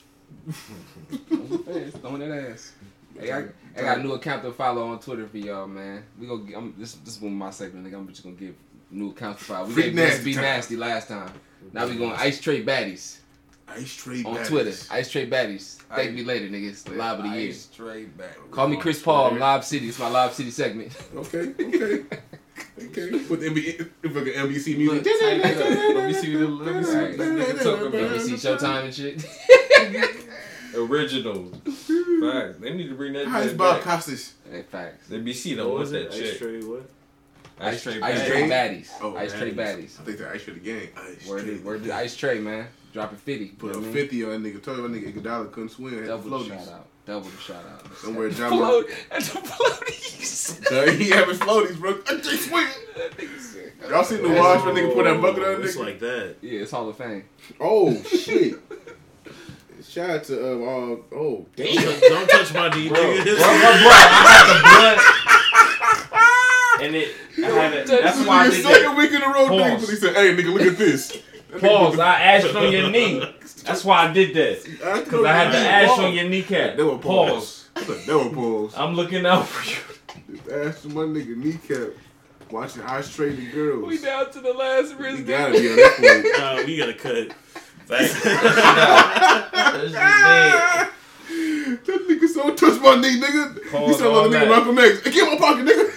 Throwing that ass. Hey, I, I got a new account to follow on Twitter for y'all, man. We go. I'm, this this is one my segment. Nigga, I'm just gonna give new accounts to follow. We Free gave Be. Nasty last time. Now we going Ice Trade Baddies Ice Trade on Baddies. Twitter. Ice Trade Baddies. Thank Ice- me later, nigga. It's the live of the year. Straight back. Call me Chris Paul. I'm Live City. It's my Live City segment. Okay, okay, okay. Put the NBA, fucking NBC music. tighten it up. Let me see the- let me see what this nigga. NBC Showtime and shit. Original. Facts. They need to bring that How is shit Bob back. Costas? hey, facts. They be see What them was with it? that Ice shit. Trade what? Ice, Trade Ice Baddies. Baddies. Oh, Ice Trade Baddies. Baddies. I think that Ice Trade again. Ice Word, Trade. word to Ice Trade, man. Dropping 50. Put a what I mean? fifty on that nigga. Told you that nigga Iguodala couldn't swim. Had the Double the floaties. shout out. Double the shout out. Somewhere John Float. That's the floaties. He having floaties, bro. I just swing. That nigga sick. Y'all seen the watch when nigga put that bucket on It's like that. Yeah, it's Hall of Fame. Oh shit! Shout out to uh, uh oh damn. Don't touch my D, Bro, nigga. bro, bro, bro, I had the blunt. And it, I had it. This That's is why I did second that. week in a row, nigga. Pause. But he said, "Hey, nigga, look at this." Pause. I ashed on your knee. That's why I did that. Because I had the Pause. ash on your kneecap. They were pause. Pause. I said, They were pause. I'm looking out for you. Just ass on my nigga kneecap. Watching Ice Trade the girls. We down to the last You wrist. gotta be on that point. Nah, we gotta cut. Facts. That's just dead. That nigga so touch my knee, nigga. he Pause sound all like a nigga that. Malcolm X. Hey, Get my pocket, nigga.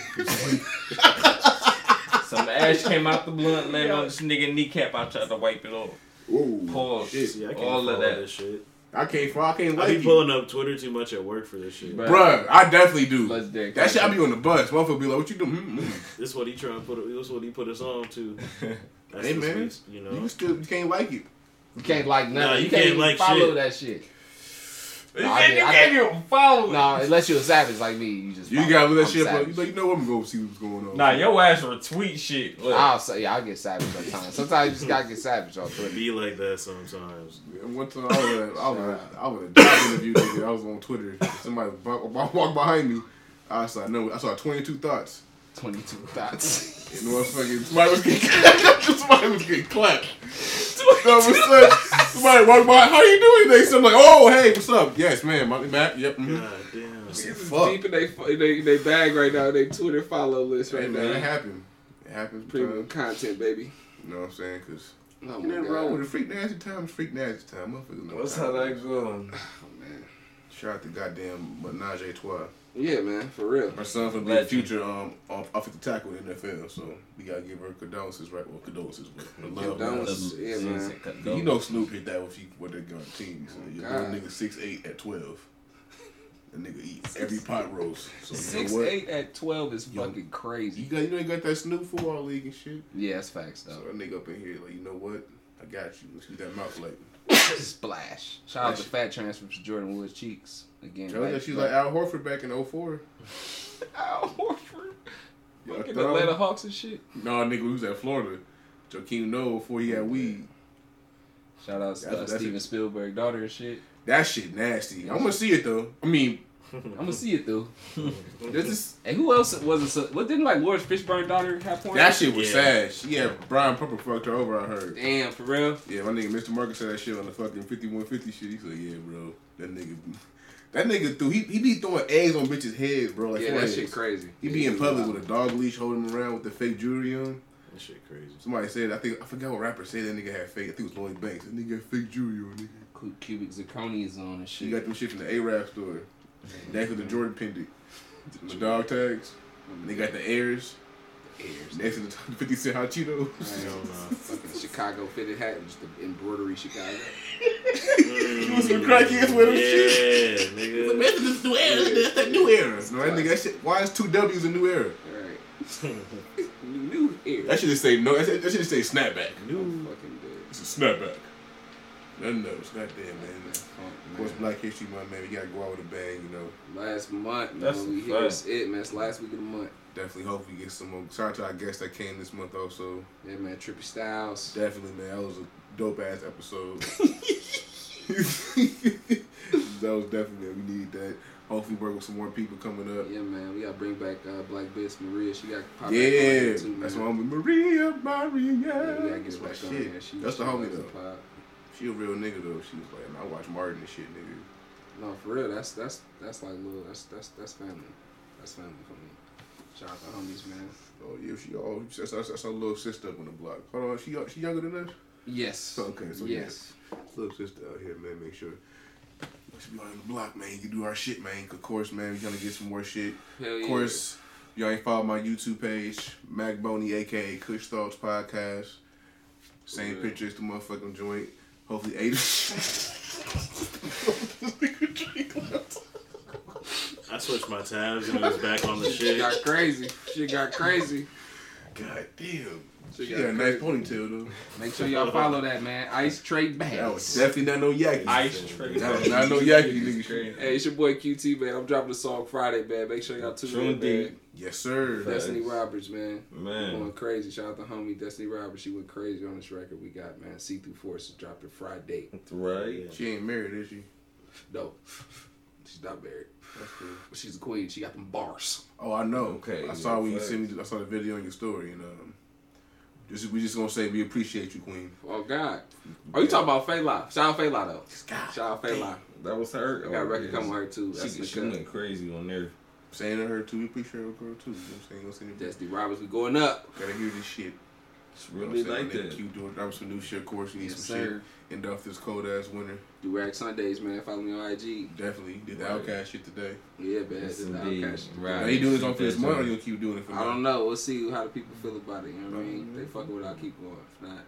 Some ash came out the blunt, landed on this nigga kneecap. I tried to wipe it off. Whoa. Pause. Shit. See, I can't All of that. this shit. I can't. I can't I like be you. pulling up Twitter too much at work for this shit. Bruh. Bruh, I definitely do. Legendary. That shit, I be on the bus. Motherfucker be like, what you doing? Mm, mm. This what he trying to put. This what he put us on to. That's Hey, man. sweets, you You know. still you can't like it. You can't like nothing. Nah, you, you can't, can't even like follow shit. that shit. You Nah, I can't, did- you I can't even follow it. No, unless you're a savage like me, you just. You gotta let that I'm shit up. savage. You like, you know what? I'm gonna go see what's going on. Nah, your ass retweet shit. Look. I'll say, yeah, I get savage sometimes. Sometimes you just gotta get savage on Twitter. Be like that sometimes. And One time I was at, I was at, I was at a job interview. Nigga. I was on Twitter. Somebody walk- walk- walked behind me. I saw no. I saw 22 thoughts. 22 thoughts. And motherfucking somebody was getting somebody was getting clapped. All of a sudden, somebody walked by. How you doing They said like, oh hey, what's up? Yes, man. My Matt. Yep. mhm. God damn. This is Fuck. deep in they, they, they bag right now. They Twitter follow list Hey right man, it now. happened. It happens. Premium Premium. content, baby. You know what I'm saying? Cause Oh Ain't my nothing god. wrong with it. Freak nasty time is freak nasty time. Motherfuckers know What's time how is. that going? Oh man. Shout out to goddamn Menage a Trois. Yeah, man, for real. Our son for the Legend. future um off- offensive tackle in the NFL, so we gotta give her condolences, right? Well, condolences, but the love. Condolences. Yeah, man. You know Snoop hit that if you what they got team. So your God. little nigga six eight at twelve. That nigga eat every pot roast. So you Six know eight at twelve is Yo, fucking You crazy. got you know you got that Snoop football league and shit. Yeah, that's facts So though. that nigga up in here like you know what? I got you. Let's get that mouth like. Splash. Shout out to Fat Transfer for Jordyn Woods cheeks again. Tell her that she's like Al Horford back in 04. Al Horford. Y'all Fucking thought- Atlanta Hawks and shit. No, nigga, we was at Florida. Joakim Noah before he had weed. Shout out to uh, Steven it. Spielberg daughter and shit. That shit nasty. I'm gonna see it though. I mean, I'm gonna see it though. this is And who else was it? So, what didn't like Laurence Fishburne daughter have porn? that shit was Yeah. sad. She had Brian Pumper fucked her over. I heard. Damn, for real. Yeah, my nigga Mr. Marcus said that shit on the fucking 5150 shit. He said, yeah, bro, that nigga, that nigga threw he he be throwing eggs on bitches' heads, bro. Like yeah, that foreheads. shit crazy. He be in public with a dog leash holding him around with the fake jewelry on. That shit crazy. Somebody said, I think I forgot what rapper said that nigga had fake. I think it was Lloyd Banks. That nigga had fake jewelry on. Nigga. Cu- cubic zirconias on and shit. shit. got them shit from the A-Rap store. Next to the Jordan pendant. The dog tags. And they got the airs. Airs. Next to the 50 Cent Hot Cheetos. Hell no. Uh, fucking Chicago fitted hat, just the embroidery Chicago. You was some crackheads with them shit. Yeah, nigga. Man, this new era. That's that new era. No, that nigga, that shit, why is two W's a new era? Alright. new, new air. That should just say no. That should that should just say snapback. I'm fucking dead. It's a snapback. Nothing else. Goddamn, man. Fuck, Of course. Black History Month, man. We gotta go out with a bang, you know. Last month, man. That's we a here. it, man. It's last week of the month. Definitely hope we get some more. Shout out to our guest that came this month also. Yeah, man. Trippy Styles. Definitely, man. That was a dope ass episode. that was definitely we need that. Hopefully, work with some more people coming up. Yeah, man. We gotta bring back uh, Black Bitch Maria. She got pop back on Yeah, too, man. that's why I'm with Maria, Maria. Yeah, we gotta get That's her my back on shit. She, That's the homie though. the pod. She a real nigga though. She was like, I watch Martin and shit, nigga. No, for real. That's that's that's like little. That's that's that's family. That's family for me. Shout out to homies, man. Oh yeah, she all that's, that's, that's our little sister up on the block. Hold on, she she younger than us. Yes. Okay, so yes. Little sister out here, man. Make sure. She be on the block, man. You can do our shit, man. Of course, man. We gonna get some more shit. Hell yeah. Of course, y'all ain't followed my YouTube page, Mac Boney, aka Kush Thoughts Podcast. Same Yeah. picture as the motherfucking joint. Hopefully, eight. I switched my tabs and it was back on the Shit shit. got crazy. Shit got crazy. God damn. Shit She got got a nice crazy. ponytail though. Make sure y'all follow that, man. Ice Trade That was definitely not no yaki. Ice trade. That was not no yaki, nigga. Hey, it's your boy QT, man. I'm dropping a song Friday, man. Make sure y'all tune True in, indeed. man. Yes, sir. Destiny Roberts, man. Man. Going crazy. Shout out to homie Destiny Roberts. She went crazy on this record we got, man. See Through Forces dropped it Friday. Right. She ain't married, is she? No. She's not married. That's cool. But she's a queen. She got them bars. Oh, I know. Okay, I saw when you sent me. I saw the video on your story, and um, just we just gonna say we appreciate you, Queen. Oh, God. Oh, you talking about Faye Shout out Faye though. God Shout out Faye That was her. I got a Oh, record yes. coming her, too. That's She, the she cut. went crazy on there. Saying to her too, we appreciate her girl too. You know what I'm saying? You know what I'm saying? Destiny Roberts, we going up. Gotta hear this shit. It's You know really what I'm like that. Keep doing drop some new shit. Of course, you need Yes, some sir. shit. End off this cold ass winter. Do Rag Sundays, man. Follow me on IG. Definitely did the Right. outcast shit today. Yeah, man. Yes, This is the indeed. Outcast. Right. Are you doing this on for this month, or you'll keep doing it for? I don't know. We'll see how the people feel about it. You know what I mean? Mhm. They fucking with it, I'll keep going. If not,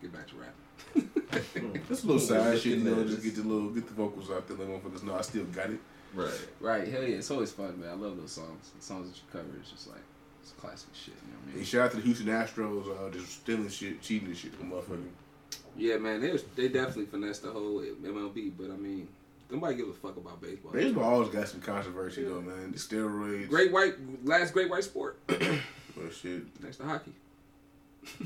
get back to rapping. Just a little side shit, you know. Just get the little, get the vocals out there. Let motherfuckers know I still got it. Right. right. Hell yeah. It's always fun, man. I love those songs. The songs that you cover is just like, it's classic shit. You know what I Hey, mean? shout out to the Houston Astros, uh, just stealing shit, cheating and shit from motherfucking. Yeah, man. They, was, they definitely finessed the whole MLB, but I mean, nobody gives a fuck about baseball. Baseball always got some controversy though, man. The steroids, Great white, last great white sport well, shit, next to hockey.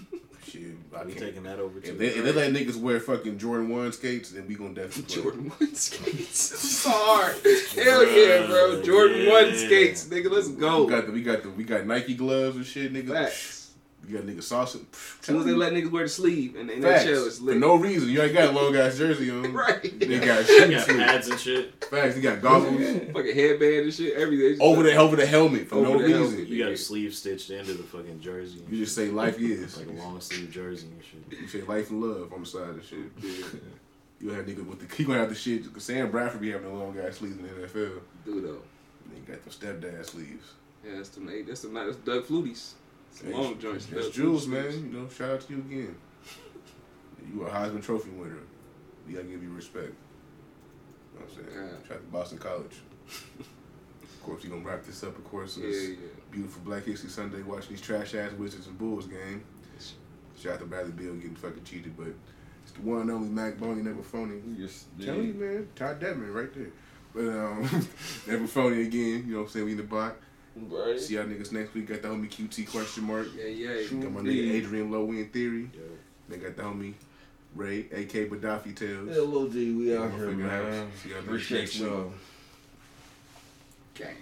shit. I We can't. taking that over If too. they, if they let niggas wear fucking Jordan One skates, then we gonna definitely play. Jordan One skates. so hard. Hell yeah, bro. Jordan One skates, nigga. Let's go. We go. got the we got the we got Nike gloves and shit, nigga. Facts. You got nigga sauce. As soon as they let niggas wear the sleeve and, they that Facts. shell is For no reason. You ain't got a long ass jersey on. Right. They got You got too. pads and shit. Facts. You got goggles. Fucking headband and shit, everything. over the over the helmet for Over no the reason. helmet. You got a sleeve stitched into the fucking jersey. and You just say life is. like a long sleeve jersey and shit. You say life and love on the side of the shit. You have nigga with the he gonna have the shit. Sam Bradford be having the long ass sleeves in the NFL. Dude, though. And he got the stepdad sleeves. Yeah, that's the that's the that's Doug Flutie's. Some Hey, long joints. That's Jules, man. You know, shout out to you again. You a Heisman Trophy winner. We gotta give you respect. You know what I'm saying? Yeah. Shout out to Boston College. of course, you gonna wrap this up, of course. Yeah, This yeah. beautiful Black History Sunday watching these trash ass Wizards and Bulls game. Shout out to Bradley Beal getting fucking cheated, but it's the one and only Mac Boney, never phony. Just- Tell you, man. Todd Devin right there. But um, never phony again. You know what I'm saying? We in the block. Right. See y'all niggas next week. Got the homie QT question mark. Yeah, yeah. Got my nigga Adrian Lowe in theory. Yo. They got the homie Ray, AK Bedaffi Tales. Hello, D. We out Yeah, here, motherfucker, man. see y'all next Appreciate week. y'all. Gang.